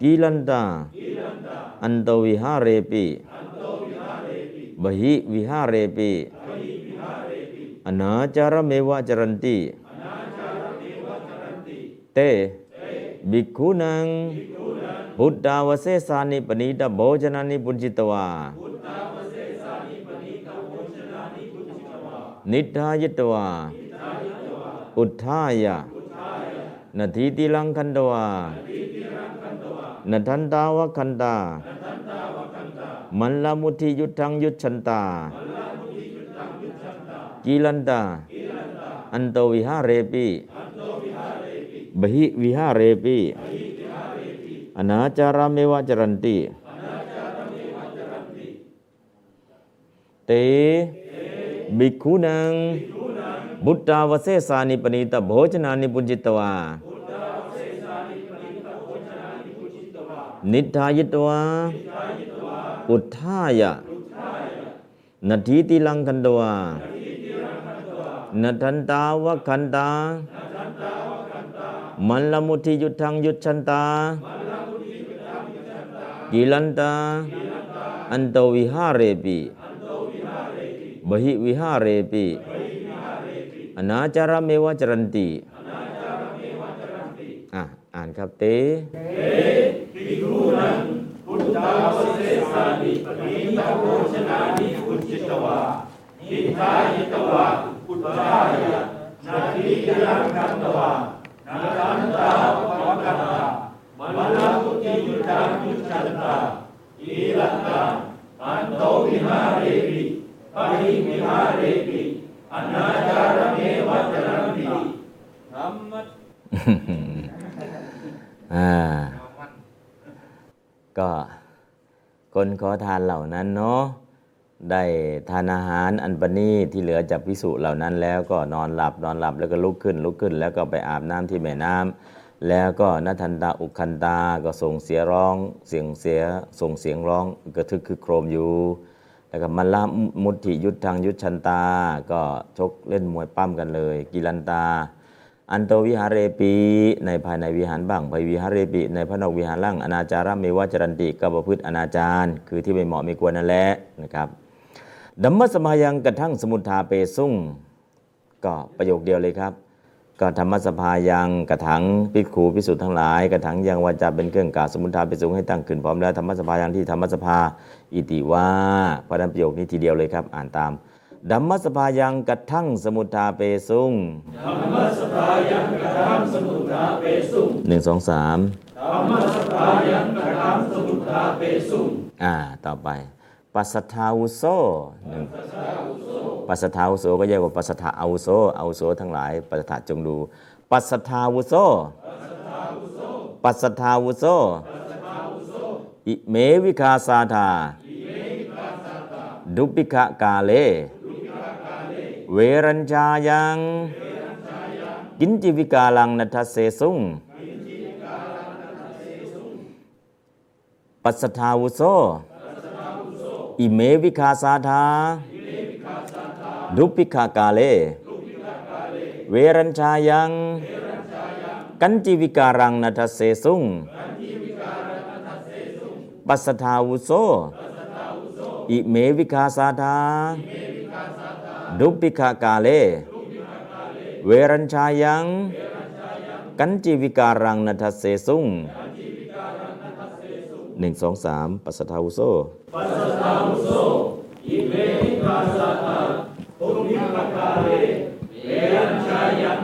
กีลันตา อันตวิหาเรปิ บหิวิหาเรปิอนาจารเมวะจรันติเตบิกุนังพุทธาวเสสานิปณีตโภชนานิปุญจิตวานิทายตวาอุทายะนาทีติลังคันตวานาทันตาวคันตา มันลมุทิยุทธังยุทชันตากีลันตา อันโตวิหาเรปิบหิวิหาเรปิอนาจารามวะจรันติ เตบิกขุนัง บุตตาวเสสานิปนิตาโภชนานิปุจิตวานิทายิตวา อุทธายะนาทีติลังคันตวานาทันตาวะคันตา มันลมุทิยุทธังยุทชันตา กิลันตา อันโตวิหาเรปิบหิวิหาเรปิอนาจารเมวจรันติอ่านครับเต พุทธาวเสสานิปณิตโภชนานิอุจิตวาหิทายิตวาพุทธายะนาทียังคันตวานาคันตาวะคันตามันลาพุทธิยุทธังยุทธันตาอีลันตาอันโตวิหาเรปิปะหิวิหาเรปิอนาจารเมวัจรันติธรรมะอ่า ก็คนขอทานเหล่านั้นเนาะได้ทานอาหารอันประณีที่เหลือจากพิสุเหล่านั้นแล้วก็นอนหลับนอนหลับแล้วก็ลุกขึ้น ลุกขึ้น แล้วก็ไปอาบน้ำที่แม่น้ำแล้วก็นัทันตาอุคันตาก็ส่งเสียร้องเสียงเสียส่งเสียงร้องกระทึกคือโครมอยู่ แล้วก็มันละมุติยุทธังยุทชันตา ก็ชกเล่นมวยปั้มกันเลย กิลันตา อันโตวิหารเรปีในภายในวิหารบ้างภายวิหารเรปีในพระนอกวิหารล่างอนาจาระเมวจรันติกบพฤติอนาจารคือที่ไม่เหมาะไม่ควรนั่นแหละนะครับดัมมสมายังกระทั่งสมุทาเปสุ่งก็ประโยคเดียวเลยครับก็ธรรมสภายังกระถังพิกขูพิสุทธ์ทั้งหลายกระถังยังวาจาเป็นเครื่องกล่าวสมุทาเปสุ่งให้ตั้งขึ้นพร้อมแล้วธรรมสภายังที่ธรรมสภาอิติว่าเพราะนั้นประโยคนี้ทีเดียวเลยครับ อ่านตาม ดัมมสภายังกระทั่งสมุทธาเปสุ่งธรรมสภายังกระทำสมุทาเปสุงหนึ่งสองสามธรรมสภายังกระทำสมุทาเปสุงอ่า ต่อไป ปัสสทาวุโสหนึ่งปัสสทาวุโสก็แยกว่าปัสสทาอาวุโสอาวุโสทั้งหลายปัสสทาจงดู ปัสสทาวุโสปัสสทาวุโสอิเมวิคาสาธาดุปิกะกาเล เวรัญชายังกินจิวิกาลังนัทเสสุงปัสสทาวุโสอิเมวิคาสาธาดุปิกากาเล เวรัญชายัง กันจิวิการังนัทเสสุงปัสสทาวุโสอิเมวิคาสาธา ดุปิกากาเล เวรัญชายัง กันจิวิการังนัทเสสุงหนึ่งสองสามปัสสทาวุโสปัสสทามุโสอิเมหิกาสัตตาภุมิปกาเลเอรัญชายัน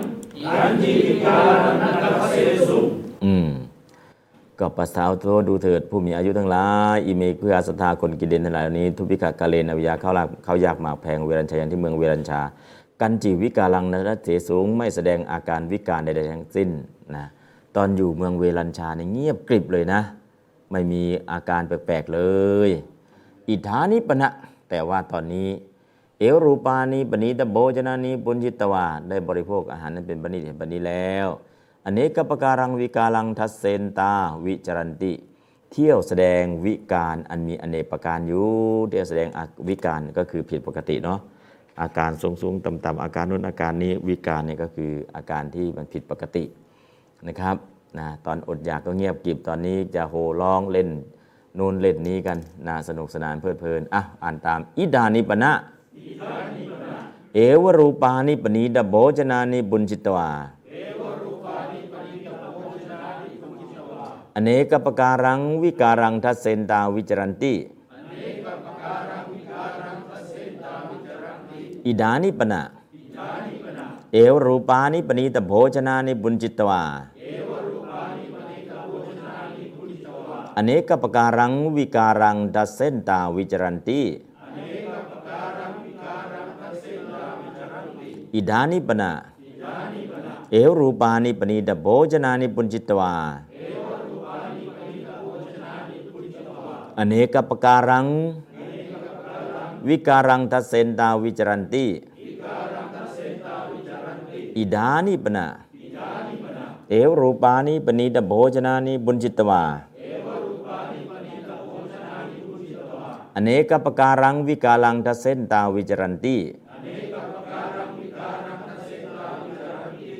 กันจีวิการังนัตเสสุ ก็ปัสสาวะโทดูเถิดผู้มีอายุทั้งหลายอิเมกเพื่อศรัทธาคนกินเดนทั้งหลายเหล่านี้ ทุพิกากาเลนอวิยาเข้าลากเข้ายากหมากแพงเวรัญชยันที่เมืองเวรัญชา กันจีวิการังนัทเสสูงไม่แสดงอาการวิการใดๆทั้งสิ้นนะตอนอยู่เมืองเวรัญชาเนี่ยเงียบกริบเลยนะ ไม่มีอาการแปลกๆเลย อิทานิปณะแต่ว่าตอนนี้เอวรูปานิปณิตโบจนานิปุญจิตวาได้บริโภคอาหารนั้นเป็นปณิเห็นปณิแล้ว เนกปการังวิการังทัสเซนตาวิจรันติ เที่ยวแสดงวิการอันมีอเนกประการอยู่เที่ยวแสดงวิการก็คือผิดปกติเนาะอาการสูงสูงต่ำต่ำอาการนู้นอาการนี้วิการเนี่ยก็คืออาการที่มันผิดปกตินะครับนะตอนอดอยากก็เงียบกิบตอนนี้จะโห่ร้องเล่นนู่นเล่นนี้กันน่าสนุกสนานเพลิดเพลินอะอ่านตามอิดานิปณะเอวรูปานิปนีดโบจนานิบุญจิตวา อเนกประการังวิการังทัศเซนตาวิจรันติอิดานิปนะเอวรูปานิปนีตโภชนานิบุญจิตวาอเนกประการังวิการังดัสเซนตาวิจรันติอิดานิปนะเอวรูปานิปนีตโภชนานิบุญจิตวา อเนกปการัง วิการังทัเซนตาวิจรันติอิดานิปนะเอวรูปานิปนิดโภจนานิปุญจิตวาอเนกปการังวิการังทัเซนตาวิจรันติ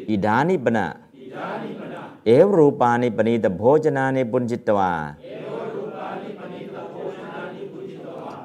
อิดานิปนะเอวรูปานิปนิตโภจนานิปุญจิตวา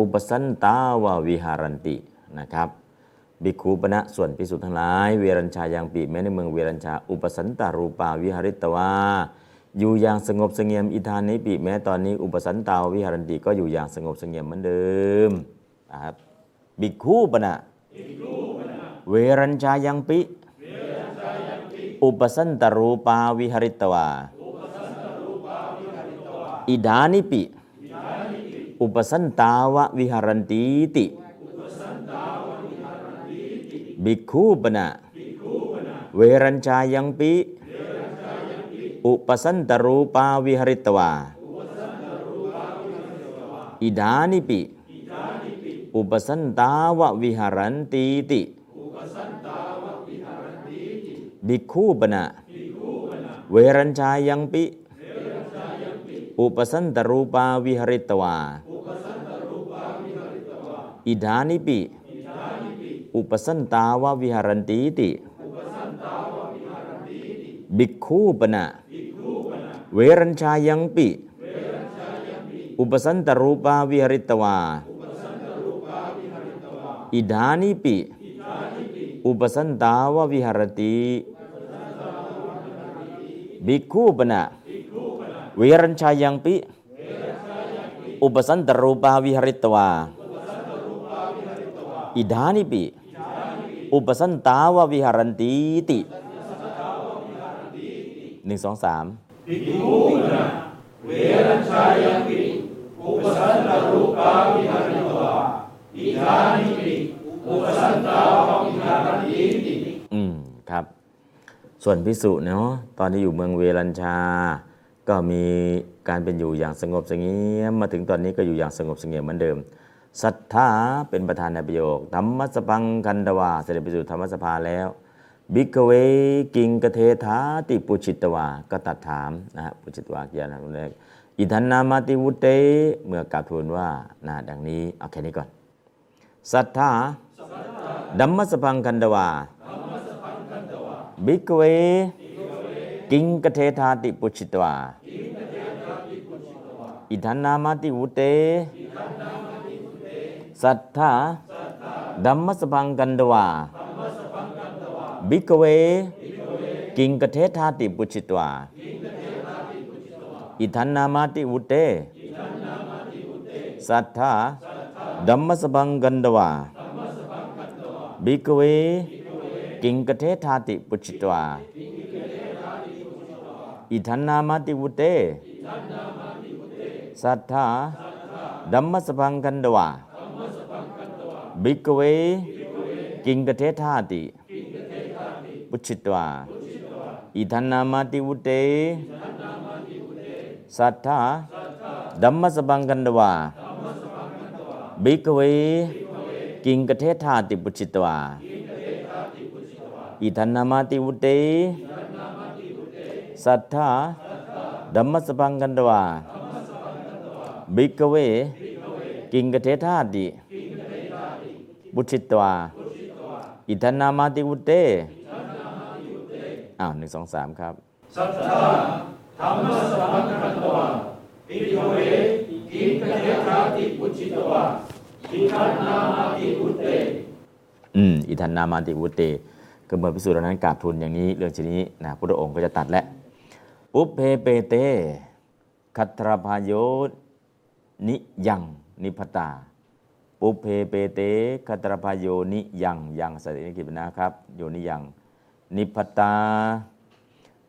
อุปสันตาวาวิหารันตินะครับบิคูปนะส่วนพิสุทธ์ทั้งหลาย เวรัญชายังปิแม้ในเมืองเวรัญชา อุปสันตารูปาวิหาริตวาอยู่อย่างสงบเสงี่ยมอิธานิปิแม้ตอนนี้ อุปสันตาวิหารันติก็อยู่อย่างสงบเสงี่ยมเหมือนเดิมนะครับบิคูปนะเวรัญชายังปิ อุปสันตารูปาวิหาริตวาอิดานิปิ อุปสันตาวะวิหารันติติบิคูปนะเวรัญชายังปิอุปสันตรูปาวิหริตวาอิดานิปิอุปสันตาวะวิหารันติติบิคูปนะเวรัญชายังปิอุปสันตรูปาวิหริตวา อิดานิปิ อุปสันตาวะวิหารันติติบิกคูปนะเวรัญชายังปิ อุปสันตรูปาวิหริตวา อิดานิปิ อุปสันตาวะวิหารติบิกคูปนะเวรัญชายังปิ อุปสันตรูปาวิหริตวา อิดานิปิ อุปสันตาววิหารันติติหนึ่งสองสามปิมูนะเวรัญชายันติอุปสันตรูปาวิหาริวาอิดานิปิอุปสันตาววิหารันติติอืมครับ ส่วนพิสุเนาะตอนที่อยู่เมืองเวรัญชา ก็มีการเป็นอยู่อย่างสงบสงียมมาถึงตอนนี้ก็อยู่อย่างสงบสงียมเหมือนเดิม ศรัทธาเป็นประธานในประโยค ธรรมสพังคันดวาเสด็จไปสู่ธรรมสภาแล้ว บิกเวกิงกเทธาติปุชิตวา ก็ตัดถามนะฮะปุชิตวาเกียรติแรกอิทันนามาติวุเต เมื่อกราบทูลว่านะดังนี้เอาแค่นี้ก่อนศรัทธาดัมมสพังคันดวา บิกเว กิงกเทธาติปุชิตวา อิทันนามาติวุเต สัทธาดัมมสพังกันดวาบิกเว กิงกเทธาติปุชิตวาอิทันนามาติวุเต สัทธาดัมมสพังกันดวาบิกเว กิงกเทธาติปุชิตวาอิทันนามาติวุเต สัทธาดัมมสพังกันดวา บิกเวกิงกเทธาติปุชิตวาอิทันนามาติวุเตสัทธาดัมมสพังกันดวาบิกเวกิงกเทธาติปุชิตวาอิทันนามาติวุเตสัทธาดัมมสพังกันดวาบิกเวกิงกเทธาติ บุชิตวา อิทันนามาติวุเตอ้าวหนึ่งสองสามครับ สัทธาธรรมสพังคันตวาเอพิโยเวกินกเทชาติปุชิตวะอิทันนามาติอุเต อืม อิทันนามาติวุเต ก็เมื่อพิสูจน์แล้วนั้นกราบทูลอย่างนี้ เรื่องชนี้นะพุทธองค์ก็จะตัดแล้วปุเพเปเตคัตรพายโยนิยังนิพตา ปุเพเปเตคัตรพายโยนิยังยังสติกิจนะครับ โยนิยัง นิพตา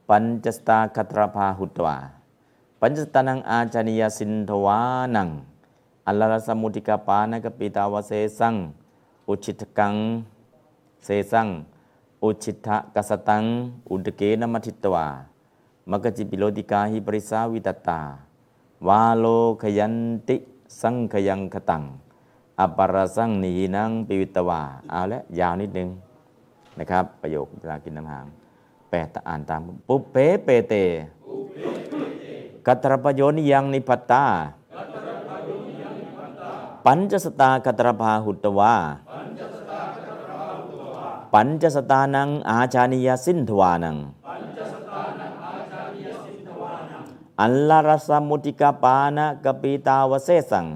ปัญจสตาคัตรพาหุตวาปัญจสตานังอาจานิยสินทวานัง อัลลสมุติกาปานกปิตาวเสสัง อุชิตกัง เสสัง อุชิตะกสตัง อุดเกนมัทิตวามกจิปิโลติกาหิปริสาวิตตา วาโลขยันติ สังขยังขตัง อปรสังนีนังปิวิตวาเอาละยาวนิดนึงนะครับ ประโยคเวลากินน้ำหางแปลตอ่านตามปุเปเปเตกัตรปโยนิยังนิพัตตา ปัญจสตากัตรพาหุตวาปัญจสตานังอาชานิยสินทวานัง อัลลารสมุติกาปานะกปีตาวเสสัง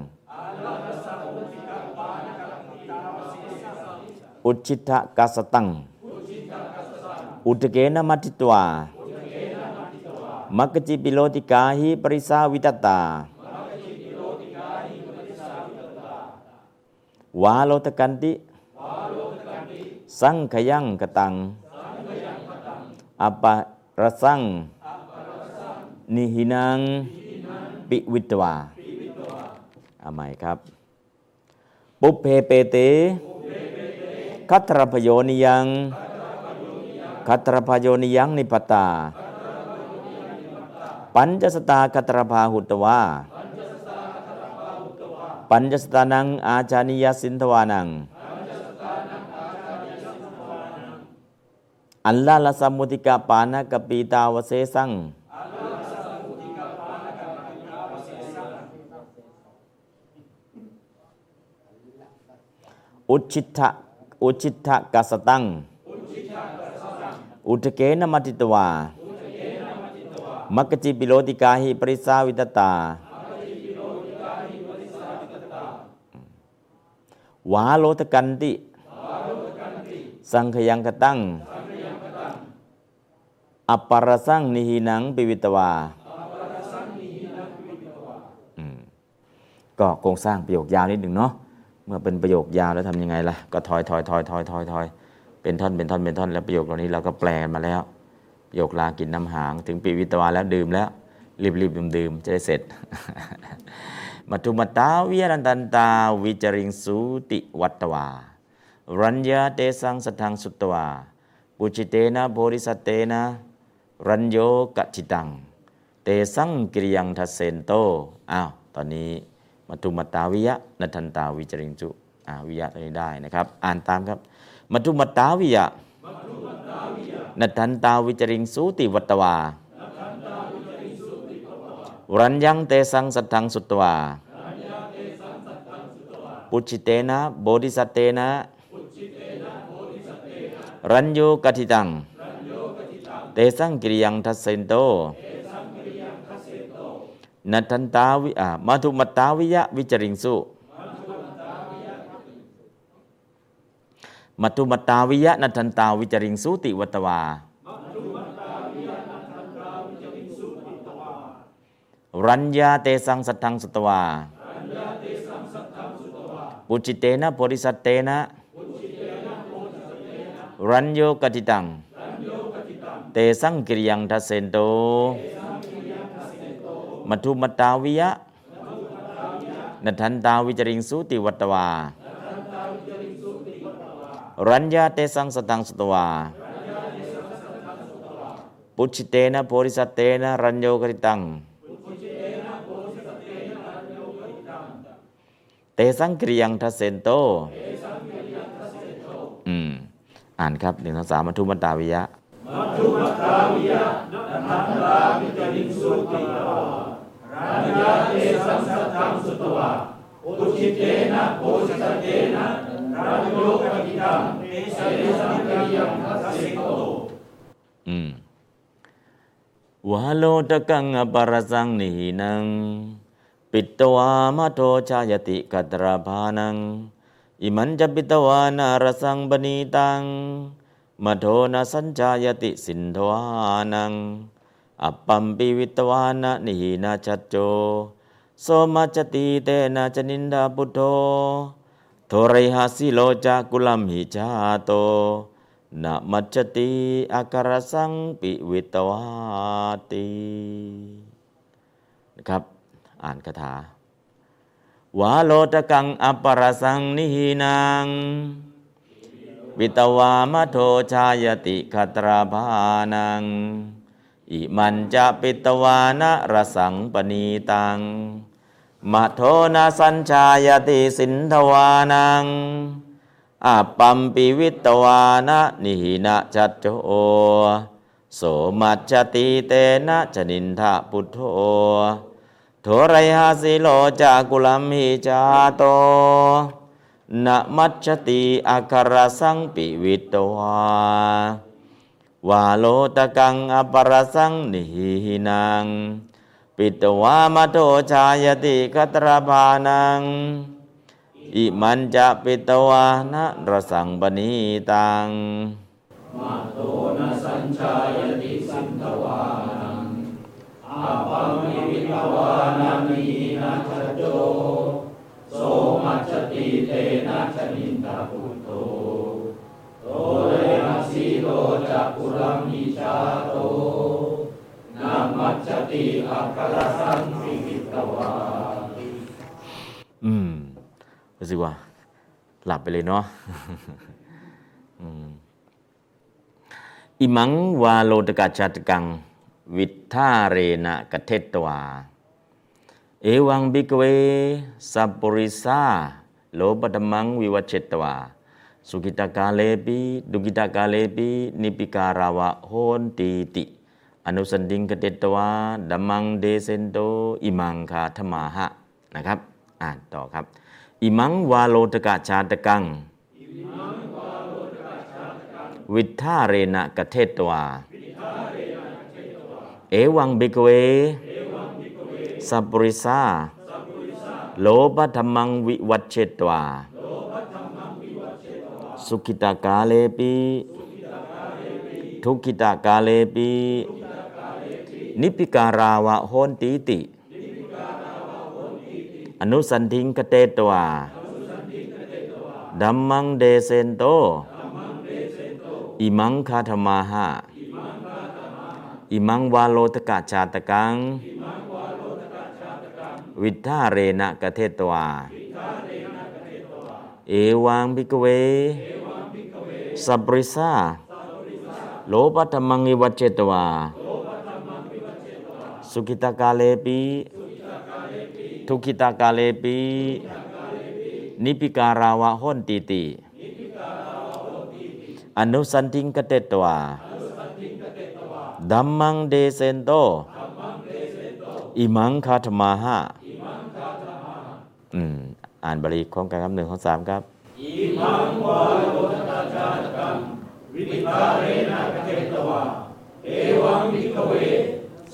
อุชิตะกัสตัง อุตเกนมัติตวามักจิปิโลติกาหิปริสาวิตตาวาโลตกันติสังขยังกตังอปะระสังนิหินังปิวิตวาอาใหม่ครับ ปุเพเปเต คัตรพโยนิยังคัตรพโยนิยังนิปตา ปัญจสตาคัตรพาหุตวาปัญจสตานังอาจานิยสินทวานัง อัลลาลสมุติกาปานะกปีตาวเสสังอุชิตะ อุชิตะกัสตัง อุทเกนมัติตวา มักจิปิโลติกาหิปริสาวิตตาวาโลตกันติ สังขยังกตัง อัปปรสังนิหินังปิวิตวา ก็โครงสร้างประโยคยาวนิดหนึ่งเนาะ เมื่อเป็นประโยคยาวแล้วทํำยังไงล่ะ ก็ถอยถอยถอยถอยถอยถอยเป็นท่อนเป็นท่อนเป็นท่อนแล้วประโยคเหล่านี้เราก็แปลมาแล้ว ประโยคลากินน้ำหาง ถึงปีวิตวาแล้วดื่มแล้วรีบรีบดื่มดื่มจะได้เสร็จมัทุมตาวิยรันตันตาวิจริงสูติวัตวา รัญญาเตสังสทังสุตวาปุจิเตนะโพธิสเตนะ รัญโยกจิตัง เตสังกิริยังทัเซนโต อ้าว ตอนนี้ มัทุมัตตาวิยะนัทันตาวิจริงจุอ่าวิยะตัวนี้ได้นะครับ อ่านตามครับ มัทุมัตตาวิยะนัทันตาวิจริงสูติวัตวารัญญังเตสังสัทธังสุตวาปุจิเตนะโบธิสัตเตนะรัญโยกทิตัง เตสังกิริยังทัสเซนโต นัทันตาวิอามาทุมัตตาวิยะวิจริงสุมัทุมัตตาวิยะนัทันตาวิจริงสุติวัตวา รัญญาเตสังสัทธังสุตวา ปุจิเตนะโพธิสัตเตนะ รัญโยกติตัง เตสังกิริยังทัสเซนโต มัทุมตาวิยะนัทันตาวิจริงสุติวัตวา รัญญาเตสังสตังสตวา ปุจิเตนะโพธิสเตนะรัญโยกติตัง เตสังกริยังทัสเซนโต อืม อ่านครับหนึ่งสองสามมัทุมตาวิยะมัทุมตาวิยะนัทันตาวิจริงสุติวัตวา รัญญาเตสังสัทธังสุตวาอุชิเตนะโพธิสัตเตนะรัญโยกกิตังเตสังกิริยังทัสสิโต อืม วาโลตกังอปรสังนินัง ปิตวามโทชายติกัตราภานัง อิมันจะปิตวานารสังบณีตังมโทนาสัญจายติสินทวานัง อัปปัมปิวิตวานะนินาชัจโจโสมัจติเตนะจนินดาปุโธโทริหาสิโลจากุลัมหิจาโตนะมัจติอาการสังปิวิตวาตินะครับ อ่านคาถาวาโลตะกังอปรสังนิหินังวิตวามโทชายติคตราภานัง อิมันจะปิตวานะระสังปณีตังมัโทนาสัญชายติสินทวานังอาปัมปิวิตวานะนิหินะจัตโจโสมัจจติเตนะจนินทะพุทโธโทไรหาสิโลจากุลัมหิจาโตนะมัจจติอาคารสังปิวิตวา วาโลตะกังอปรสังนิหินัง ปิตวามโทชายติคตรบานัง อิมันจะปิตวานะรสังบณีตังมาโตนะสัญชายติสินทวานังอาปัมมิวิตวานามีนาชโจโสมัจจติเตนะชนินตาพุทโธโตเรนะสีโลจักกุ ตนามัจจติอัคครสังสิวิตวาอืมรู้สึกว่า หลับไปเลยเนาะอิมังวาโลตกาจัตกัง วิทธาเรนะกะเทตวา เอวังบิกเวสัปปุริสาโลปตมังวิวัชเชตวา สุกิตากาเลปิดุกิตากาเลปินิปิการาวะโหนตีติ อนุสันดิงกเตตวาดัมมังเดเซนโตอิมังคาธมาหะนะครับ อ่านต่อครับ อิมังวาโลตกะชาตกัง วิทธาเรนะกะเทตวา เอวังบิกเว สัปปริสาโลภธรรมังวิวัชเชตวา สุขิตากาเลปิทุกิตากาเลปินิพิการาวะโหนตีติ อนุสันทิงคเตตวาดัมมังเดเซนโต อิมังคาธมาหะอิมังวาโลตกะชาตกัง วิทธาเรนะกเทตวา เอวังพิกเว สัปริสาโลปัตมังวิวัจเจตวา สุกิตากาเลปิทุกิตากาเลปินิพิการาวะห้นตีติ อนุสันทิงกเตตวาดัมมังเดเซนโต อิมังคาธมาหะอืม อ่านบาลีพร้อมกันครับหนึ่งของสามครับ อิมังวาโลตกาชาตกังวิทิตาเรนะกเทตวา เอวังวิกเว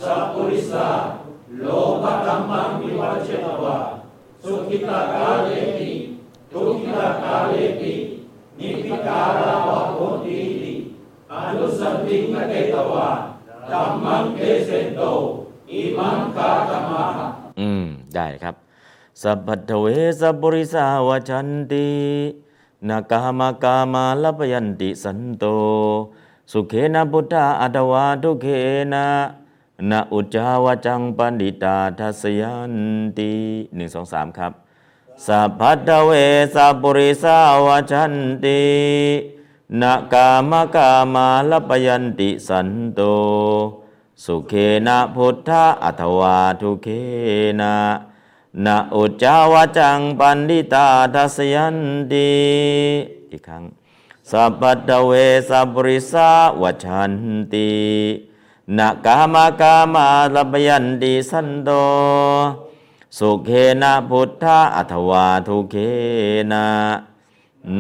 สัพปุริสา โลภธรรมังวิวัชเชตวา สุขิตากาเลปิทุกิตากาเลปินิพพิการาวะโหติติอนุสันติกเตตวาธัมมังเทเสนโต อิมังคาธรรมะ อืม ได้ครับ สัพพทเวสัพปริสาวชันตินากามากามาลปยันติสันโต สุเขนะพุทธาอัตวาทุเขนะนะอุจาวจังปันดิตาทัสยันติหนึ่งสองสามครับ สัพพัทเวสัพปริสาวชันตินากามากามาลปยันติสันโต สุเขนะพุทธะอัตวาทุเขนะ นะอุจาวจังปันดิตาทัสยันติอีกครั้งสัพพทเวสัปริสาวชันตินะกามากามาลปยันติสันโตสุเขนะพุทธะอัตวาทุเขนะ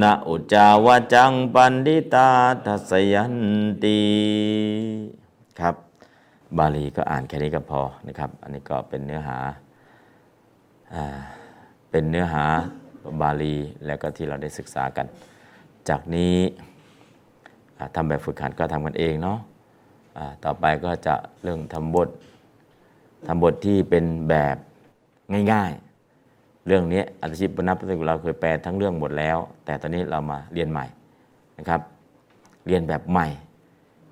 นะอุจาวจังปันดิตาทัสยันติครับ บาลีก็อ่านแค่นี้ก็พอนะครับ อันนี้ก็เป็นเนื้อหา เป็นเนื้อหาบาลีแล้วก็ที่เราได้ศึกษากัน จากนี้ทำแบบฝึกหัดก็ทำกันเองเนาะต่อไปก็จะเรื่องทำบททำบทที่เป็นแบบง่ายๆ เรื่องนี้อัตชิปนับเราเคยแปลทั้งเรื่องหมดแล้ว แต่ตอนนี้เรามาเรียนใหม่นะครับ เรียนแบบใหม่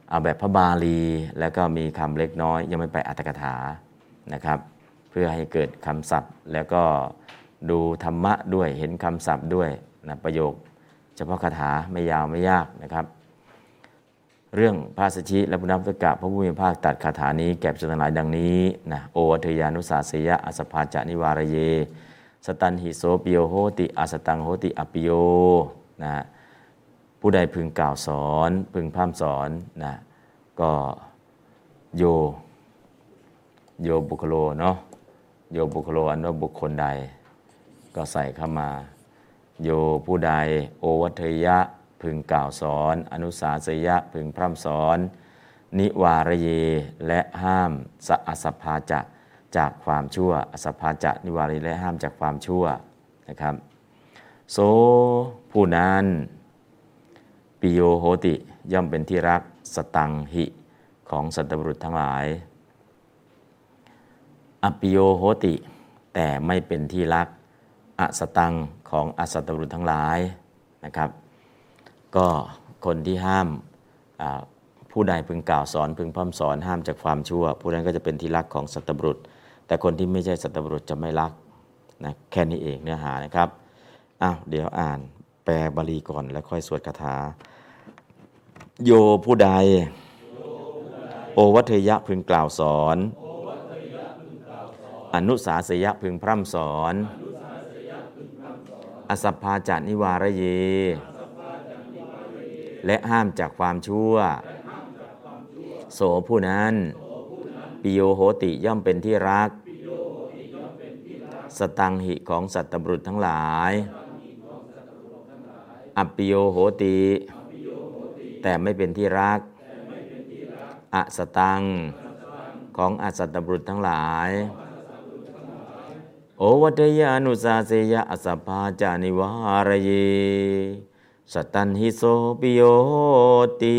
เอาแบบพระบาลี แล้วก็มีคำเล็กน้อย ยังไม่ไปอัตถกถานะครับ เพื่อให้เกิดคำศัพท์ แล้วก็ดูธรรมะด้วยเห็นคำศัพท์ด้วยนะประโยค เฉพาะคาถาไม่ยาวไม่ยากนะครับ เรื่องพระสัชชิและพุทธพุทธกะพระผู้มีภาคตัดคาถานี้แก่ชนหลายดังนี้นะโอวัทยานุสาสยะอสภาจานิวารเย สตันหิโสปิโยโหติอสตังโหติอปิโยนะผู้ใดพึงกล่าวสอนพึงพร่ำสอนนะก็โย โยบุคโลเนาะ โยบุคโลอันว่าบุคคลใด ก็ใส่เข้ามา โยผู้ใด โอวัทยะพึงกล่าวสอน อนุสาสยะพึงพร่ำสอน นิวารเยและห้ามสะอสภาจะจากความชั่ว อสภาจะนิวารเยและห้ามจากความชั่วนะครับโสผู้นั้นปิโยโหติย่อมเป็นที่รักสตังหิของสัตบุรุษทั้งหลาย อปิโยโหติ แต่ไม่เป็นที่รักอสตังของอสัตบุรุษทั้งหลายนะครับ ก็คนที่ห้ามผู้ใดพึงกล่าวสอนพึงพร่ำสอนห้ามจากความชั่ว ผู้นั้นก็จะเป็นที่รักของสัตบุรุษ แต่คนที่ไม่ใช่สัตบุรุษจะไม่รักนะแค่นี้เองเนื้อหานะครับอ้าวเดี๋ยวอ่านแปลบาลีก่อนแล้วค่อยสวดคาถา โยผู้ใด โอวัตยะพึงกล่าวสอน อนุสาสยพึงพร่ำสอน อสัพพาจานิวารเย และห้ามจากความชั่ว โสผู้นั้น ปิโยโหติย่อมเป็นที่รัก สตังหิของสัตตบรุษทั้งหลายอปิโยโหติ แต่ไม่เป็นที่รัก อสตังของอสัตตบุตรทั้งหลาย โอวัตยานุสาเสยะอสภาจานิวารเยสตันหิโสปิโยติ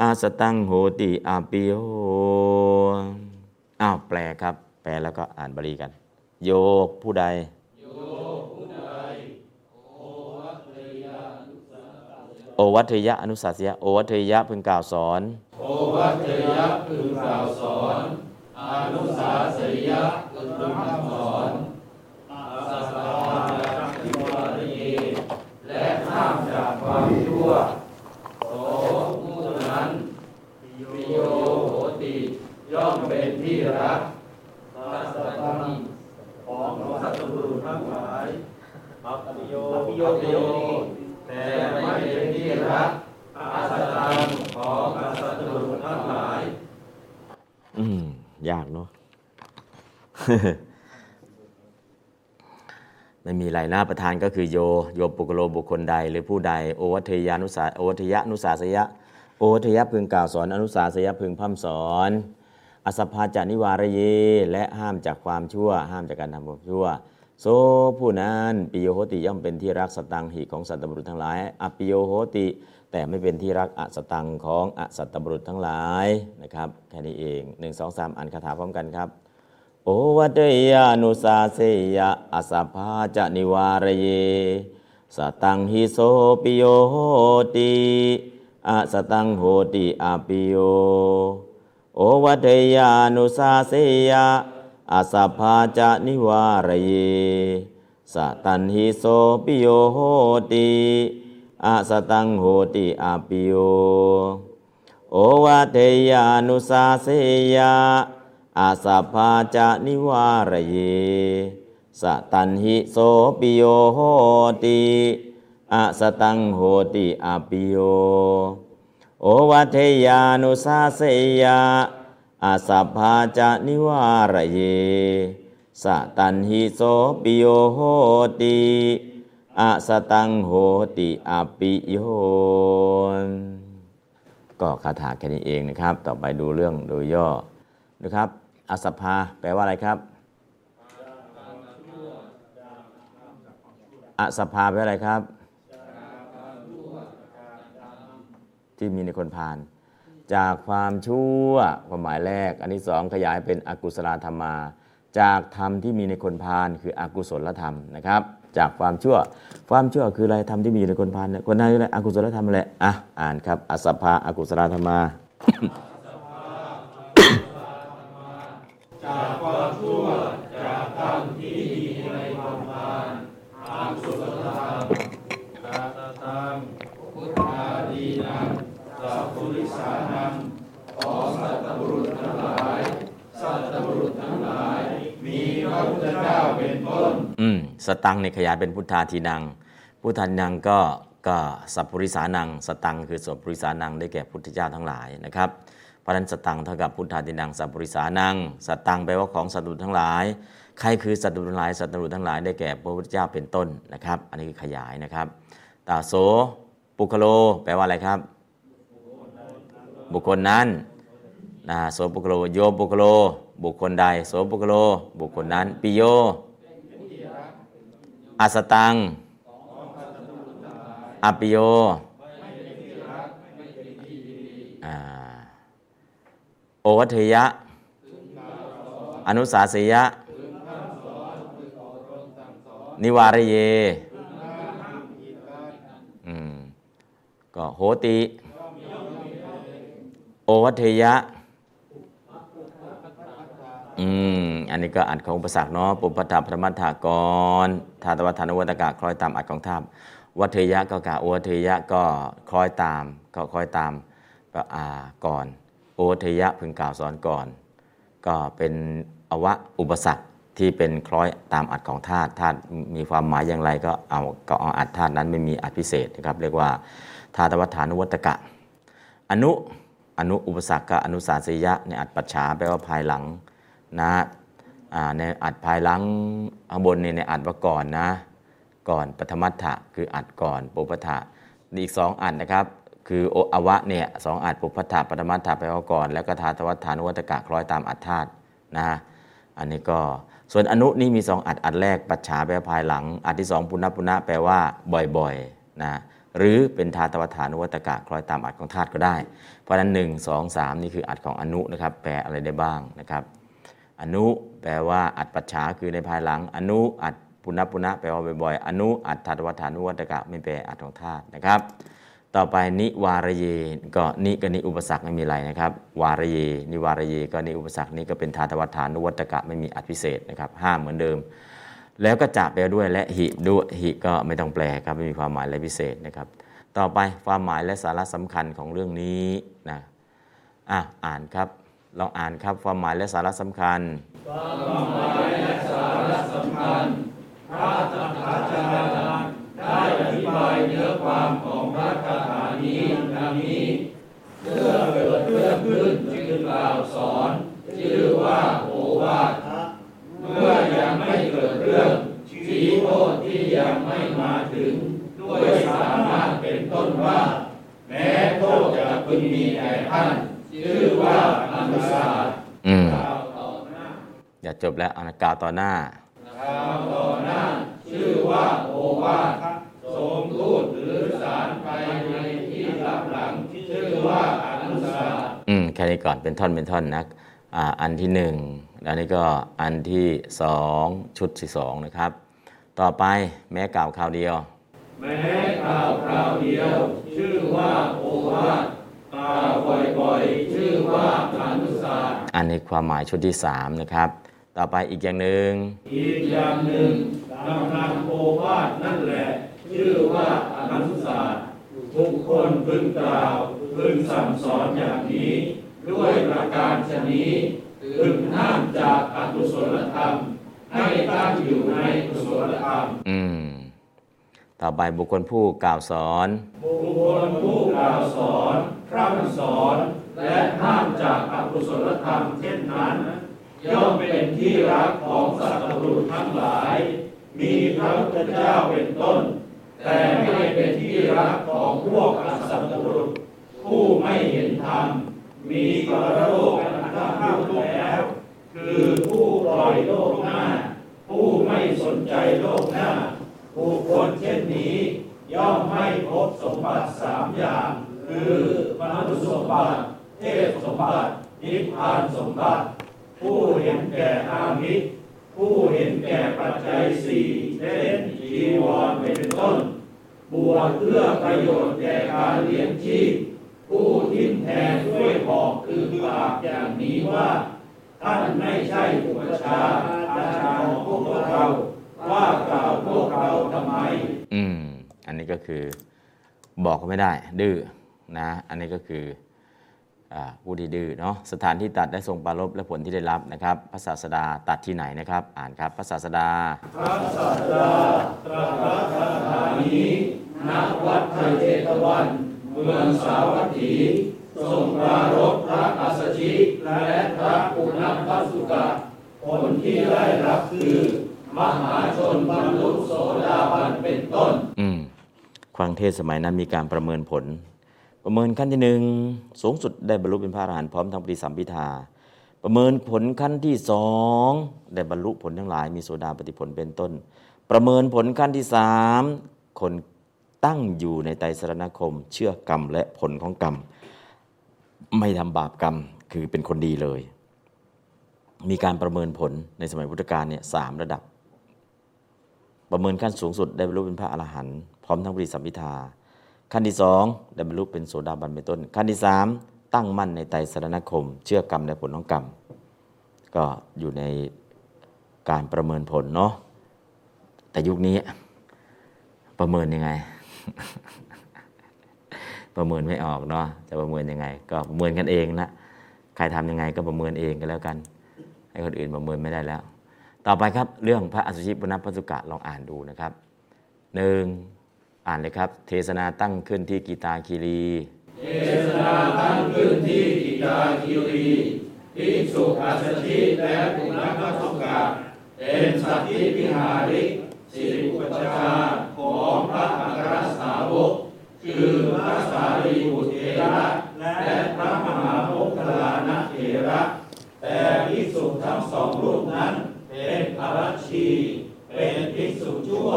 อาสตังโหติอาปิโยอ้าวแปลครับ แปลแล้วก็อ่านบาลีกัน โยผู้ใดโอวัตยะอนุสาสยะโอวัตยะพึงกล่าวสอน โอวัตยะพึงกล่าวสอน อนุสาสยะพึงพร่ำสอนสัสสาธิวารเยและห้ามจากความชั่วโสผู้นั้นปิโยโหติย่อมเป็นที่รักสัสตังของสัตว์บุรุษทั้งหลายอัปปิโยปิโยแต่ไม่เป็นที่รักอาสตังของอาสัตรุทั้งหลาย อืม ยากเนาะ ไม่มีอะไรนะประธานก็คือโยโยปุกโลบุคคลใด หรือผู้ใดโอวัทยานุสาโอวัทยานุสาสยะโอวัทยะพึงกล่าวสอนอนุสาสยะพึงพัมสอนอสภาจานิวารเยและห้ามจากความชั่ว ห้ามจากการทำความชั่ว โซผู้นั้นปิโยโหติย่อมเป็นที่รักสตังหิของสัตบุรุษทั้งหลายอปิโยโหติ แต่ไม่เป็นที่รักอสตังของอสัตบุรุษทั้งหลายนะครับแค่นี้เองหนึ่งสองสามอ่านคาถาพร้อมกันครับ โอวัตยานุสาเสยะอสภาจะนิวารเยสตังหิโสปิโยติอสตังโหติอาปิโย โอวัตยานุสาเสยะอาสาภาจะนิวารเยสตันหิโสปิโยโหติอาสตังโหติอาปิโย โอวาเยานุสาเสยา อาสาภาจะนิวารเยสตันหิโสปิโยโหติอาสตังโหติอาปิโย โอวาเทยานุสาเสยาอาสัพาจะนิวารเยสตันหิโสปิโยโหติอาสตังโหติอปิโยก็คาถาแค่นี้เองนะครับ ต่อไปดูเรื่องโดยย่อนะครับ อสภาแปลว่าอะไรครับอสภาแปลว่าอะไรครับ ที่มีในคนพาลจากความชั่วความหมายแรก อันที่สองขยายเป็นอกุศลธรรมา จากธรรมที่มีในคนพาลคืออกุศลธรรมนะครับ จากความชั่ว ความชั่วคืออะไรธรรมที่มีอยู่ในคนพาลเนี่ยคนนั้นอะไรอกุศลธรรมแหละอะอ่านครับอสภาอกุศลธรรมา จากความชั่วจากธรรมที่มีในความพานอากุศลธรรมกาตตังพุทธาดีนังสัพพุริสานังขอสัตบุรุษทั้งหลาย สัตบุรุษทั้งหลาย มีพระพุทธเจ้าเป็นต้น อืม สตังในขยายเป็นพุทธาทีนัง พุทธาทีนังก็ก็สัพพุริสานัง สตังคือสัพพุริสานังได้แก่พุทธเจ้าทั้งหลายนะครับ ราะนั้นสตังเท่ากับพุทธาทีนังสัพพุริสานังสตังแปลว่าของสัตว์ดุทั้งหลาย ใครคือสัตว์ดุทั้งหลายสัตว์ดุทั้งหลายได้แก่พระพุทธเจ้าเป็นต้นนะครับ อันนี้คือขยายนะครับตาโสปุคโล แปลว่าอะไรครับ บุคคลนั้นนะโสปุคโลโยปุคโล บุคคลใด โสปุคโล บุคคลนั้นปิโยอาสตังอปิโยอ่าโอ วัทยะ อนุสาสยะ นิวารเยก็โหติ โอวัทยะ อืม อันนี้ก็อัดของอุปสรรคเนาะ ปุปปัฏฐพระมัฏฐากรทาตวัฏฐานวัตกะคล้อยตามอัดของธาวัทยะก็กะโอวัทยะก็คล้อยตาม ก็คล้อยตามก็อ่าก่อน โอวัทยะพึงกล่าวสอนก่อน ก็เป็นอวะอุปสรรคที่เป็นคล้อยตามอัดของธาตุธาตุมีความหมายอย่างไรก็เอาก็เอาอัดธาตุนั้นไม่มีอัดพิเศษนะครับเรียกว่าทาตวัฏฐานุวัตกะ อนุอนุอุปสรรคกับอนุสาสยะในอัดปัจฉาแปลว่าภายหลังนะในอัดภายหลังข้างบนเนี่ยในอัดว่าก่อนนะก่อนปฐมัตถะคืออัดก่อนปุปถะอีกสองอัดนะครับ คือโออวะเนี่ยสองอัดปุปถะปฐมัตถะแปลว่าก่อน แล้วก็ทาตวัฏฐานุวัตกะคล้อยตามอัดธาตุนะอันนี้ก็ส่วนอนุนี่มีสองอัดอัดแรกปัจฉาแปลภายหลัง อัดที่สองปุณณปุณณะแปลว่าบ่อยๆนะหรือเป็นทาตวัฏฐานุวัตกะคล้อยตามอัดของธาตุก็ได้ เพราะฉะนั้นหนึ่งสองสามนี่คืออัดของอนุนะครับแปลอะไรได้บ้างนะครับ อนุแปลว่าอัดปัจฉาคือในภายหลัง อนุอัดปุณณปุณณะแปลว่าบ่อยๆอนุอัดทัตวัฏฐานุวัตกะไม่แปลอัดของธาตุนะครับ ต่อไปนิวารเยก็นิก็นิอุปสรรคไม่มีอะไรนะครับ วารเยนิวารเยก็นิอุปสรรคนี่ก็เป็นทาตวัฏฐานุวัตกะไม่มีอัพิเศษนะครับห้ามเหมือนเดิม แล้วก็จะแปลด้วยและหิด้วยหิก็ไม่ต้องแปลครับไม่มีความหมายอะไรพิเศษนะครับ ต่อไปความหมายและสาระสำคัญของเรื่องนี้นะอะอ่านครับลองอ่านครับความหมายและสาระสำคัญพระตถาจารย์ ได้อธิบายเนื้อความของพระคาถานี้ดังนี้เมื่อเกิดเรื่องขึ้นจึงกล่าวสอนชื่อว่าโอวาทเมื่อยังไม่เกิดเรื่องชี้โทษที่ยังไม่มาถึง ด้วยสามารถเป็นต้นว่า แม้โทษจะพึงมีแก่ท่าน ชื่อว่าอนุสาสอืมกล่าวต่อหน้าอย่าจบแล้วอานกล่าวต่อหน้ากล่าวต่อหน้า ชื่อว่าโอวาททรงทูตหรือสารไปในที่รับหลัง ชื่อว่าอนุสาสอืมแค่นี้ก่อนเป็นท่อนเป็นท่อนนะอ่าอันที่หนึ่งแล้วนี่ก็อันที่สองชุดที่สองนะครับ ต่อไปแม้กล่าวคราวเดียว แม้กล่าวคราวเดียว ชื่อว่าโอวาทกล่าวบ่อยๆ ชื่อว่าอนุสาสอันนี้ความหมายชุดที่สามนะครับ ต่อไปอีกอย่างหนึ่ง อีกอย่างหนึ่งกำลังโอวาทนั่นแหละ ชื่อว่าอนุสาสทุกคนพึงกล่าวพึงสั่งสอนอย่างนี้ ด้วยประการชนี้ พึงห้ามจากอกุศลธรรม ให้ตั้งอยู่ในกุศลธรรม อืม ต่อไปบุคคลผู้กล่าวสอน บุคคลผู้กล่าวสอนพร่ำสอน และห้ามจากอกุศลธรรมเช่นนั้น ย่อมเป็นที่รักของสัตว์รุษทั้งหลาย มีพระพุทธเจ้าเป็นต้น แต่ไม่เป็นที่รักของพวกอสัตว์รุษผู้ไม่เห็นธรรม มีกรโลกอันข้ามโลกแล้ว คือผู้ปล่อยโลกหน้า ผู้ไม่สนใจโลกหน้า ผู้คนเช่นนี้ ย่อมไม่พบสมบัติสามอย่าง คือมนุษย์สมบัติ เทพสมบัติ นิพพานสมบัติ ผู้เห็นแก่อามิตรผู้เห็นแก่ปัจจัยสี่เช่นจีวรเป็นต้น บวชเพื่อประโยชน์แก่การเลี้ยงชีพ ผู้ทิ้มแทนด้วยหอกคือปากอย่างนี้ว่า ท่านไม่ใช่อุปชาอาจารย์ของพวกเราว่ากล่าวพวกเราทำไม อืม อันนี้ก็คือบอกเขาไม่ได้ ดื้อนะ อันนี้ก็คือ ผู้ที่ดื้อเนาะสถานที่ตัดได้ทรงปรารบและผลที่ได้รับนะครับพระศาสดาตัดที่ไหนนะครับ อ่านครับพระศาสดาพระศาสดาตรัสพระคาถานี้ณวัดไทยเจตวันเมืองสาวัตถีทรงปรารภพระอัสสชิและพระปุณณพัสุกะผลที่ได้รับคือ มหาชนบรรลุโสดาบันเป็นต้น อืมควังเทศสมัยนั้นมีการประเมินผล ประเมินขั้นที่หนึ่งสูงสุดได้บรรลุเป็นพระอรหันต์พร้อมทั้งปฏิสัมพิทา ประเมินผลขั้นที่สองได้บรรลุผลทั้งหลาย มีโสดาปฏิผลเป็นต้น ประเมินผลขั้นที่สามคนตั้งอยู่ในไตรสรณคม เชื่อกรรมและผลของกรรม ไม่ทำบาปกรรมคือเป็นคนดีเลย มีการประเมินผลในสมัยพุทธกาลเนี่ยสามระดับ ประเมินขั้นสูงสุดได้บรรลุเป็นพระอรหันต์พร้อมทั้งปฏิสัมพิทา ขั้นที่สองได้บรรลุเป็นโสดาบันเป็นต้น ขั้นที่สามตั้งมั่นในไตรสรณคม เชื่อกรรมในผลของกรรม ก็อยู่ในการประเมินผลเนาะแต่ยุคนี้ประเมินยังไง ประเมินไม่ออกเนาะจะประเมินยังไง ก็ประเมินกันเองนะใครทำยังไงก็ประเมินเองก็แล้วกัน ให้คนอื่นประเมินไม่ได้แล้ว ต่อไปครับเรื่องพระอสุชิปุณณพสุกะลองอ่านดูนะครับหนึ่ง อ่านเลยครับ เทศนาตั้งขึ้นที่กีตาคีรีเทศนาตั้งขึ้นที่กิตาคิรีภิกษุอาสชิและปุณณพัสุกะเป็นสัตธิวิหาริกสิริอุปชฌาของพระอัครสาวก คือพระสารีบุตรเถระและพระมหาโมคคลานะเถระ แต่ภิกษุทั้งสองรูปนั้น เป็นอรัชชีเป็นภิกษุชั่ว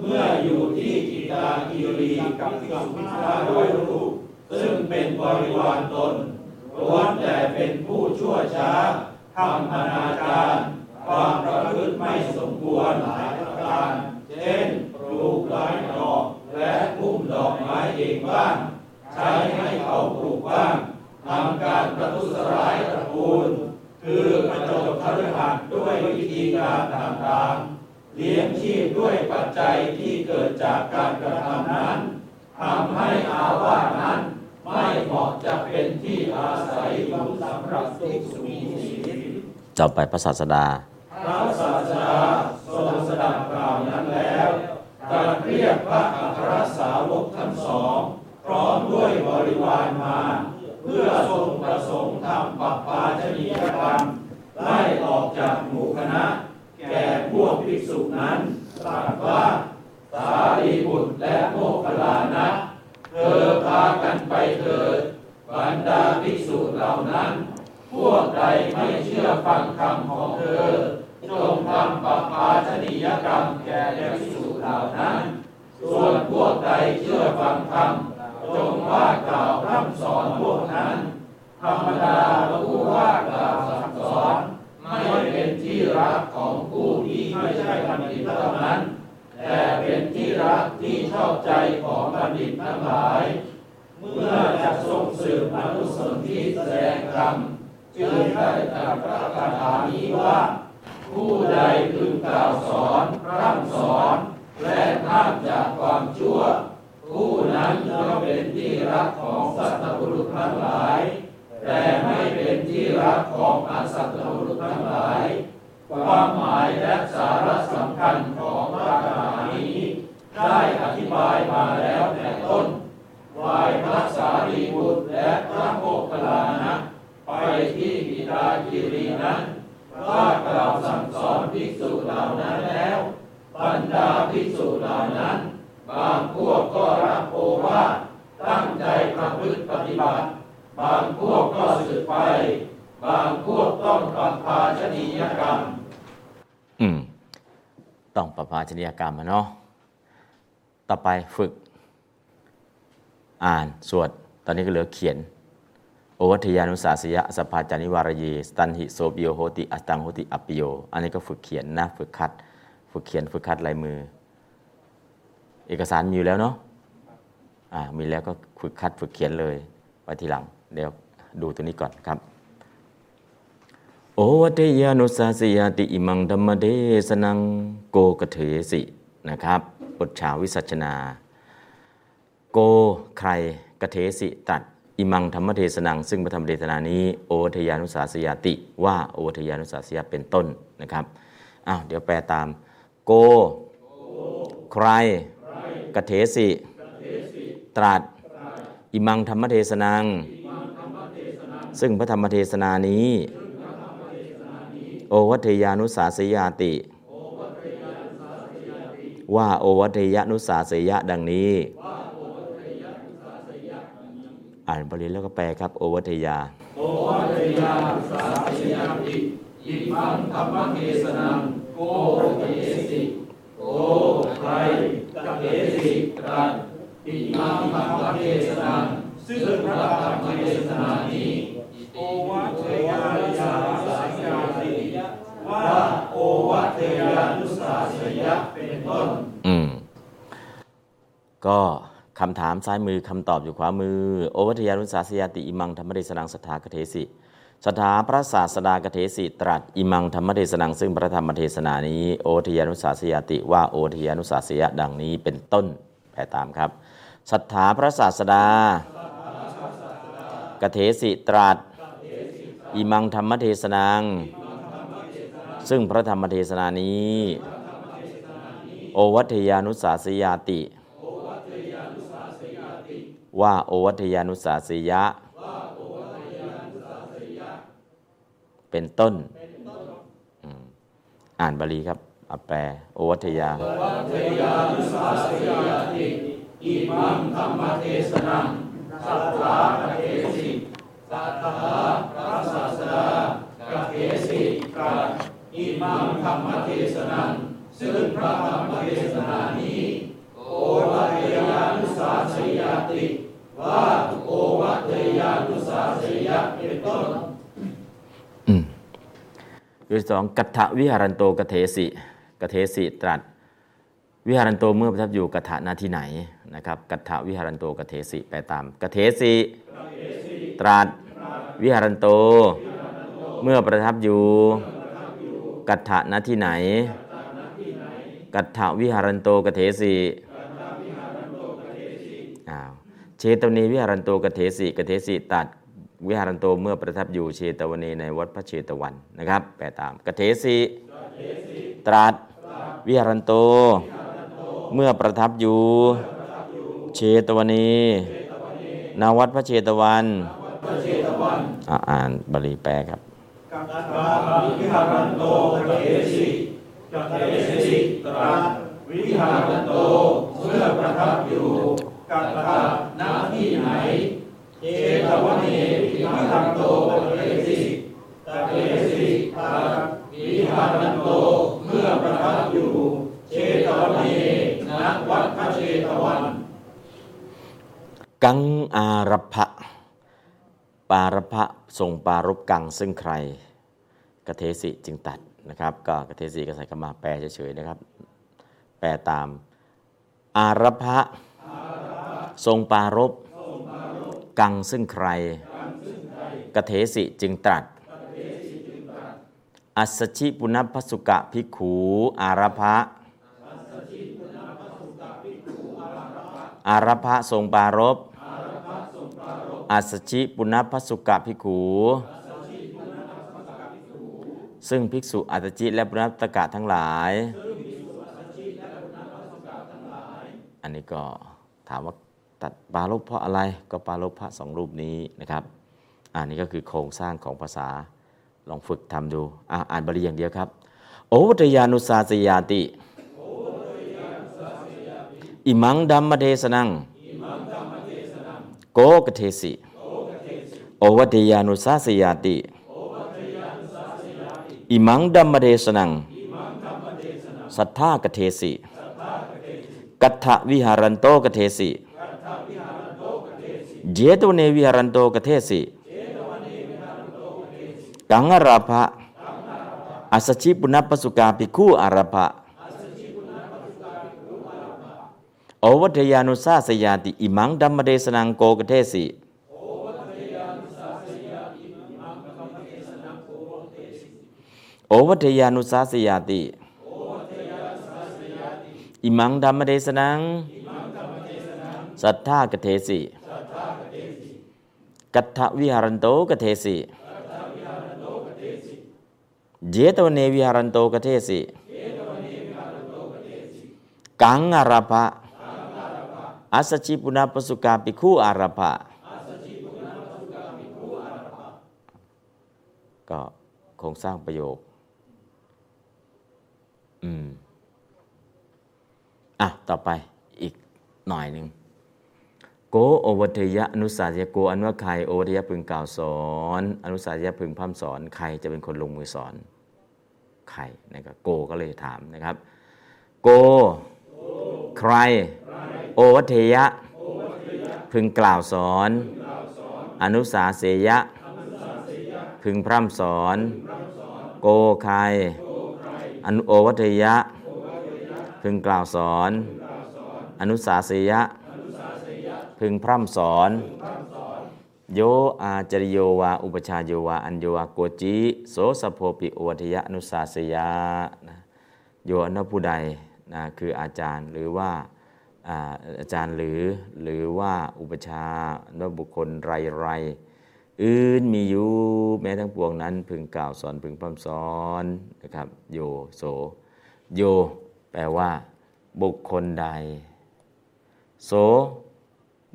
เมื่ออยู่ที่ กิตาคิรีกับภิกษุมิตรร้อยรูปซึ่งเป็นบริวารตนล้วนแต่เป็นผู้ชั่วช้าทำอนาจารความประพฤติไม่สมควรหลายประการ เช่นปลูกไม้ดอกและพุ่มดอกไม้เองบ้าง ใช้ให้เขาปลูกบ้างทำการประทุษร้ายตระกูล คือประจบคฤหัสถ์ด้วยวิธีการต่างๆ เลี้ยงชีพด้วยปัจจัยที่เกิดจากการกระทำนั้นทำให้อาวาสนั้น ไม่เหมาะจะเป็นที่อาศัยของสำหรับภิกษุณีศีลต่อไปพระศาสดา พระศาสดาทรงสดับกล่าวนั้นแล้วตรัสเรียกพระอัครสาวกทั้งสอง พร้อมด้วยบริวารมา เพื่อทรงประสงค์ทำปัปปาชนียกรรมไล่ออกจากหมู่คณะ แก่พวกภิก ษุนั้นตรัสว่าสารีบุตรและโมคคลานะเธอพากันไปเถิดบรรดาภิกษุเหล่านั้น พวกใดไม่เชื่อฟังคำของเธอจงทำปปาชนียกรรมแก่ภิกษุเหล่านั้น ส่วนพวกใดเชื่อฟังธรรมจงว่ากล่าวพร่ำสอนพวกนั้น ธรรมดาผู้ว่ากล่าวสั่งสอน ไม่เป็นที่รักของผู้ที่ไม่ใช่บัณฑิตเท่านั้น แต่เป็นที่รักที่ชอบใจของบัณฑิตทั้งหลาย เมื่อจะทรงสืบอนุสนธิแสดงธรรมจึงได้ตรัสพระคาถานี้ว่า ผู้ใดพึงกล่าวสอนร่ำสอน และห้ามจากความชั่ว ผู้นั้นย่อมเป็นที่รักของสัตว์บุรุษทั้งหลาย แต่ไม่เป็นที่รักของอสัตว์บุรุษ ทั้งหลาย ความหมายและสาระสำคัญของพระคาถานี้ได้อธิบายมาแล้วแต่ต้นวายพระสารีบุตรและพระโมคคัลลานะ ไปที่บิดาคิรีนั้นว่ากล่าวสั่งสอนภิกษุเหล่านั้นแล้วบรรดาภิกษุเหล่านั้น บางพวกก็รับโอวาทตั้งใจประพฤติปฏิบัติ บางพวกก็สึกไป บางพวกต้องปรับภาชนียกรรม อืม ต้องประภาชนียกรรมอะเนาะ ต่อไปฝึก อ่านสวด ตอนนี้ก็เหลือเขียน โอวัทยานุสาสยะสภาจานิวารเยสตันหิโสปิโยโหติอัสตังโหติอัปปิโย อันนี้ก็ฝึกเขียนนะ ฝึกคัด ฝึกเขียน ฝึกคัดลายมือ เอกสารมีอยู่แล้วเนาะ อ่า มีแล้วก็ฝึกคัด ฝึกเขียนเลยไว้ทีหลัง เดี๋ยวดูตัวนี้ก่อนครับ โอวัตยานุสาสยาติอิมังธรรมเดสนังโกกเถสินะครับบทชาวิสัชนา โกใครกเทสิตัดอิมังธรรมเทศนัง ซึ่งพระธรรมเทศนานี้โอวัทยานุสาสยาติว่าโอวัทยานุสาสยาเป็นต้นนะครับอ้าวเดี๋ยวแปลตาม โก ใครกเทสิตรัสอิมังธรรมเทศนัง ซึ่งพระธรรมเทศนานี้ โอวัทยานุสาสยาติ ว่าโอวัทยานุสาสยะดังนี้ อ่านบาลีแล้วก็แปลครับ โอวัทยา โอวัตยาสาสยาติอิมังธรรมเทศนังโกเทสิโกใครกเทสิตรัสอิมังธรรมเทศนังซึ่งพระธรรมเทศนานี้ โอวัตยาสาสยาติว่าโอวัตยานุสาสยะเป็นต้น อืม ก็ คำถามซ้ายมือคำตอบอยู่ขวามือ โอวัทยานุสาสยาติอิมังธรรมเดสนังสถากเทสิสถาพระศาสดากเทสิตรัสอิมังธรรมเทศนังซึ่งพระธรรมเทศนานี้ โอทยานุสาสยาติว่าโอทยานุสาสยะดังนี้เป็นต้นแปลตามครับสถาพระศาสดากเทสิตรัสอิมังธรรมเทศนัง ซึ่งพระธรรมเทศนานี้ โอวัทยานุสาสยาติ ว่าโอวัทยานุสาสยะ เป็นต้น อ่านบาลีครับอแปลโอวัทยาอิมังธรรมเทศนังสัทธาเทสิสัทธาพระศาสดากเทสิตรัอิมังธรรมเทศนังซึ่งพระธรรมเทศนานี้โอวัตยานุสาสยาติ ว่าโอวัตยานุสาสยะเป็นต้นคือสองกัตถวิหารันโตกเทสิกเทสิตรัส วิหารันโตเมื่อประทับอยู่กัตถะหน้าที่ไหนนะครับกัตถวิหารันโตกเทสิแปตามกเทสิตรัสวิหารันโต เมื่อประทับอยู่กัตถะหน้าที่ไหน กัตถวิหารันโตกเทสิ เชตวนีวิหารันโตกเทสิกเทสิตัดวิหารันโตเมื่อประทับอยู่เชตวนีในวัดพระเชตวันนะครับแปลตามกเทสิตรัสวิหารันโต เมื่อประทับอยู่เชตวเน ในวัดพระเชตวันอ่านบาลีแปลครับกัตถาวิหารันโตกเทสิกเทสิตรัสวิหารันโตเมื่อประทับอยู่ กัตถาหน้าที่ไหนเจตวเนวิหารันโตกเทสิกเทสิตรัสวิหารันโต เมื่อประทับอยู่ เชตวเนณวัดพระเชตวัน กังอารพะ ปารพะทรงปารบกังซึ่งใครกเทสิจึงตัดนะครับก็กเทสิก็ใส่คำมาแปลเฉยๆนะครับ แปลตามอารพะ ทรงปารบกังซึ่งใคร กเทสิจึงตรัส อัสชิปุณพสุกะภิกขูอารพะอารพะทรงปารบอัสชิปุณพสุกะภิกขู ซึ่งภิกษุอัสชิและปุณพตกะทั้งหลาย อันนี้ก็ถามว่า ตัดปาลบเพราะอะไรก็ปาลบพระสองรูปนี้นะครับอันนี้ก็คือโครงสร้างของภาษาลองฝึกทำดูอ่อ่านบาลีอย่างเดียวครับ โอวเทยยานุสาเสยยาติ อิมัง ธัมมเทสนัง โกกเถสิโอวเทยยานุสาเสยยาติ อิมัง ธัมมเทสนัง สัตถากเถสิกัตถะ วิหรันโตกเถสิ เชตวเนวิหรันโตกเถสิกัง อารัพภะอัสสชิปุนัพพสุกภิกขู อารัพภะโอวเทยยานุสาเสยยาติอิมัง ธัมมเทสนังโกกเถสิโอวเทยยานุสาเสยยาติอิมังดัมมเดสนัง สัทธากเทสิกัตถวิหารันโตกเทสิเจตวเนวิหารันโตกเทสิกังอาราภะอัสชิปุณปสุกาปิคูอาราภะก็โครงสร้างประโยค อืม อะ ต่อไปอีกหน่อยหนึ่ง โกโอวัตยะอนุสาสยโกอันว่าใครโอวัตยะพึงกล่าวสอน อนุสาสยพึงพร่ำสอนใครจะเป็นคนลงมือสอนใครนะครับโกก็เลยถามนะครับ โก ใคร โอวัตยะ พึงกล่าวสอน อนุสาเสยะ พึงพร่ำสอน โกใครอนุโอวัตยะ พึงกล่าวสอน อนุสาเสยะ พึงพร่ำสอน โยอาจริโยวา อุปชาโยวา อัญโยวาโกจิโสสะโพปิโอวัตยะอนุสาสยะนะโยอนะผู้ใดนะคืออาจารย์หรือว่าอาอาจารย์หรือหรือว่าอุปชาหรือบุคคลไรไรอื่นมีอยู่แม้ทั้งปวงนั้น พึงกล่าวสอนพึงพร่ำสอนนะครับโยโสโย แปลว่า บุคคลใด โส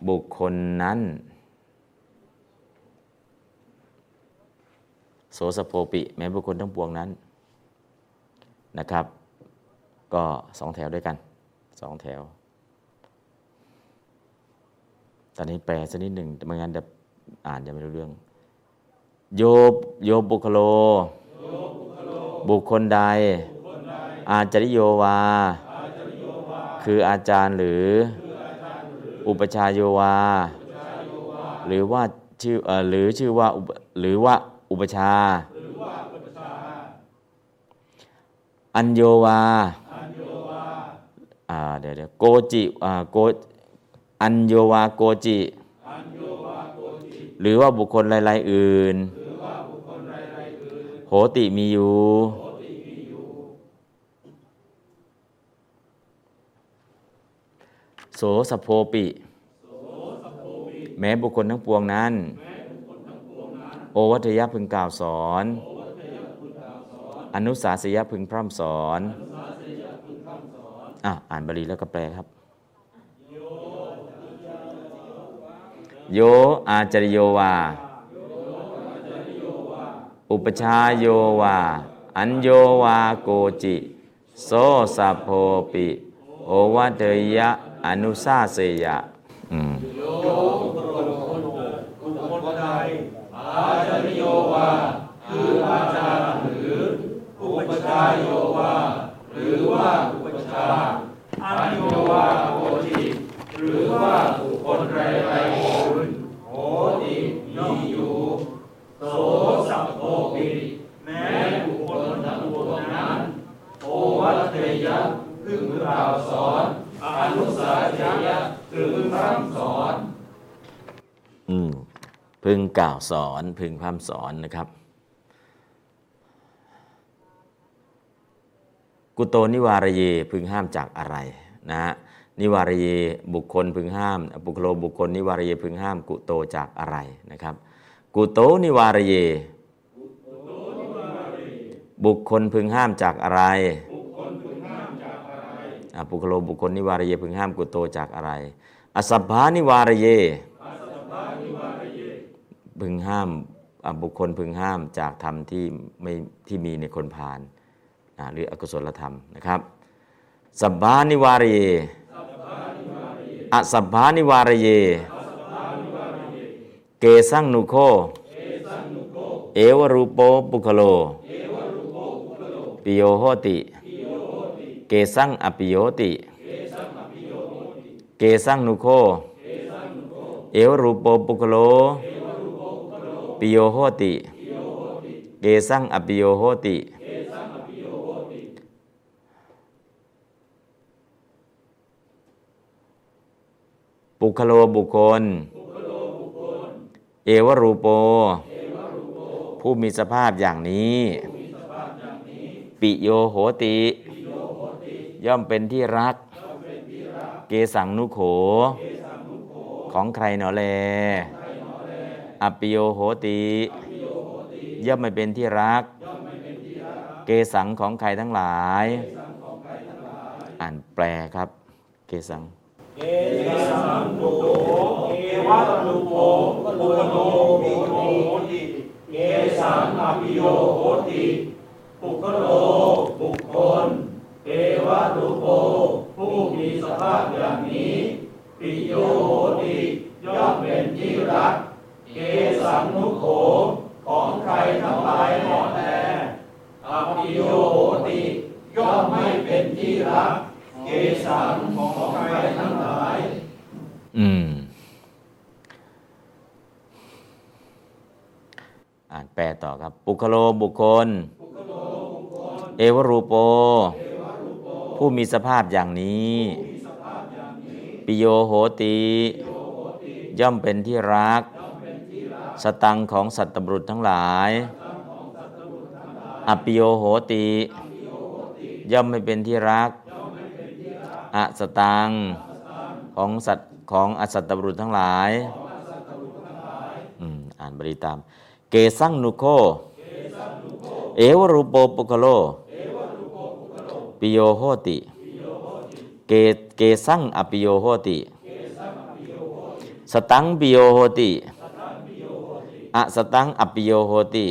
บุคคลนั้น โสสโพปิ แม้บุคคลทั้งปวงนั้นนะครับ ก็สองแถวด้วยกันสองแถว ตอนนี้แปลสักนิดหนึ่งไม่งั้นจะอ่านจะไม่รู้เรื่อง โยบโยบุคโล บุคคลใด อาจาริโยวา คืออาจารย์หรือ อุปชาโยวา หรือว่าชื่อเออหรือชื่อว่าอุปหรือว่าอุปชา อัญโยวาอ่าเดี๋ยวเดี๋ยวโกจิอ่าโกอัญโยวาโกจิ หรือว่าบุคคลรายๆอื่น โหติมีอยู่ โสสะโพปิ แม้บุคคลทั้งปวงนั้น โอวัตยะพึงกล่าวสอน อนุสาสยะพึงพร่ำสอนอะอ่านบาลีแล้วก็แปลครับ โยอาจริโยวา อุปชาโยวา อัญโยวาโกจิโส อนุสาเสยะอืมโยโปรดคนคนคนใดอาจารยโยวาคืออาจารย์หรืออุปชาโยวาหรือว่าอุปชาอันโยวาโหติหรือว่าบุคคลไรไรโหนโหติมีอยู่โสสัพโพปิแม้บุคคลทั้งปวงนั้น โอวัตเตยะซึ่งเราสอน อนุสาสยะอืมอืม พึงกล่าวสอน พึงพร่ำสอนนะครับ กุโตนิวารเยพึงห้ามจากอะไรนะฮะนิวารเยบุคคลพึงห้ามบุคโลบุคคล นิวารเยพึงห้าม กุโตจากอะไรนะครับ กุโตนิวารเย บุคคลพึงห้ามจากอะไรอ่ะบุคโลบุคคลนิวารเยพึงห้ามกุโตจากอะไร อสัพพานิวารเยพึงห้ามบุคคลพึงห้ามจากธรรมที่ไม่ที่มีในคนพาลหรืออกุศลธรรมนะครับสัพพานิวารเยอสัพพานิวารเย เกสังนุโค เอวรูโปปุคโล ปิโยโหติ เกสังอปิโยติ เกสังนุโค เอวรูปโปปุคโล ปิโยโหติ เกสังอปิโยโหติ ปุคโลบุคคล เอวรูปโป ผู้มีสภาพอย่างนี้ ปิโยโหติ ย่อมเป็นที่รัก เกสังนุโข ของใครหนอแล อปิโยโหติ ย่อมไม่เป็นที่รัก เกสังของใครทั้งหลาย อ่านแปลครับ เกสังเกสังโตเอวัตุโภปุโลปิโหติเกสังอภิโยโหติปุคโลบุคคล เอวัตลุโภผู้มีสภาพอย่างนี้ ปิโยโหติย่อมเป็นที่รักเกสังนุโขของใครทั้งหลายหมดแลอภิโยโหติย่อมไม่เป็นที่รักเกสังของใครทั้งหลาย อืม อ่านแปลต่อครับ ปุคโลบุคคล เอวรูโป ผู้มีสภาพอย่างนี้ ปิโยโหติ ย่อมเป็นที่รัก สตังของสัตตบรุษทั้งหลาย อปิโยโหติ ย่อมไม่เป็นที่รัก อสตังของสัตของอสัตตบรุษทั้งหลาย อ่านบริตาม เกสังนุโค เอวรูโปปุคโล ปิโยโหติ เกเกสังอปิโยโหติ สตังปิโยโหติอะสตังอปิโยโหติ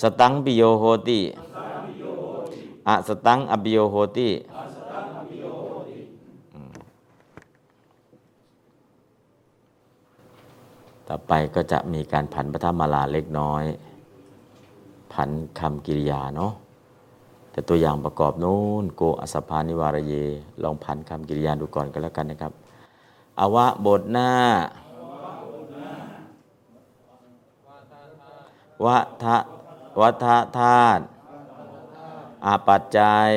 สตังปิโยโหติอะสตังอปิโยโหติต่อไปก็จะมีการผันพระธรรมาลาเล็กน้อย ผันคำกิริยาเนาะ แต่ตัวอย่างประกอบนู้นโกอสพพานิวารเย ลองผันคำกิริยาดูก่อนก็แล้วกันนะครับ อวะบทหน้าวะทะวัฏธาตุอาปัจจัย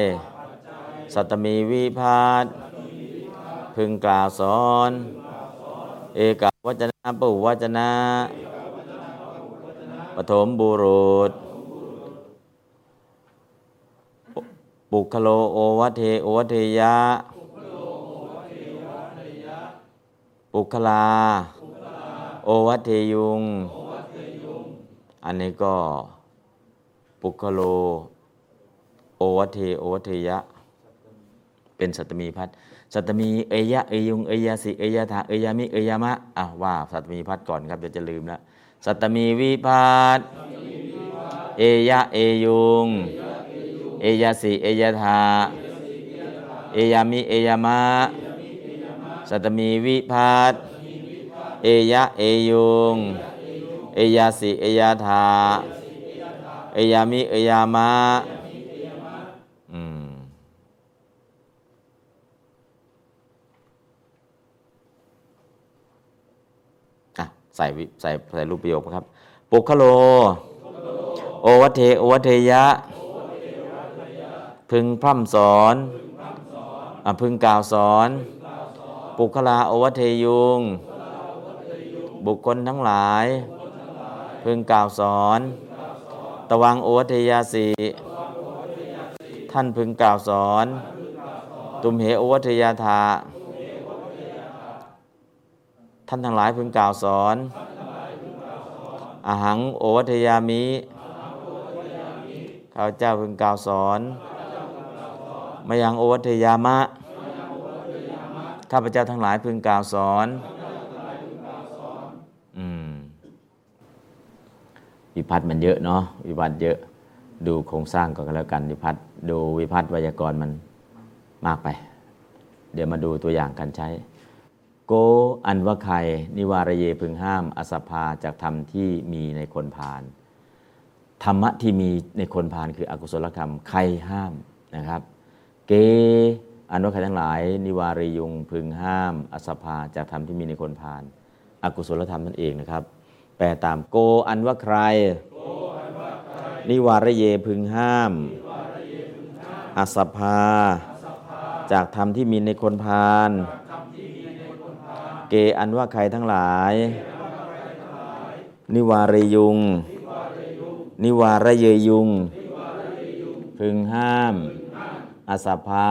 สัตมีวิพาทพึงกล่าวสอน เอกวัจนะปุวัจนะ ปฐมบุรุษ ปุคโลโอวัเทโอวัเทยะ ปุคลา โอวัเทยุง อันนี้ก็ปุคโล โอวัเทโอวัเทยะ เป็นสัตมีพัฒสัตมีเอยะเอยุงเอยาสิเอยาถาเอยามิเอยามะอะว่าสัตมีพัฒก่อนครับเดี๋ยวจะลืมแล้วสัตมีวิพัฒเอยะเอยุงเเอยาสิเอยาถาเอยามิเอยามะ สัตมีวิพัฒน์เอยะเอยุง เอยาสิเอยาถาเอยามิเอยามะอะใส่ใส่ใส่รูปประโยคครับ ปุคโล โอวัตเท โอวัตเทยะ พึงพร่ำสอนอะพึงกล่าวสอน ปุคลาโอวัเทยุง บุคคลทั้งหลาย พึงกล่าวสอน ตวังโอวัเทยาสีท่านพึงกล่าวสอน ตุมเหโอวัเทยาธาท่านทั้งหลายพึงกล่าวสอน อหังโอวัทยามิ ข้าเจ้าพึงกล่าวสอน มายังโอวัทยามะ ข้าพเจ้าทั้งหลายพึงกล่าวสอนวิพัฒน์มันเยอะเนาะวิพัฒน์เยอะดูโครงสร้างก่อนก็แล้วกันวิพัฒน์ดูวิพัฒน์ไวยากรณ์มันมากไป เดี๋ยวมาดูตัวอย่างการใช้ โกอันว่าใครนิวารเยพึงห้าม อสภาจากธรรมที่มีในคนพาลธรรมะที่มีในคนพาลคืออกุศลกรรมใครห้ามนะครับ เกอันว่าใครทั้งหลาย นิวารยุงพึงห้าม อสภาจากธรรมที่มีในคนพาลอกุศลธรรมนั่นเองนะครับ แปลตามโกอันว่าใคร นิวารเยพึงห้ามอสภา จากธรรมที่มีในคนพาลเกอันว่าใครทั้งหลาย นิวารยุง นิวารเยยุง พึงห้าม อสภา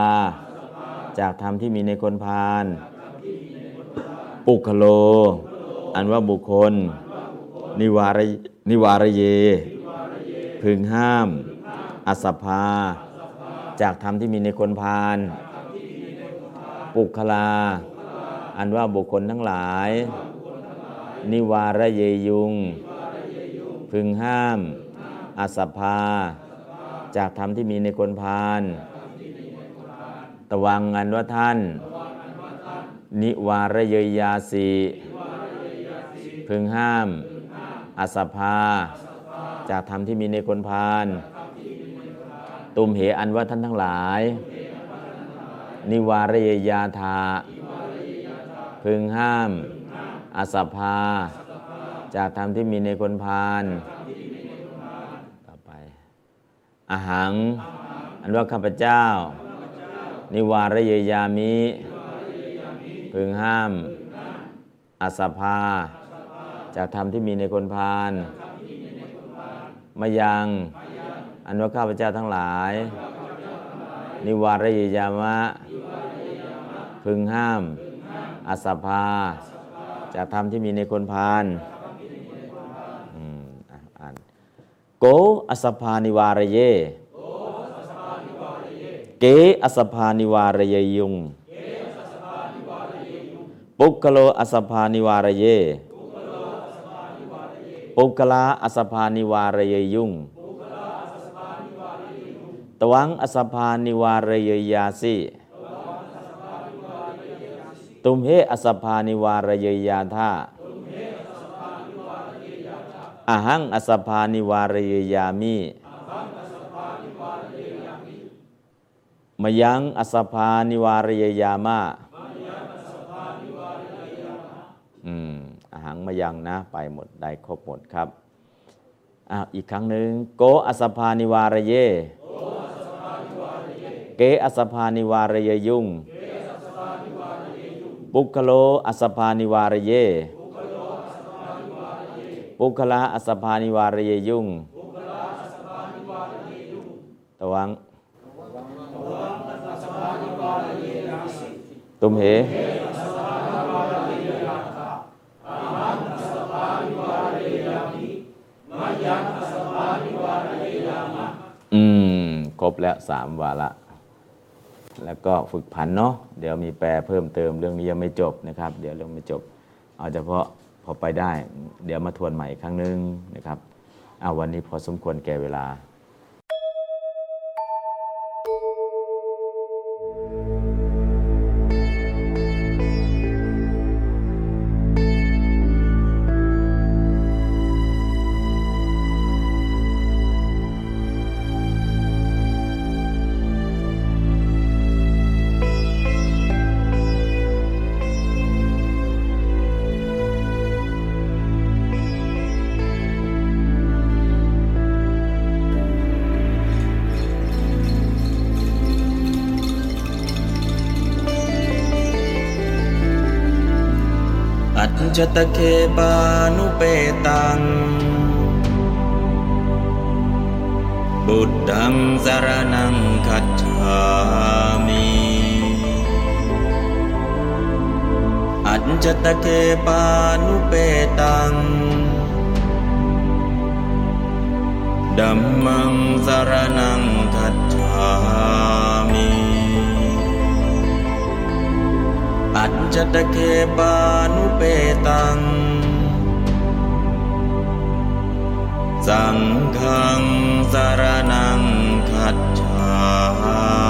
จากธรรมที่มีในคนพาลปุคโล อันว่าบุคคล นิวารนิวารเย พึงห้าม อสภา จากธรรมที่มีในคนพาลปุคลา อันว่าบุคคลทั้งหลาย นิวารเยยุง พึงห้าม อสภา จากธรรมที่มีในคนพาล ตวังอันว่าท่าน นิวารเยยาสีพึงห้าม อสภา จากธรรมที่มีในคนพาลตุมเหอันว่าท่านทั้งหลาย นิวารเยยาธา พึงห้าม อสภา จากธรรมที่มีในคนพาลต่อไป อาหัง อันว่าข้าพเจ้า นิวารเยยามิ พึงห้ามอสภา จากธรรมที่มีในคนพาลมายัง อันว่าข้าพเจ้าทั้งหลาย นิวารเยยามะ พึงห้ามอสภา จากธรรมที่มีในคนพาลอืมอะอ่านโกอสภานิวารเย เกอสภานิวารเยยุง ปุกโลอสภานิวารเย ปุกลาอสภานิวารเยยุง ตวังอสภานิวารเยยาสิตุมเหอสภานิวารเยยาธาอาหังอสภานิวารเยยามิ มยังอสภานิวารเยยามะอืมอาหังมายังนะ ไปหมดได้ครบหมดครับอ้าวอีกครั้งหนึ่งโกอสภานิวารเย เกอสภานิวารเยยุงปุคโลอสภานิวารเย ปุคลาอสภานิวารเยยุงตวัง ตุมเหอืม ครบแล้วสามวาระ แล้วก็ฝึกผันเนาะ เดี๋ยวมีแปลเพิ่มเติมเรื่องนี้ยังไม่จบนะครับ เดี๋ยวเรื่องไม่จบ เอาเฉพาะพอไปได้ เดี๋ยวมาทวนใหม่อีกครั้งหนึงนะครับ เอาวันนี้พอสมควรแก่เวลา จจตเคปานุเปตัง บุตตังสารนังคัจฉามิอัจจตเคปานุเปตังดัมมังสารนังคัจฉามิ จตเคปานุเปตัง สังฆังสารนังคัจฉา